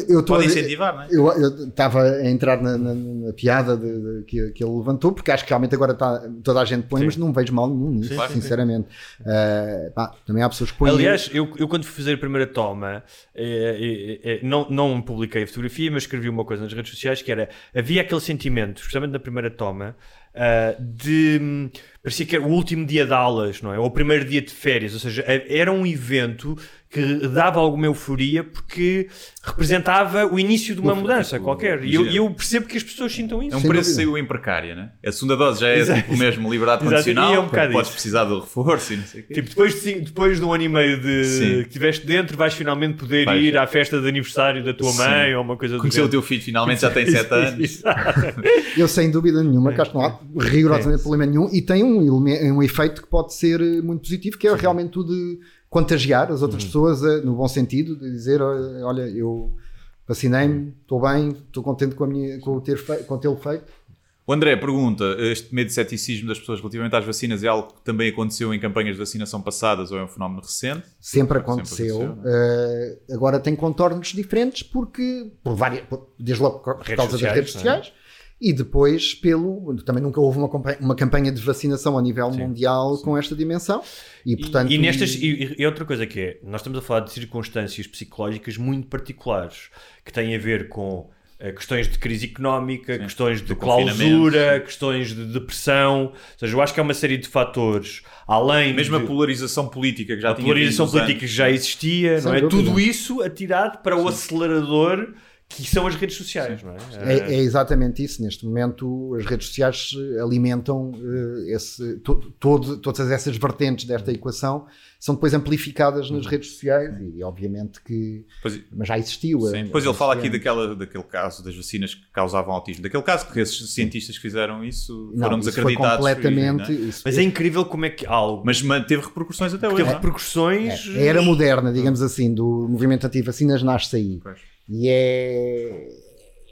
eu podem incentivar, não é? Eu estava a entrar na, na- na piada de, que, que, que ele levantou, porque acho que realmente agora está, toda a gente põe, Sim. mas não vejo mal nenhum nisso, Sim, sinceramente. Uh, pá, também há pessoas que põem. Aliás, eu, eu quando fui fazer a primeira toma, eh, eh, eh, não, não publiquei a fotografia, mas escrevi uma coisa nas redes sociais que era, havia aquele sentimento, especialmente na primeira toma, ah, de parecia que era o último dia de aulas, não é? Ou o primeiro dia de férias, ou seja, era um evento que dava alguma euforia porque representava o início de uma mudança qualquer. E eu, eu percebo que as pessoas sintam isso. É um preço dúvida. saiu em precária, né? A segunda dose já é Exato. tipo mesmo liberdade Exato. condicional, E é um podes isso. precisar do reforço e não sei o quê. Tipo, depois de, depois de um ano e meio de Sim. que estiveste dentro, vais finalmente poder Vais. ir à festa de aniversário da tua Sim. mãe ou uma coisa do Conheceu o género. teu filho, finalmente já tem 7 anos. Eu sem dúvida nenhuma, que acho que não há rigorosamente problema nenhum e tem um, um efeito que pode ser muito positivo, que é realmente o de contagiar as outras pessoas eh, no bom sentido, de dizer, olha, eu vacinei-me, estou bem, estou contente com, a minha, com, o ter fei- com tê-lo feito. O André pergunta: este medo de ceticismo das pessoas relativamente às vacinas é algo que também aconteceu em campanhas de vacinação passadas ou é um fenómeno recente? Sempre Sempre aconteceu. aconteceu. Eh, agora tem contornos diferentes porque, por várias, por- desde logo por Redes causa das sociais, redes não é? E depois pelo. Também nunca houve uma, campanha- uma campanha de vacinação a nível mundial com esta dimensão e, portanto. e, nestas, e, e outra coisa que é, nós estamos a falar de circunstâncias psicológicas muito particulares que têm a ver com eh, questões de crise económica, questões de clausura, questões de depressão. Ou seja, eu acho que é uma série de fatores, além Mesmo a de, polarização política que já a tinha polarização política que anos. já existia, Sem não é? dúvida. Tudo isso atirado para o acelerador que são as redes sociais, não é? É, é exatamente isso. Neste momento, as redes sociais eh, alimentam eh, esse, to- todo- todas essas vertentes desta equação são depois amplificadas nas redes sociais e, obviamente, que. Pois- Mas já existiu. Sim, eh, Depois ele fala aqui daquela, daquele caso das vacinas que causavam autismo. Daquele caso que esses cientistas que fizeram isso Não, foram isso foi desacreditados. completamente. e- não é? isso- Mas é incrível como é que algo Mas manteve repercussões até hoje. teve é? repercussões. É, a era moderna, digamos assim, do movimento anti-vacinas nasce aí. Pois. E é,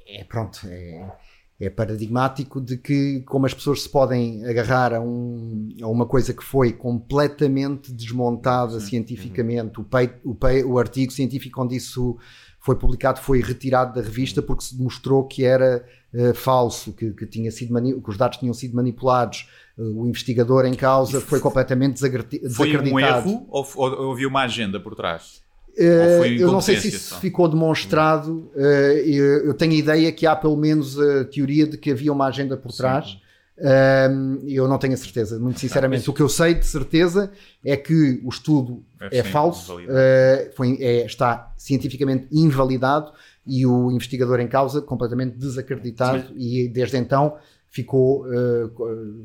é pronto, é, é paradigmático de que como as pessoas se podem agarrar a, um, a uma coisa que foi completamente desmontada cientificamente, o, pei- o, pei- o artigo científico onde isso foi publicado foi retirado da revista porque se demonstrou que era eh, falso, que, que tinha sido que os dados tinham sido manipulados. Eh, o investigador em causa foi completamente desagrati- Foi um desacreditado. erro ou, ou, ou havia uma agenda por trás? Eh, eu não sei se isso só? ficou demonstrado. eh, eu, eu tenho a ideia que há pelo menos a teoria de que havia uma agenda por trás. Ehm, eu não tenho a certeza, muito sinceramente. O que eu sei de certeza é que o estudo É, é sim, falso, eh, foi, é- está cientificamente invalidado e o investigador em causa completamente desacreditado e desde então ficou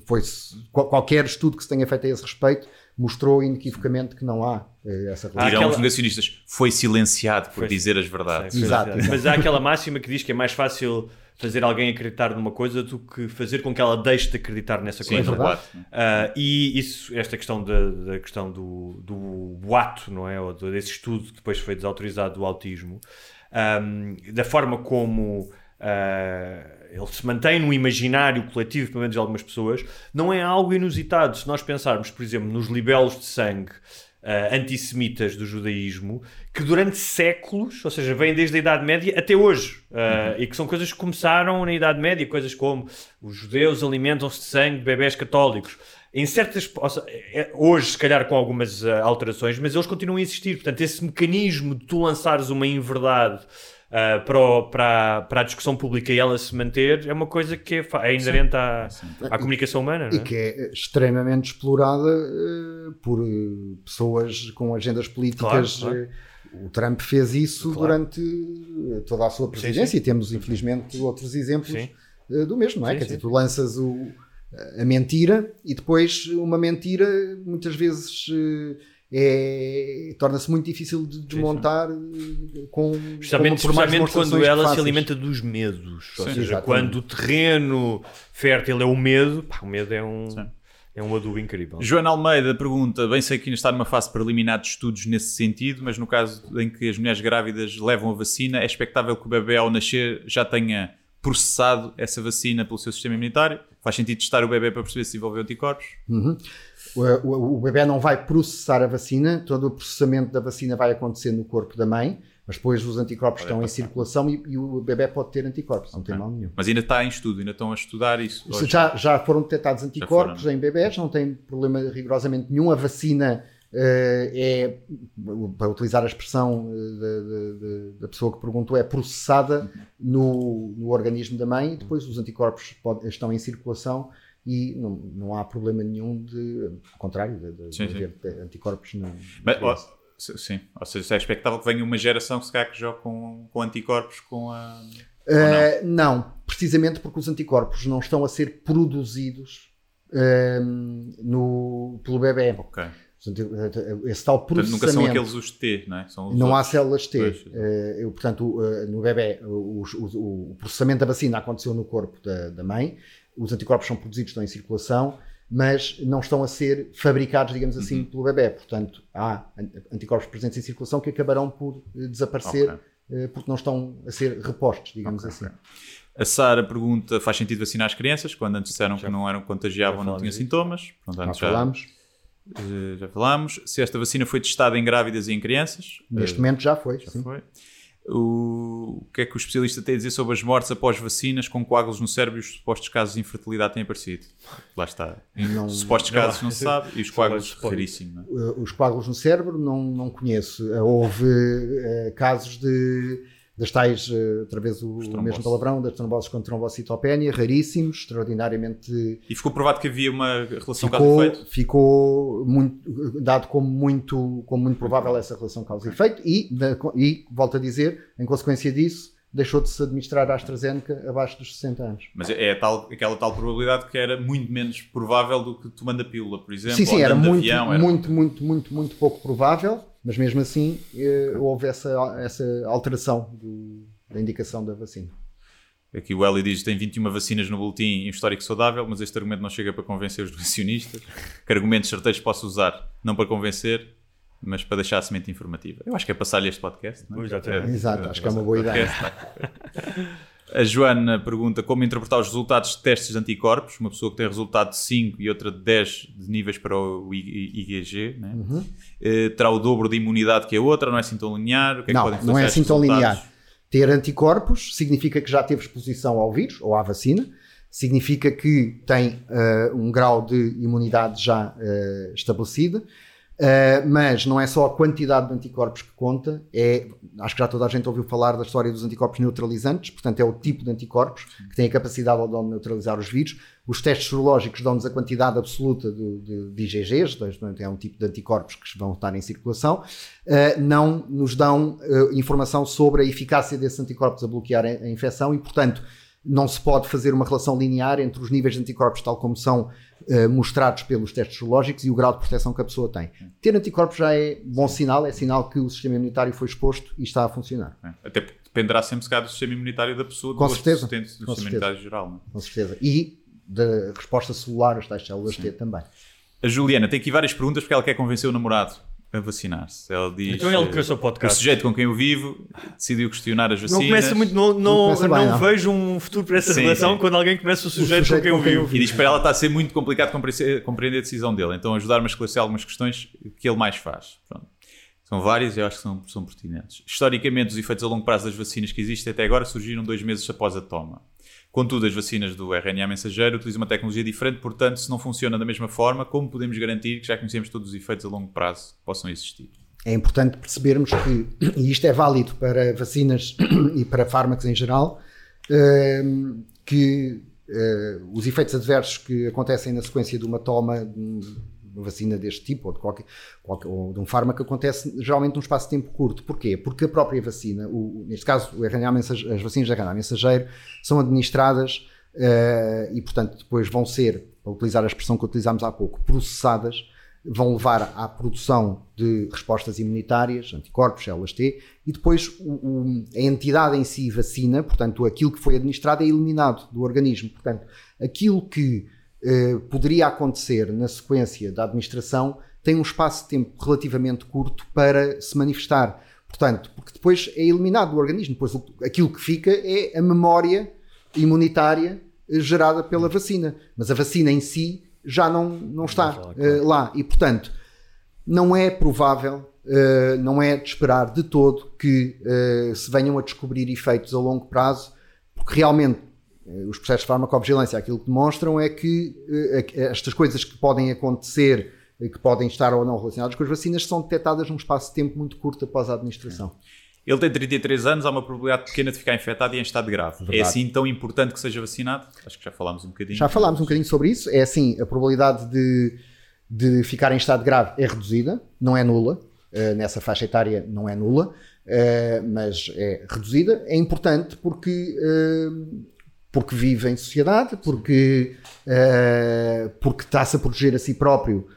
foi qualquer estudo que se tenha feito a esse respeito mostrou inequivocamente que não há essa relação. Dirão aquela- os negacionistas, foi silenciado por Foi- dizer as verdades. Sim, Exato. Mas há aquela máxima que diz que é mais fácil fazer alguém acreditar numa coisa do que fazer com que ela deixe de acreditar nessa Sim, coisa. é verdade. Ah, e isso, esta questão da, da questão do, do boato, não é? Ou desse estudo que depois foi desautorizado do autismo, ahm, da forma como ah, ele se mantém no imaginário coletivo, pelo menos de algumas pessoas, não é algo inusitado. Se nós pensarmos, por exemplo, nos libelos de sangue ah, antissemitas do judaísmo, que durante séculos, ou seja, vêm desde a Idade Média até hoje, ah, e que são coisas que começaram na Idade Média, coisas como os judeus alimentam-se de sangue de bebés católicos. Em certas, seja, é- hoje, se calhar com algumas alterações, mas eles continuam a existir. Portanto, esse mecanismo de tu lançares uma inverdade ah, para, o- para, a- para a discussão pública e ela se manter é uma coisa que é, é inerente à, à comunicação humana. e é? que é extremamente explorada eh, por eh, pessoas com agendas políticas. Claro, claro. o Trump fez isso Claro. durante toda a sua presidência e temos, infelizmente, outros exemplos Sim. do mesmo, não é? Sim, Quer sim. dizer, tu lanças o, a mentira e depois uma mentira muitas vezes é, torna-se muito difícil de desmontar eh, com, Especialmente, com- por mais especialmente quando ela se alimenta dos medos. Ou Sim, seja, exatamente. quando o terreno fértil é o medo, pá, o medo é um, é um adubo incrível. Joana Almeida pergunta: bem sei que ainda está numa fase preliminar de estudos nesse sentido, mas no caso em que as mulheres grávidas levam a vacina, é expectável que o bebê ao nascer já tenha processado essa vacina pelo seu sistema imunitário? Faz sentido testar o bebê para perceber se desenvolveu anticorpos? Uhum. O, o, o bebê não vai processar a vacina, todo o processamento da vacina vai acontecer no corpo da mãe. Mas depois os anticorpos Pode estão em passar. circulação e, e o bebê pode ter anticorpos, não tem mal nenhum. Mas ainda está em estudo, ainda estão a estudar isso. Hoje. Já, já foram detectados anticorpos foram. em bebés, não tem problema rigorosamente nenhum. A vacina eh, é, para utilizar a expressão da, da- da- da pessoa que perguntou, é processada no, no organismo da mãe e depois os anticorpos pode- estão em circulação e não, não há problema nenhum de, ao contrário, de, de- Sim, de haver anticorpos na Mas, ó, sim, ou seja, é expectável que venha uma geração que se calhar que jogue com, com anticorpos com a. Uh, não? precisamente porque os anticorpos não estão a ser produzidos um, no, pelo bebê. Ok. Anti- Esse tal Portanto, processamento. nunca são aqueles os T, não é? São os Não há outros. células T. Eh, eu, portanto, eh, no bebê, o, o- o processamento da vacina aconteceu no corpo da, da mãe, os anticorpos são produzidos, estão em circulação, mas não estão a ser fabricados, digamos Uhum. assim, pelo bebê. Portanto, há an- anticorpos presentes em circulação que acabarão por eh, desaparecer Ok. eh, porque não estão a ser repostos, digamos Ok, assim. A Sara pergunta: faz sentido vacinar as crianças quando antes disseram que não eram contagiavam, não falámos tinham disso. sintomas? Portanto, Já antes já, falámos. eh, já falámos. Se esta vacina foi testada em grávidas e em crianças? Neste Eh, momento já foi. já sim. foi. O... que é que o especialista tem a dizer sobre as mortes após vacinas com coágulos no cérebro e os supostos casos de infertilidade têm aparecido? Lá está. Não- Os supostos não casos não se sabe e os coágulos raríssimo. é? Uh, os coágulos no cérebro não, não conheço. Uh, Houve uh, casos de das tais, uh, outra vez o, o mesmo palavrão, das tromboses com trombocitopénia, raríssimos, extraordinariamente E ficou provado que havia uma relação causa-efeito? ficou muito, dado como muito, como muito provável essa relação causa e efeito e, volto a dizer, em consequência disso, deixou de se administrar a AstraZeneca abaixo dos 60 anos. Mas é tal, aquela tal probabilidade que era muito menos provável do que tomando a pílula, por exemplo. sim, sim, era muito, avião, era- muito, muito, muito, muito pouco provável, mas mesmo assim eh, houve essa, essa alteração do- da indicação da vacina. Aqui o Eli diz que tem 21 vacinas no boletim e um histórico saudável, mas este argumento não chega para convencer os doacionistas. Que argumentos certeiros posso usar? Não para convencer, mas para deixar a semente informativa. Eu acho que é passar-lhe este podcast. Não é? Exatamente. Exato, acho que é uma boa ideia. A Joana pergunta como interpretar os resultados de testes de anticorpos. Uma pessoa que tem resultado de 5 e outra de 10 de níveis para o IgG. Né? Uhum. Eh, terá o dobro de imunidade que a outra, não é assim tão linear? O que é que Não, podem não é assim tão linear. Ter anticorpos significa que já teve exposição ao vírus ou à vacina, significa que tem eh, um grau de imunidade já estabelecido, eh, mas não é só a quantidade de anticorpos que conta, é, acho que já toda a gente ouviu falar da história dos anticorpos neutralizantes, portanto é o tipo de anticorpos que tem a capacidade de neutralizar os vírus. Os testes serológicos dão-nos a quantidade absoluta de, de, de IgGs, portanto, é um tipo de anticorpos que vão estar em circulação, uh, não nos dão uh, informação sobre a eficácia desses anticorpos a bloquear a, a, infecção e, portanto, não se pode fazer uma relação linear entre os níveis de anticorpos, tal como são uh, mostrados pelos testes serológicos, e o grau de proteção que a pessoa tem. Ter anticorpos já é bom sinal, é sinal que o sistema imunitário foi exposto e está a funcionar. É. Até porque dependerá sempre, se calhar, do sistema imunitário da pessoa, do Com certeza. do Com sistema certeza. imunitário geral. Não é? Com certeza. E da resposta celular, as tais células T também. A Juliana tem aqui várias perguntas porque ela quer convencer o namorado a vacinar-se. Ela diz. Então ele O podcast. sujeito com quem eu vivo decidiu questionar as Não vacinas. começa muito, não, não, Não começa não bem, não. vejo um futuro para essa Sim, relação sim. quando alguém começa o sujeito, com quem eu vivo. E diz para ela está a ser muito complicado compreender, compreender a decisão dele. Então ajudar-me a esclarecer algumas questões que ele mais faz. Pronto. São várias e eu acho que são, são pertinentes. Historicamente, os efeitos a longo prazo das vacinas que existem até agora surgiram dois meses após a toma. Contudo, as vacinas do RNA mensageiro utilizam uma tecnologia diferente, portanto, se não funciona da mesma forma, como podemos garantir que já conhecemos todos os efeitos a longo prazo que possam existir? É importante percebermos que, e isto é válido para vacinas e para fármacos em geral, ehm, que eh, os efeitos adversos que acontecem na sequência de uma toma vacina deste tipo ou de, qualquer, qualquer- ou de um fármaco acontece geralmente num espaço de tempo curto. Porquê? Porque a própria vacina, o- neste caso o RNA mensageiro, as vacinas de RNA mensageiro, são administradas eh, e, portanto, depois vão ser, para utilizar a expressão que utilizámos há pouco, processadas vão levar à produção de respostas imunitárias, anticorpos, células T, e depois o- o- a entidade em si vacina, portanto, aquilo que foi administrado é eliminado do organismo. Portanto, aquilo que eh, poderia acontecer na sequência da administração tem um espaço de tempo relativamente curto para se manifestar. Portanto, porque depois é eliminado do organismo, depois aquilo que fica é a memória imunitária eh, gerada pela vacina. Mas a vacina em si já não, não está está lá, lá. E, portanto, não é provável eh, não é de esperar de todo que eh, se venham a descobrir efeitos a longo prazo, porque realmente os processos de farmacovigilância aquilo que demonstram é que eh, estas coisas que podem acontecer, eh, que podem estar ou não relacionadas com as vacinas, são detectadas num espaço de tempo muito curto após a administração. Ele tem 33 anos, há uma probabilidade pequena de ficar infectado e em estado grave. É Verdade. assim tão importante que seja vacinado? Acho que já falámos um bocadinho. Já falámos um bocadinho sobre isso. É assim, a probabilidade de, de ficar em estado grave é reduzida, não é nula. Eh, nessa faixa etária não é nula, eh, mas é reduzida. É importante porque, eh, porque vive em sociedade, porque, eh, porque está-se a proteger a si próprio,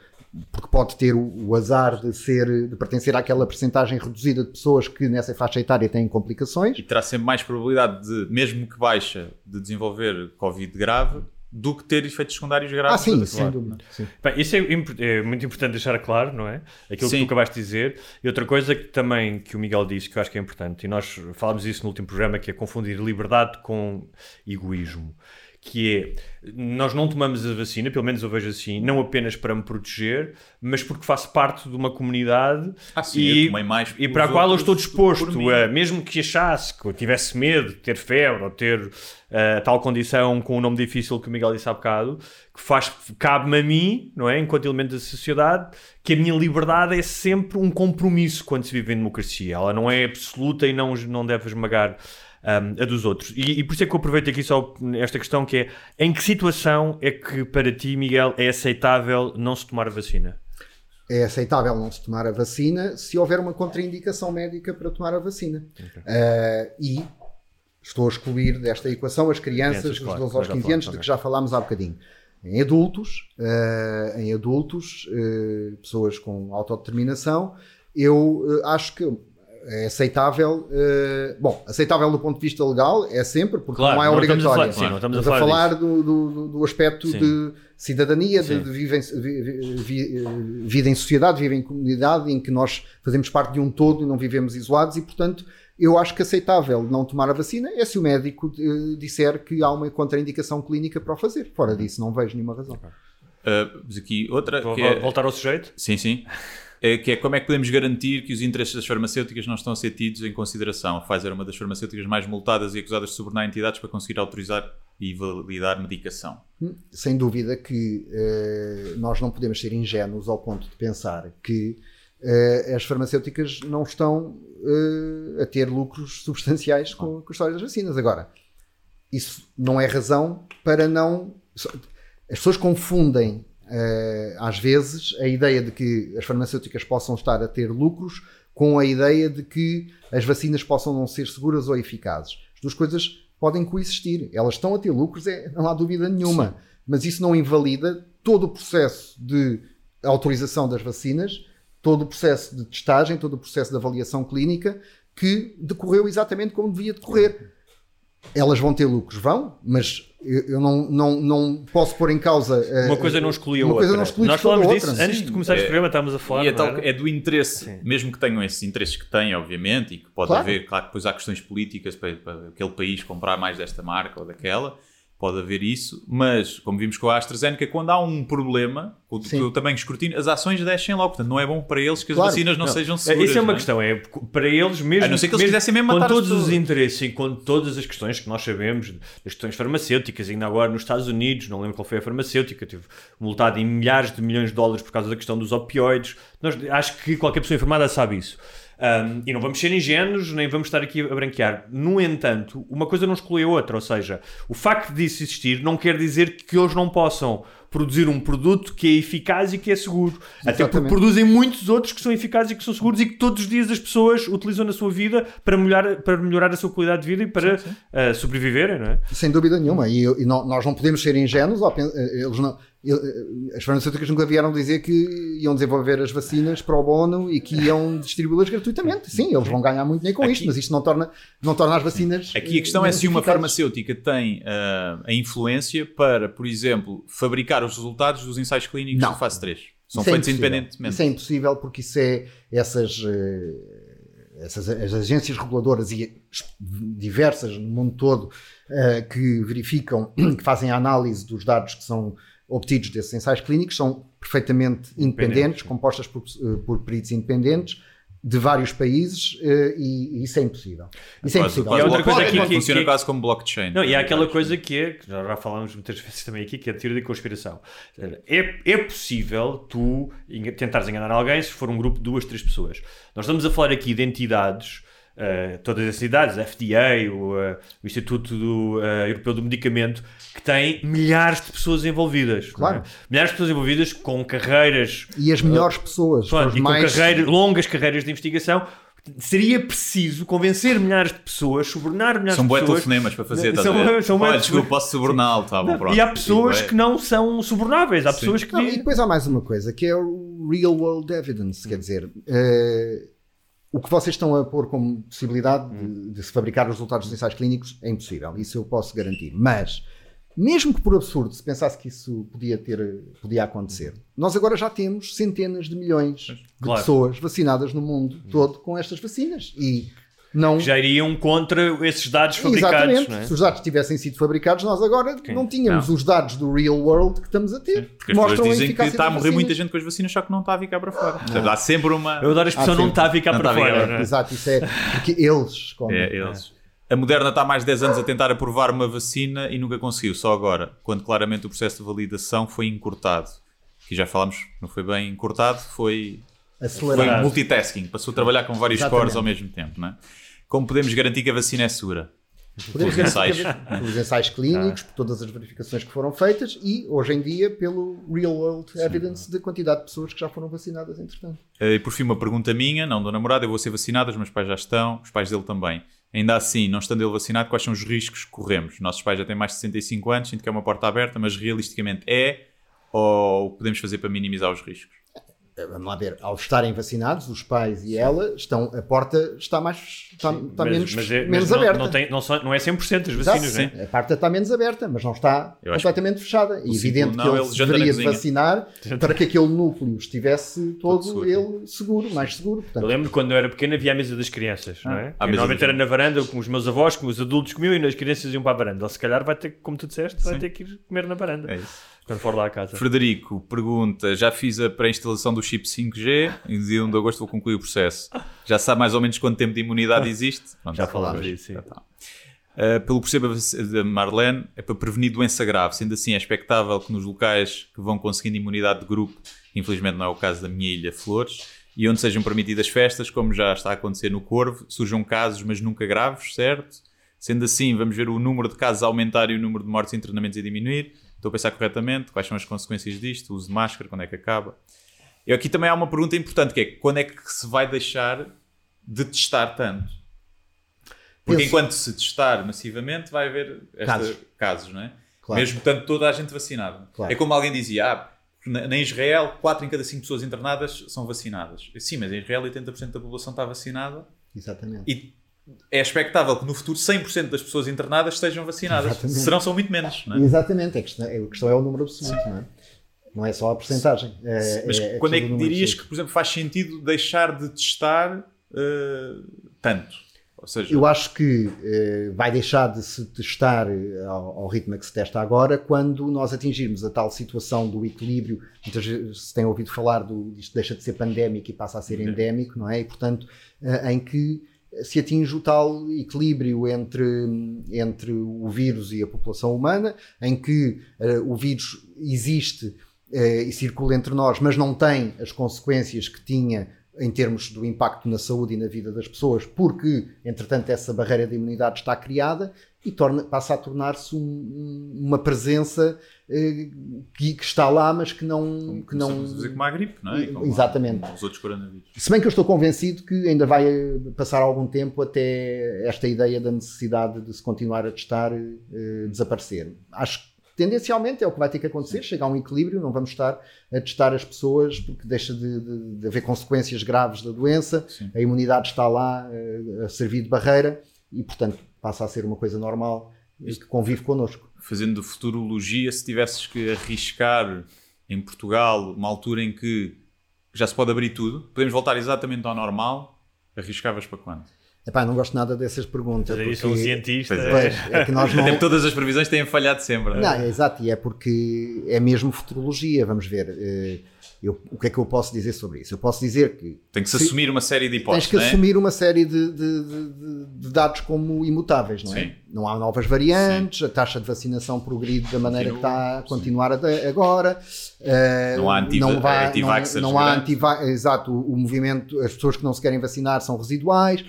porque pode ter o, o azar de, ser, de pertencer àquela percentagem reduzida de pessoas que nessa faixa etária têm complicações. E terá sempre mais probabilidade de, mesmo que baixa, de desenvolver Covid grave do que ter efeitos secundários graves. Ah, sim, da sem dúvida. Sim. Bem, isso é, é muito importante deixar claro, não é? Aquilo Sim. que tu acabaste de dizer. E outra coisa que também que o Miguel disse que eu acho que é importante, e nós falámos isso no último programa, que é confundir liberdade com egoísmo. Que é, nós não tomamos a vacina, pelo menos eu vejo assim, não apenas para me proteger, mas porque faço parte de uma comunidade Ah, sim, e, mais e para a qual eu estou disposto, a, mesmo que achasse que eu tivesse medo de ter febre ou ter eh, tal condição com o nome difícil que o Miguel disse há bocado, que faz, cabe-me a mim, não é, enquanto elemento da sociedade, que a minha liberdade é sempre um compromisso quando se vive em democracia. Ela não é absoluta e não, não deve esmagar um, a dos outros. E, e por isso é que eu aproveito aqui só esta questão que é, em que situação é que para ti, Miguel, é aceitável não se tomar a vacina? é aceitável não se tomar a vacina se houver uma contraindicação médica para tomar a vacina. Uh, e estou a excluir desta equação as crianças Crianças, dos claro, 12 nós aos já 15 falamos, anos, de que já falámos há bocadinho. Em adultos, uh, em adultos, uh, pessoas com autodeterminação, eu uh, acho que é aceitável, uh, bom, aceitável do ponto de vista legal é sempre, porque Claro, não é não estamos a obrigatório. falar- sim, não estamos a Estamos a falar falar do, do- do aspecto Sim. de cidadania, de, Sim. de em- vi- vi- vi- vida em sociedade, vida em comunidade, em que nós fazemos parte de um todo e não vivemos isolados e, portanto, eu acho que aceitável não tomar a vacina é se o médico eh, disser que há uma contraindicação clínica para o fazer. Fora disso, não vejo nenhuma razão. Uh, mas aqui outra. Vou que é- voltar ao sujeito? Sim, sim. É, que é como é que podemos garantir que os interesses das farmacêuticas não estão a ser tidos em consideração. A Pfizer é uma das farmacêuticas mais multadas e acusadas de subornar entidades para conseguir autorizar e validar medicação. Sem dúvida que eh, nós não podemos ser ingênuos ao ponto de pensar que eh, as farmacêuticas não estão eh, a ter lucros substanciais com, com a história das vacinas. Agora, isso não é razão para não. As pessoas confundem às vezes a ideia de que as farmacêuticas possam estar a ter lucros com a ideia de que as vacinas possam não ser seguras ou eficazes. As duas coisas podem coexistir. Elas estão a ter lucros, é, não há dúvida nenhuma. Mas isso não invalida todo o processo de autorização das vacinas, todo o processo de testagem, todo o processo de avaliação clínica que decorreu exatamente como devia decorrer. Elas vão ter lucros, vão, mas eu, eu não, não, não posso pôr em causa. eh, Uma coisa não exclui a uma outra. coisa não exclui Nós outra. disso antes de começar este É- programa, estávamos a falar. e é, não tal- é do interesse, Sim. mesmo que tenham esses interesses que têm, obviamente, e que pode Claro. haver, claro que depois há questões políticas para, para aquele país comprar mais desta marca ou daquela, pode haver isso, mas como vimos com a AstraZeneca, quando há um problema, o eu também escrutino, as ações descem logo, portanto não é bom para eles que as Claro. vacinas não, Não, sejam é, seguras. Isso é uma não questão, é para eles mesmo. A não ser que eles mesmo quisessem mesmo com matar as todos os interesses e com todas as questões que nós sabemos, das questões farmacêuticas, ainda agora nos Estados Unidos, não lembro qual foi a farmacêutica, teve multado em milhares de milhões de dólares por causa da questão dos opioides. Nós, acho que qualquer pessoa informada sabe isso. Um, e não vamos ser ingênuos, nem vamos estar aqui a branquear. No entanto, uma coisa não exclui a outra, ou seja, o facto disso existir não quer dizer que eles não possam produzir um produto que é eficaz e que é seguro. Até porque Exatamente. produzem muitos outros que são eficazes e que são seguros e que todos os dias as pessoas utilizam na sua vida para melhorar, para melhorar a sua qualidade de vida e para uh, sobreviverem, não é? Sem dúvida nenhuma. E, e não- nós não podemos ser ingênuos. eh, Eles não, as farmacêuticas nunca vieram dizer que iam desenvolver as vacinas para o bono e que iam distribuí-las gratuitamente. Sim, eles vão ganhar muito nem com Aqui- isto, mas isto não torna, não torna as vacinas. Aqui a questão eh, é se uma farmacêutica tem ah, a influência para, por exemplo, fabricar os resultados dos ensaios clínicos Não. de fase 3. São Isso é feitos impossível. independentemente. Isso é impossível porque isso é essas, eh, essas as agências reguladoras e diversas no mundo todo eh, que verificam, que fazem a análise dos dados que são obtidos desses ensaios clínicos são perfeitamente independentes, compostas por, eh, por peritos independentes de vários países eh, e, e isso é impossível. Isso é impossível. E outra coisa aqui que- funciona que- quase como blockchain. Não, e há aquela coisa que é, que já, já falámos muitas vezes também aqui, que é a teoria da conspiração. É, é possível tu tentares enganar alguém se for um grupo de duas, três pessoas. Nós estamos a falar aqui de entidades, eh, todas as entidades, a FDA, o, eh, o Instituto do, eh, Europeu do Medicamento, que têm milhares de pessoas envolvidas. é? Claro. Milhares de pessoas envolvidas com carreiras E as melhores pessoas, Pronto, e com mais carreiras- longas carreiras de investigação. Seria preciso convencer milhares de pessoas, subornar milhares São de pessoas. telefonemas para fazer, estás São- a ver? são Olha, de- desculpa, posso suborná-lo, tá bom, pronto. E há pessoas Sim, que não são subornáveis. Há pessoas que. Não, e depois há mais uma coisa, que é o real world evidence, quer dizer, eh, o que vocês estão a pôr como possibilidade de, de se fabricar os resultados dos ensaios clínicos é impossível, isso eu posso garantir. Mas, mesmo que por absurdo se pensasse que isso podia, ter, podia acontecer, nós agora já temos centenas de milhões de Claro. pessoas vacinadas no mundo todo com estas vacinas. E não já iriam contra esses dados fabricados. Exatamente. Não é? Se os dados tivessem sido fabricados, nós agora não tínhamos Não. os dados do real world que estamos a ter. Porque as pessoas dizem que está a morrer muita gente com as vacinas, só que não está a ficar para fora. Portanto, há sempre uma. Eu adoro a expressão Há não está a ficar Não para ficar, fora. é? Exato, isso é porque eles escondem. É, eles. A Moderna está há mais de 10 anos a tentar aprovar uma vacina e nunca conseguiu, só agora, quando claramente o processo de validação foi encurtado. Que já falámos, não foi bem encurtado, foi, foi Acelerado. multitasking, passou a trabalhar com vários Exatamente. cores ao mesmo tempo. Não é? Como podemos garantir que a vacina é segura? Podemos Pelos ensaios. pelos ensaios clínicos, por todas as verificações que foram feitas e, hoje em dia, pelo real world evidence da quantidade de pessoas que já foram vacinadas, entretanto. Eh, E por fim, uma pergunta minha, não do namorado, eu vou ser vacinado, os meus pais já estão, os pais dele também. Ainda assim, não estando ele vacinado, quais são os riscos que corremos? Nossos pais já têm mais de 65 anos, sinto que é uma porta aberta, mas realisticamente é ou podemos fazer para minimizar os riscos? Eh, Vamos lá ver, ao estarem vacinados, os pais e ela, estão, a porta está mais está, está Mas- menos, mas é- menos não- aberta. Não, tem- não só- não é 100% as Exato, vacinas, não é? A porta está menos aberta, mas não está Eu acho completamente fechada. É evidente que não, ele deveria vacinar para que aquele núcleo estivesse todo seguro. ele seguro, mais seguro. Eu Portanto, lembro quando eu era pequeno havia a mesa das crianças, não é? mesa normalmente era na varanda com os meus avós, com os adultos comiam e as crianças iam para a varanda. Ele se calhar vai ter, como tu disseste, vai ter que ir comer na varanda. É isso. Quando for lá a casa. Frederico pergunta: já fiz a pré-instalação do chip 5G e no dia 1 de agosto vou concluir o processo. Já sabe mais ou menos quanto tempo de imunidade existe? Pronto, Já falámos disso, sim. Tá. Uh, pelo que perceba da Marlene, é para prevenir doença grave. Sendo assim, é expectável que nos locais que vão conseguindo imunidade de grupo, infelizmente não é o caso da minha ilha Flores, e onde sejam permitidas festas, como já está a acontecer no Corvo, surjam casos, mas nunca graves, certo? Sendo assim, vamos ver o número de casos aumentar e o número de mortes e internamentos a diminuir. Estou a pensar corretamente. Quais são as consequências disto? O uso de máscara, quando é que acaba? E aqui também há uma pergunta importante, que é quando é que se vai deixar de testar tanto? Porque Penso- enquanto se testar massivamente, vai haver esta- Casos. casos, não é? Claro. Mesmo tanto toda a gente vacinada. Claro. É como alguém dizia, ah, na, na Israel, 4 em cada 5 pessoas internadas são vacinadas. Sim, mas em Israel 80% da população está vacinada exatamente. e é expectável que no futuro 100% das pessoas internadas estejam vacinadas. Exatamente. Serão são muito menos, não é? Exatamente, a questão, a questão é o número absoluto, não é? Não é só a porcentagem. É, Mas é quando é que dirias que, por exemplo, faz sentido deixar de testar eh, tanto? Ou seja, Eu acho que eh, vai deixar de se testar eh, ao, ao ritmo que se testa agora quando nós atingirmos a tal situação do equilíbrio. Muitas vezes se tem ouvido falar do isto deixa de ser pandémico e passa a ser endémico, não é? E portanto, eh, em que se atinge o tal equilíbrio entre, entre o vírus e a população humana, em que eh, o vírus existe eh, e circula entre nós, mas não tem as consequências que tinha em termos do impacto na saúde e na vida das pessoas, porque, entretanto, essa barreira de imunidade está criada e torna, passa a tornar-se um- um- uma presença eh, que, que está lá, mas que não. Que não dizer como a gripe, não é? Como Exatamente. Os outros coronavírus. se bem que eu estou convencido que ainda vai eh, passar algum tempo até esta ideia da necessidade de se continuar a testar eh, desaparecer. Acho que tendencialmente é o que vai ter que acontecer, chegar a um equilíbrio, não vamos estar a testar as pessoas porque deixa de, de- de haver consequências graves da doença, Sim. a imunidade está lá eh, a servir de barreira e, portanto, passa a ser uma coisa normal e que convive connosco. Fazendo futurologia, se tivesses que arriscar em Portugal uma altura em que já se pode abrir tudo, podemos voltar exatamente ao normal, arriscavas para quando? Epá, não gosto nada dessas perguntas. Mas aí sou um porque- cientista. Pois Pois, é que nós não, todas as previsões têm falhado sempre. não é? Não, é exato, e é porque é mesmo futurologia, vamos ver. eh, Eu, o que é que eu posso dizer sobre isso? Eu posso dizer que. Tem que se, assumir uma série de hipóteses. Tens que não é? assumir uma série de, de- de- de dados como imutáveis, não é? Sim. Não há novas variantes, a taxa de vacinação progride da maneira que está a continuar até agora. eh, Não há anti- não anti-vaxxers não, não há anti Exato, o, o movimento, as pessoas que não se querem vacinar são residuais.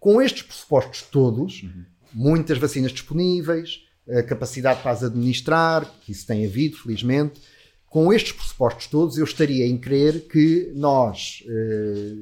Com estes pressupostos todos, Uhum. muitas vacinas disponíveis, a capacidade para as administrar, que isso tem havido, felizmente. Com estes pressupostos todos, eu estaria em crer que nós, eh,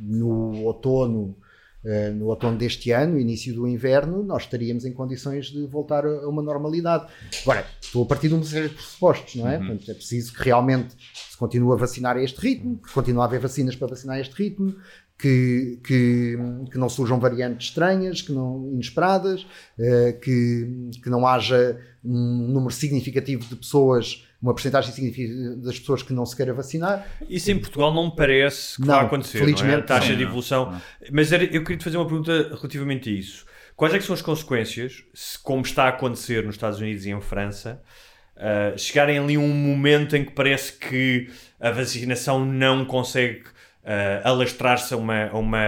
no outono, eh, no outono deste ano, início do inverno, nós estaríamos em condições de voltar a uma normalidade. Agora, estou a partir de uma série de pressupostos, não é? Portanto, é preciso que realmente se continue a vacinar a este ritmo, que continue a haver vacinas para vacinar a este ritmo, que, que, que não surjam variantes estranhas, que não inesperadas, eh, que, que não haja um número significativo de pessoas, uma porcentagem significativa das pessoas que não se queira vacinar. Isso em Portugal não me parece que Não, vai acontecer. não é? felizmente A taxa não. de Não, evolução. Mas era- eu queria te fazer uma pergunta relativamente a isso. Quais é são as consequências, se, como está a acontecer nos Estados Unidos e em França, ah, chegarem ali um momento em que parece que a vacinação não consegue ah, alastrar-se a uma, a, uma,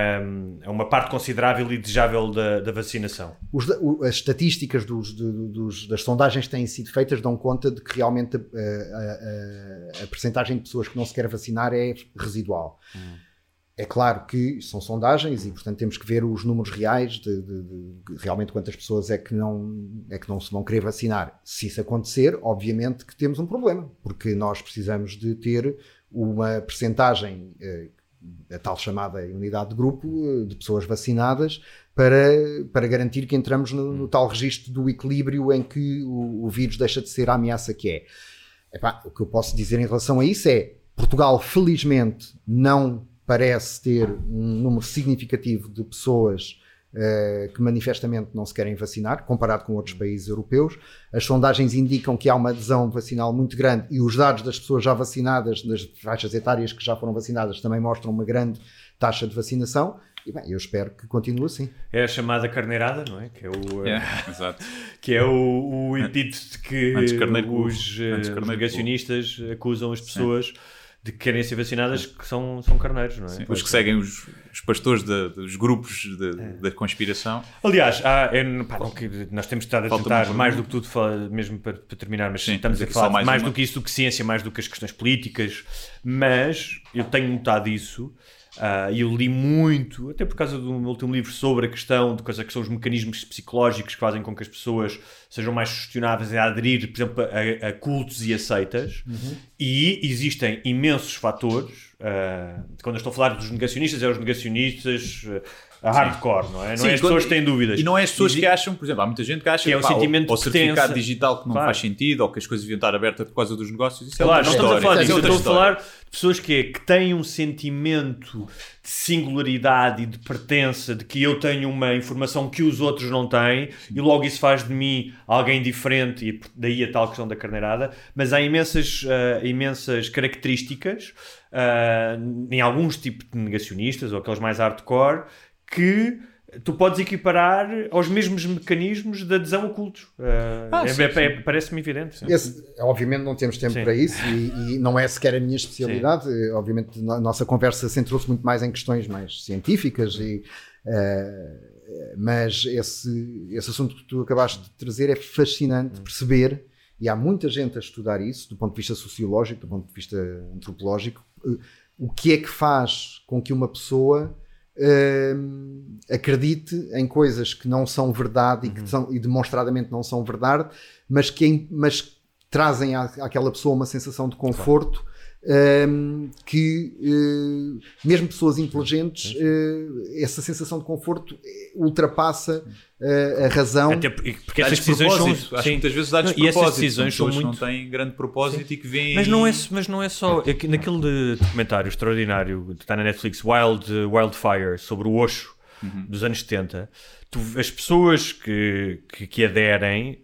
a uma parte considerável e desejável da, da vacinação? Os as estatísticas dos- do- dos- das sondagens que têm sido feitas dão conta de que realmente a, a, a, a percentagem de pessoas que não se quer vacinar é residual. É claro que são sondagens e, portanto, temos que ver os números reais de, de- de realmente quantas pessoas é que, não, é que não se vão querer vacinar. Se isso acontecer, obviamente que temos um problema, porque nós precisamos de ter uma percentagem, eh, a tal chamada unidade de grupo, eh, de pessoas vacinadas, para, para garantir que entramos no, no tal registro do equilíbrio em que o, o vírus deixa de ser a ameaça que é. Epá, o que eu posso dizer em relação a isso é Portugal, felizmente, não parece ter um número significativo de pessoas eh, que manifestamente não se querem vacinar, comparado com outros países europeus. As sondagens indicam que há uma adesão vacinal muito grande e os dados das pessoas já vacinadas, das faixas etárias que já foram vacinadas, também mostram uma grande taxa de vacinação. E bem, eu espero que continue assim. É a chamada carneirada, não é? Que é o, É, ah, exato. que é o, o epíteto de que Antes carneiro os. Antes eh, carneiro os negacionistas acusam as pessoas de que querem ser vacinadas que são, são carneiros, não é? Sim, Os que seguem os, os pastores da- dos grupos de- É. da conspiração. Aliás, há, é, pá, não que- nós temos estado a Falta tentar mais do que tudo, mesmo para, para terminar, mas Sim, estamos a falar mais mais, do que isso, do que ciência, mais do que as questões políticas, mas eu tenho notado isso. Ah, E eu li muito, até por causa do meu último livro, sobre a questão de coisa que são os mecanismos psicológicos que fazem com que as pessoas sejam mais sugestionáveis a aderir, por exemplo, a, a cultos e a seitas. E existem imensos fatores. ah, quando eu estou a falar dos negacionistas, é os negacionistas ah, hardcore, não é? Não Sim, é as pessoas que têm dúvidas. E não é as pessoas que acham, por exemplo, há muita gente que acha Que é o pá, sentimento ou, de certificado digital que não Claro. faz sentido, ou que as coisas deviam estar abertas por causa dos negócios. Isso é Claro, outra não estamos a falar Isso disso, é eu estou a falar de pessoas que, é, que têm um sentimento de singularidade e de pertença, de que eu tenho uma informação que os outros não têm, e logo isso faz de mim alguém diferente, e daí a tal questão da carneirada, mas há imensas, ah, imensas características ah, em alguns tipos de negacionistas, ou aqueles mais hardcore, que tu podes equiparar aos mesmos mecanismos de adesão a cultos. Ah, Ah, é- sim, é- sim. é- Parece-me evidente. sim. Esse, obviamente não temos tempo Sim. para isso e, e não é sequer a minha especialidade. Eh, Obviamente a nossa conversa centrou-se muito mais em questões mais científicas, e, eh, mas esse, esse assunto que tu acabaste de trazer é fascinante perceber, e há muita gente a estudar isso do ponto de vista sociológico, do ponto de vista antropológico, eh, o que é que faz com que uma pessoa hum, acredite em coisas que não são verdade e que são, e demonstradamente não são verdade, mas que mas trazem à, àquela pessoa uma sensação de conforto hum, que eh, mesmo pessoas inteligentes eh, essa sensação de conforto eh, ultrapassa eh, a razão Até porque, porque essas decisões são. propósito. Acho que sim. muitas vezes Não, E essas decisões são muito. não têm grande propósito e que vêm. Mas não, é, mas não é só. é que naquele documentário extraordinário que está na Netflix, Wild, Wildfire, sobre o Osho dos anos 70, tu- as pessoas que, que, que aderem,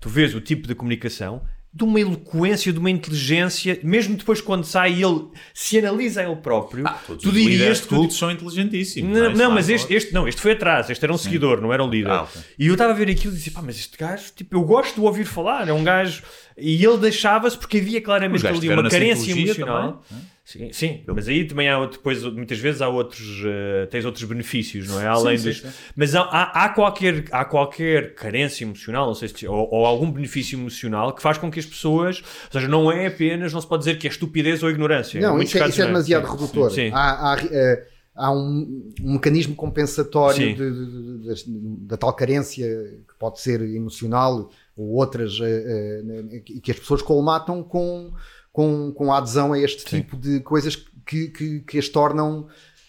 tu vês o tipo de comunicação, de uma eloquência, de uma inteligência, mesmo depois quando sai ele se analisa a ele próprio, Ah, Todos tu os dirias que cultos são inteligentíssimos. não, não, lá mas fora. este, este não, este foi atrás, este era um seguidor, não era o líder. Ah, ok. E eu estava a ver aquilo e disse, pá, mas este gajo, tipo, eu gosto de ouvir falar, é um gajo. E ele deixava-se porque havia claramente ali uma carência emocional. também, não Sim, sim, mas aí também há depois muitas vezes há outros eh, tens outros benefícios, não é? Além sim, dos, sim. mas há, há, há qualquer há qualquer carência emocional, não sei se ou, ou algum benefício emocional que faz com que as pessoas, ou seja, não é apenas, não se pode dizer que é estupidez ou ignorância. Não, isso é, casos isso é não demasiado Sim, redutor. Sim. Há, há, eh, há um, um mecanismo compensatório da tal carência que pode ser emocional ou outras eh, que que as pessoas colmatam com, com, com a adesão a este Sim. tipo de coisas que, que, que as tornam.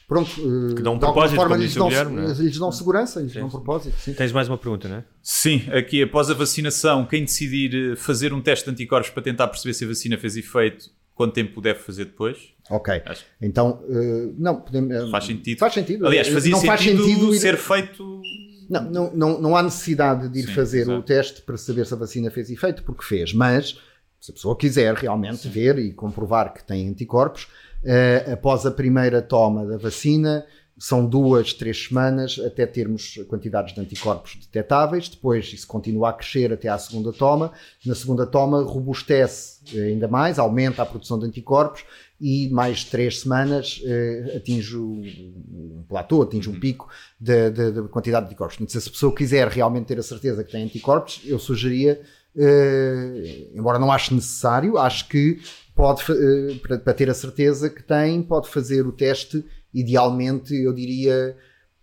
Pronto, eh, Que dão um de propósito, forma como lhes dão, é? lhes dão segurança, lhes Sim, dão propósito. Sim. Tens mais uma pergunta, não é? Sim, aqui após a vacinação, quem decidir eh, fazer um teste de anticorpos para tentar perceber se a vacina fez efeito, quanto tempo deve fazer depois? Ok, Acho- então, eh, não, podemos, eh, Faz sentido. Faz sentido. Aliás, Eh, fazia não faz sentido, sentido ir- ser feito. Não, não, não, não há necessidade de ir Sim, fazer exato. o teste para saber se a vacina fez efeito, porque fez. Mas, se a pessoa quiser realmente ver e comprovar que tem anticorpos, eh, após a primeira toma da vacina, são duas, três semanas até termos quantidades de anticorpos detectáveis. Depois isso continua a crescer até à segunda toma. Na segunda toma, robustece eh, ainda mais, aumenta a produção de anticorpos e mais três semanas eh, atinge um platô, atinge um pico da da- da quantidade de anticorpos. Portanto, se a pessoa quiser realmente ter a certeza que tem anticorpos, eu sugeria, eh, embora não ache necessário, acho que pode, eh, para, para ter a certeza que tem, pode fazer o teste, idealmente, eu diria,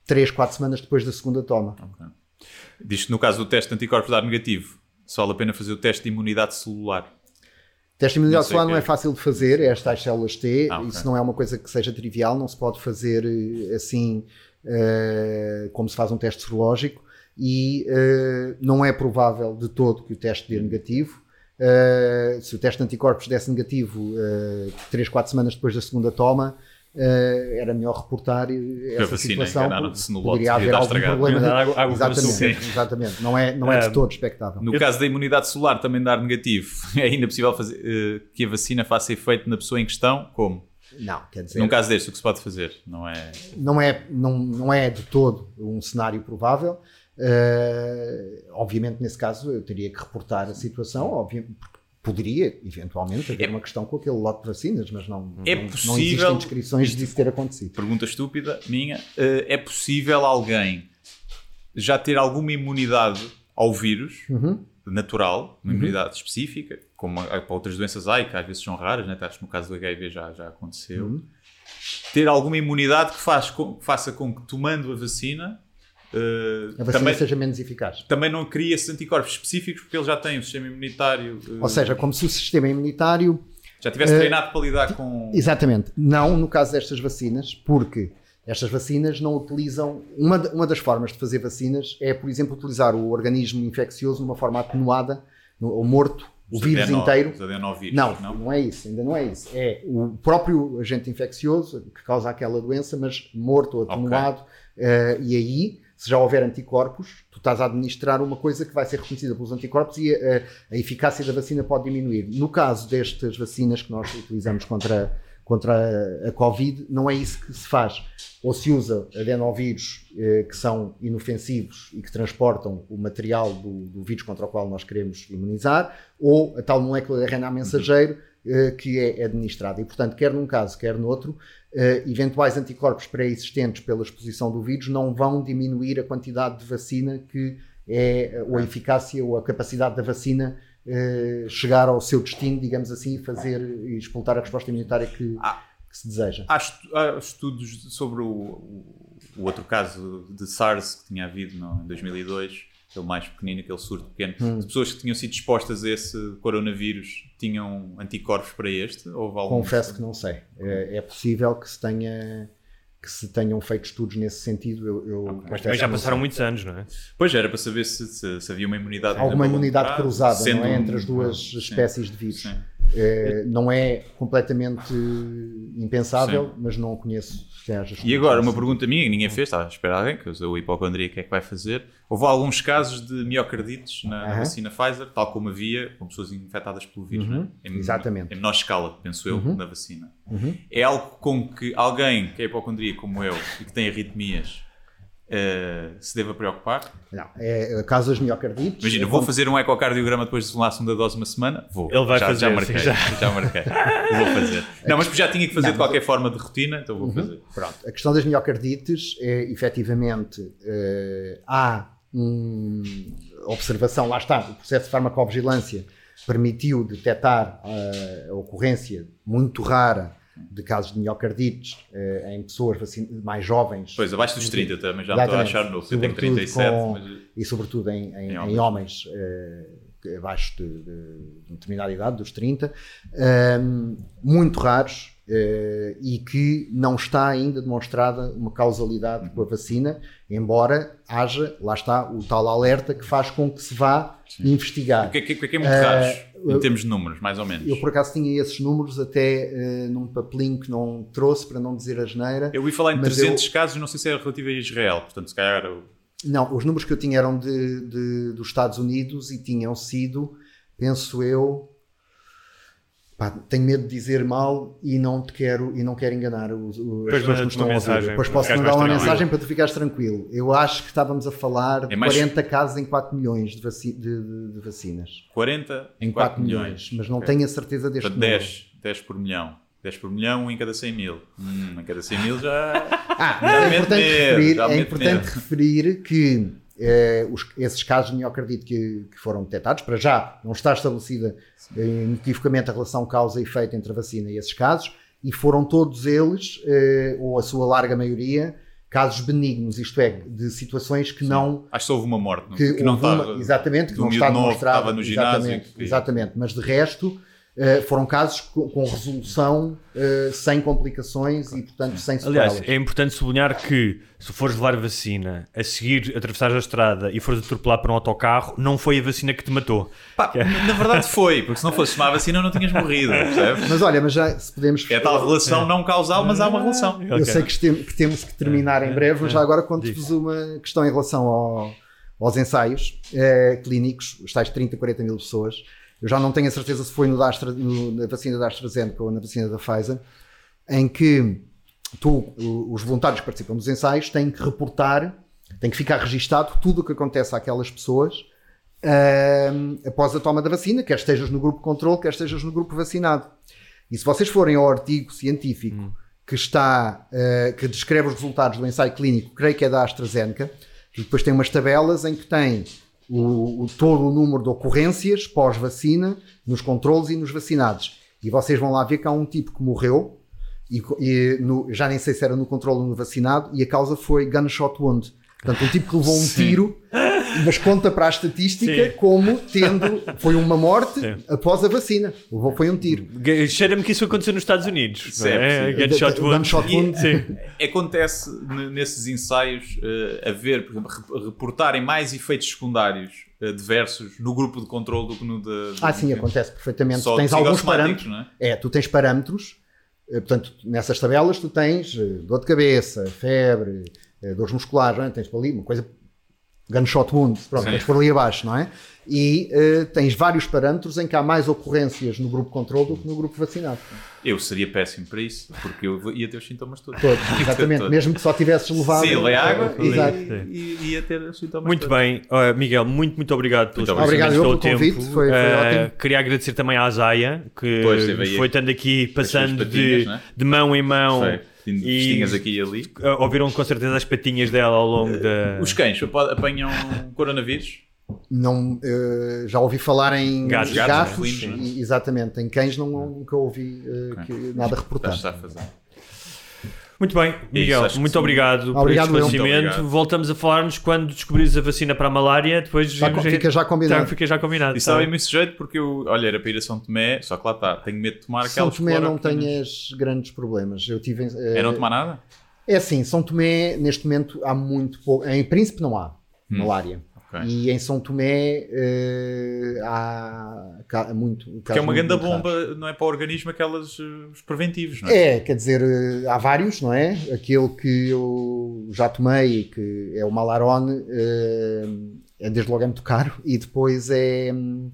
3, 4 semanas depois da segunda toma. Diz que no caso do teste de anticorpos dar negativo, só vale a pena fazer o teste de imunidade celular. Teste de imunidade Não celular não é quê. fácil de fazer, é as tais células T, Ah, ok. isso não é uma coisa que seja trivial, não se pode fazer eh, assim eh, como se faz um teste serológico e eh, não é provável de todo que o teste dê negativo. Eh, se o teste de anticorpos desse negativo 3, 4 semanas depois da segunda toma, eh, era melhor reportar essa vacina situação. enganaram-se no Poderia haver algum estragado. problema. de- Água- exatamente, exatamente. Não é, não é de todo expectável. No caso da imunidade celular também dar negativo, é ainda possível fazer, eh, que a vacina faça efeito na pessoa em questão? Como? Não, quer dizer, Num caso deste, o que se pode fazer? Não é. não é, não, não é de todo um cenário provável. Eh, obviamente, nesse caso, eu teria que reportar a situação, obviamente, poderia, eventualmente, haver É- uma questão com aquele lote de vacinas, mas não, É não, não possível- existem descrições disso ter acontecido. Pergunta estúpida minha. eh, é possível alguém já ter alguma imunidade ao vírus Uhum. natural, uma imunidade específica, como para outras doenças AI, que às vezes são raras, né? acho que no caso do HIV já, já aconteceu. Uhum. Ter alguma imunidade que faz com- que faça com que, tomando a vacina, eh, A vacina também, seja menos eficaz. também não cria esses anticorpos específicos porque ele já tem o sistema imunitário. eh, Ou seja, como se o sistema imunitário já tivesse eh, treinado para lidar com. Exatamente. Não no caso destas vacinas, porque estas vacinas não utilizam. Uma, uma das formas de fazer vacinas é, por exemplo, utilizar o organismo infeccioso numa forma atenuada, no, ou morto, o os vírus adeno- inteiro. Adenovírus, Não, não? não, é isso, ainda não é isso. É o próprio agente infeccioso que causa aquela doença, mas morto ou atenuado. eh, e aí, se já houver anticorpos, tu estás a administrar uma coisa que vai ser reconhecida pelos anticorpos e a, a eficácia da vacina pode diminuir. No caso destas vacinas que nós utilizamos contra, contra a, a Covid, não é isso que se faz. Ou se usa adenovírus eh, que são inofensivos e que transportam o material do, do vírus contra o qual nós queremos imunizar, ou a tal molécula de RNA mensageiro eh, que é administrada. E, portanto, quer num caso, quer noutro, eh, eventuais anticorpos pré-existentes pela exposição do vírus não vão diminuir a quantidade de vacina que é, ou a eficácia ou a capacidade da vacina eh, chegar ao seu destino, digamos assim, e fazer e explotar a resposta imunitária que, Ah. que se deseja. Há, estu- há estudos sobre o, o- o outro caso de SARS que tinha havido no, em 2002, aquele mais pequenino, aquele surto pequeno. Hum. As pessoas que tinham sido expostas a esse coronavírus tinham anticorpos para este? Houve algum Confesso que não sei. É, é possível que se tenha que se tenham feito estudos nesse sentido. Eu, eu Mas já passaram muitos anos, não é? Pois era para saber se, se- se havia uma imunidade. alguma imunidade cruzada sendo não é? entre as duas Sim, espécies de vírus. sim. Eh, não é completamente impensável, mas não conheço que haja E agora, uma pergunta minha que ninguém fez, estava a esperar alguém, que usou o hipocondria, o que é que vai fazer? Houve alguns casos de miocardites na, vacina Pfizer, tal como havia com pessoas infectadas pelo vírus, Uhum, né? em, exatamente. em menor escala, penso eu, Uhum. na vacina. Uhum. É algo com que alguém que é hipocondria como eu e que tem arritmias eh, se deva preocupar? Não, é caso das miocardites. Imagina, é vou fazer um ecocardiograma depois de tomar a segunda dose uma semana? Vou. Ele vai já, fazer, Já marquei. sim, Já, já. marquei. vou fazer. Não, mas já tinha que fazer Não, de qualquer forma de rotina, então vou Uhum. fazer. Pronto. A questão das miocardites é efetivamente eh, há uma observação, lá está, o processo de farmacovigilância permitiu detectar eh, a ocorrência muito rara de casos de miocardites eh, em pessoas vacin- mais jovens. Pois, abaixo dos 30 também, já estou a achar novo. Eu tenho Sobretudo 37, com- mas- E sobretudo em, em- Em em homens. homens, eh, abaixo de, de- de determinada idade, dos 30, ehm, muito raros eh, e que não está ainda demonstrada uma causalidade com a vacina, embora haja, lá está, o tal alerta que faz com que se vá investigar. O que é, que- o que é muito Eh, raros, em termos de números, mais ou menos? Eu, por acaso, tinha esses números até eh, num papelinho que não trouxe, para não dizer a geneira. Eu ouvi falar em mas 300 eu- casos, não sei se era relativo a Israel, portanto, se calhar. eu- Não, os números que eu tinha eram de, de- dos Estados Unidos e tinham sido, penso eu, pá, tenho medo de dizer mal e não te quero e não quero enganar os, os, pessoas que me estão uma a ouvir. mensagem Depois para posso mandar uma tranquilo. mensagem para tu ficares tranquilo. Eu acho que estávamos a falar de É mais- 40 casos em 4 milhões de, vaci- de- de- de vacinas. 40 em Em 4, 4 milhões, mas não Ok. tenho a certeza deste Portanto, número. 10, 10 por milhão. 10 por milhão, um em cada 100 mil. Hum, em cada 100 mil já. Ah, é importante, medo, referir, já é importante medo. referir que eh, os- esses casos de miocardite que, que foram detectados, para já não está estabelecida eh, inequivocamente a relação causa e efeito entre a vacina e esses casos, e foram todos eles, eh, ou a sua larga maioria, casos benignos, isto é, de situações que não Acho que houve uma morte, não- que, que não uma- estava. exatamente, que não está novo demonstrado. estava no ginásio. exatamente, que- exatamente, mas de resto eh, foram casos com, com resolução eh, sem complicações e, portanto, sem Aliás, sequelas. é importante sublinhar que se fores levar vacina a seguir atravessar a estrada e fores atropelar para um autocarro, não foi a vacina que te matou. Pá, na verdade foi, porque se não fosse tomar a vacina não tinhas morrido, percebes? Mas olha, mas já se podemos. É tal relação não causal, mas há uma relação. Eu sei que, este- que temos que terminar em breve, mas já agora conto-vos uma questão em relação ao- aos ensaios eh, clínicos, os tais 30, 40 mil pessoas. Eu já não tenho a certeza se foi no da Astra- no- na vacina da AstraZeneca ou na vacina da Pfizer, em que tu, os voluntários que participam dos ensaios têm que reportar, têm que ficar registado tudo o que acontece àquelas pessoas ahm, após a toma da vacina, quer estejas no grupo de controle, quer estejas no grupo vacinado. E se vocês forem ao artigo científico que está, eh, que descreve os resultados do ensaio clínico, creio que é da AstraZeneca, e depois tem umas tabelas em que tem o, o- todo o número de ocorrências pós-vacina nos controles e nos vacinados. E vocês vão lá ver que há um tipo que morreu, e, e no- já nem sei se era no controle ou no vacinado, e a causa foi gunshot wound. Portanto, um tipo que levou um tiro, mas conta para a estatística Sim. como tendo, foi uma morte Sim. após a vacina. Levou, foi um tiro. Cheira-me que isso aconteceu nos Estados Unidos. Não é? sim. Gunshot wound. Gunshot wound. Sim. Acontece nesses ensaios eh, haver, por exemplo, re- reportarem mais efeitos secundários eh, adversos no grupo de controle do que no de. Ah, sim, acontece perfeitamente. Só Tu tens alguns parâmetros. não é? É, tu tens parâmetros, eh, portanto, nessas tabelas tu tens dor de cabeça, febre, dores musculares, não é? tens ali uma coisa. Gunshot wound, pronto, Sim. tens por ali abaixo, não é? E eh, tens vários parâmetros em que há mais ocorrências no grupo controle do que no grupo vacinado. Eu seria péssimo para isso, porque eu ia ter os sintomas todos. Todos, exatamente. Todos. Mesmo que só tivesses levado. Sim, levei água Exato. e, e ia ter os sintomas Muito todos. bem, Uh, Miguel, muito, muito obrigado pelos Muito obrigado. pelo pelo tempo. convite, foi- foi Uh, ótimo. Queria agradecer também à Zaya, que Pois, foi estando aqui passando patinhas, de, é? de mão em mão. Foi. Festinhas aqui e ali. Uh, ouviram com certeza as patinhas dela ao longo da. Os cães apa- apanham coronavírus? Não, eh, já ouvi falar em Gatos, gatos, gatos, não é? e- exatamente. Em cães não, nunca ouvi eh, que, nada reportado. Estás a fazer. Muito bem, Miguel, que muito sim. obrigado por Obrigado, este esclarecimento. Obrigado. Voltamos a falar-nos quando descobrires a vacina para a malária. Depois Já vimos- fica já combinado. Já fica já combinado. Isso tá imenso jeito porque eu, olha, era para ir a São Tomé, só que lá está, tenho medo de tomar São aquelas Tomé não tenhas grandes problemas. Eu tive. eh, É não tomar nada? É assim, São Tomé, neste momento, há muito pouco. Em Príncipe não há Hum. malária. Ok. E em São Tomé eh, há muito. Porque é uma grande muito raros. bomba, não é para o organismo aquelas eh, os preventivos, não é? É, quer dizer, eh, há vários, não é? Aquele que eu já tomei, que é o Malarone, eh, é desde logo é muito caro, e depois é. hum,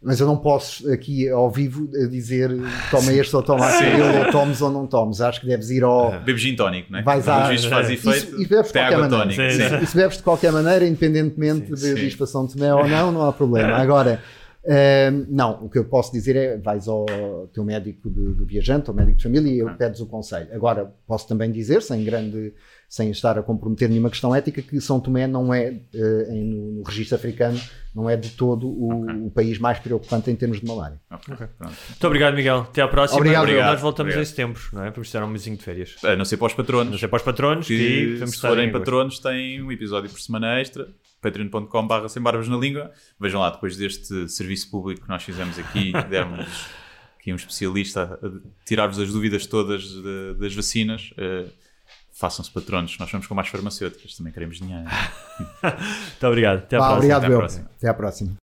Mas eu não posso aqui ao vivo dizer toma este ou toma aquele, ou tomes ou não tomes. Acho que deves ir ao. Bebes gin tónico, não é? Vais à- vistos faz Isso- efeito. isso bebes de qualquer maneira. Sim, sim. Isso bebes de qualquer maneira, independentemente Sim, de, sim. de Tomé ou não, não há problema. Agora, hum, não, o que eu posso dizer é vais ao teu médico do, do viajante, ao médico de família e eu pedes o conselho. Agora, posso também dizer, sem grande, sem estar a comprometer nenhuma questão ética, que São Tomé não é, eh, em- no, no registro africano, não é de todo o, o país mais preocupante em termos de malária. Ok, pronto. Muito obrigado, Miguel. Até à próxima. Obrigado. Nós Obrigado. voltamos Obrigado. em setembro, não é? Vamos tirar um mesinho de férias. A não ser para os patronos. Não sei para os patronos que, que se forem patronos têm um episódio por semana extra patreon.com.br sem barbas na língua vejam lá depois deste serviço público que nós fizemos aqui demos aqui um especialista a tirar-vos as dúvidas todas de- das vacinas eh, façam-se patronos nós somos com mais farmacêuticas também queremos dinheiro Muito obrigado. Até à próxima. obrigado, Até à próxima. Até à próxima.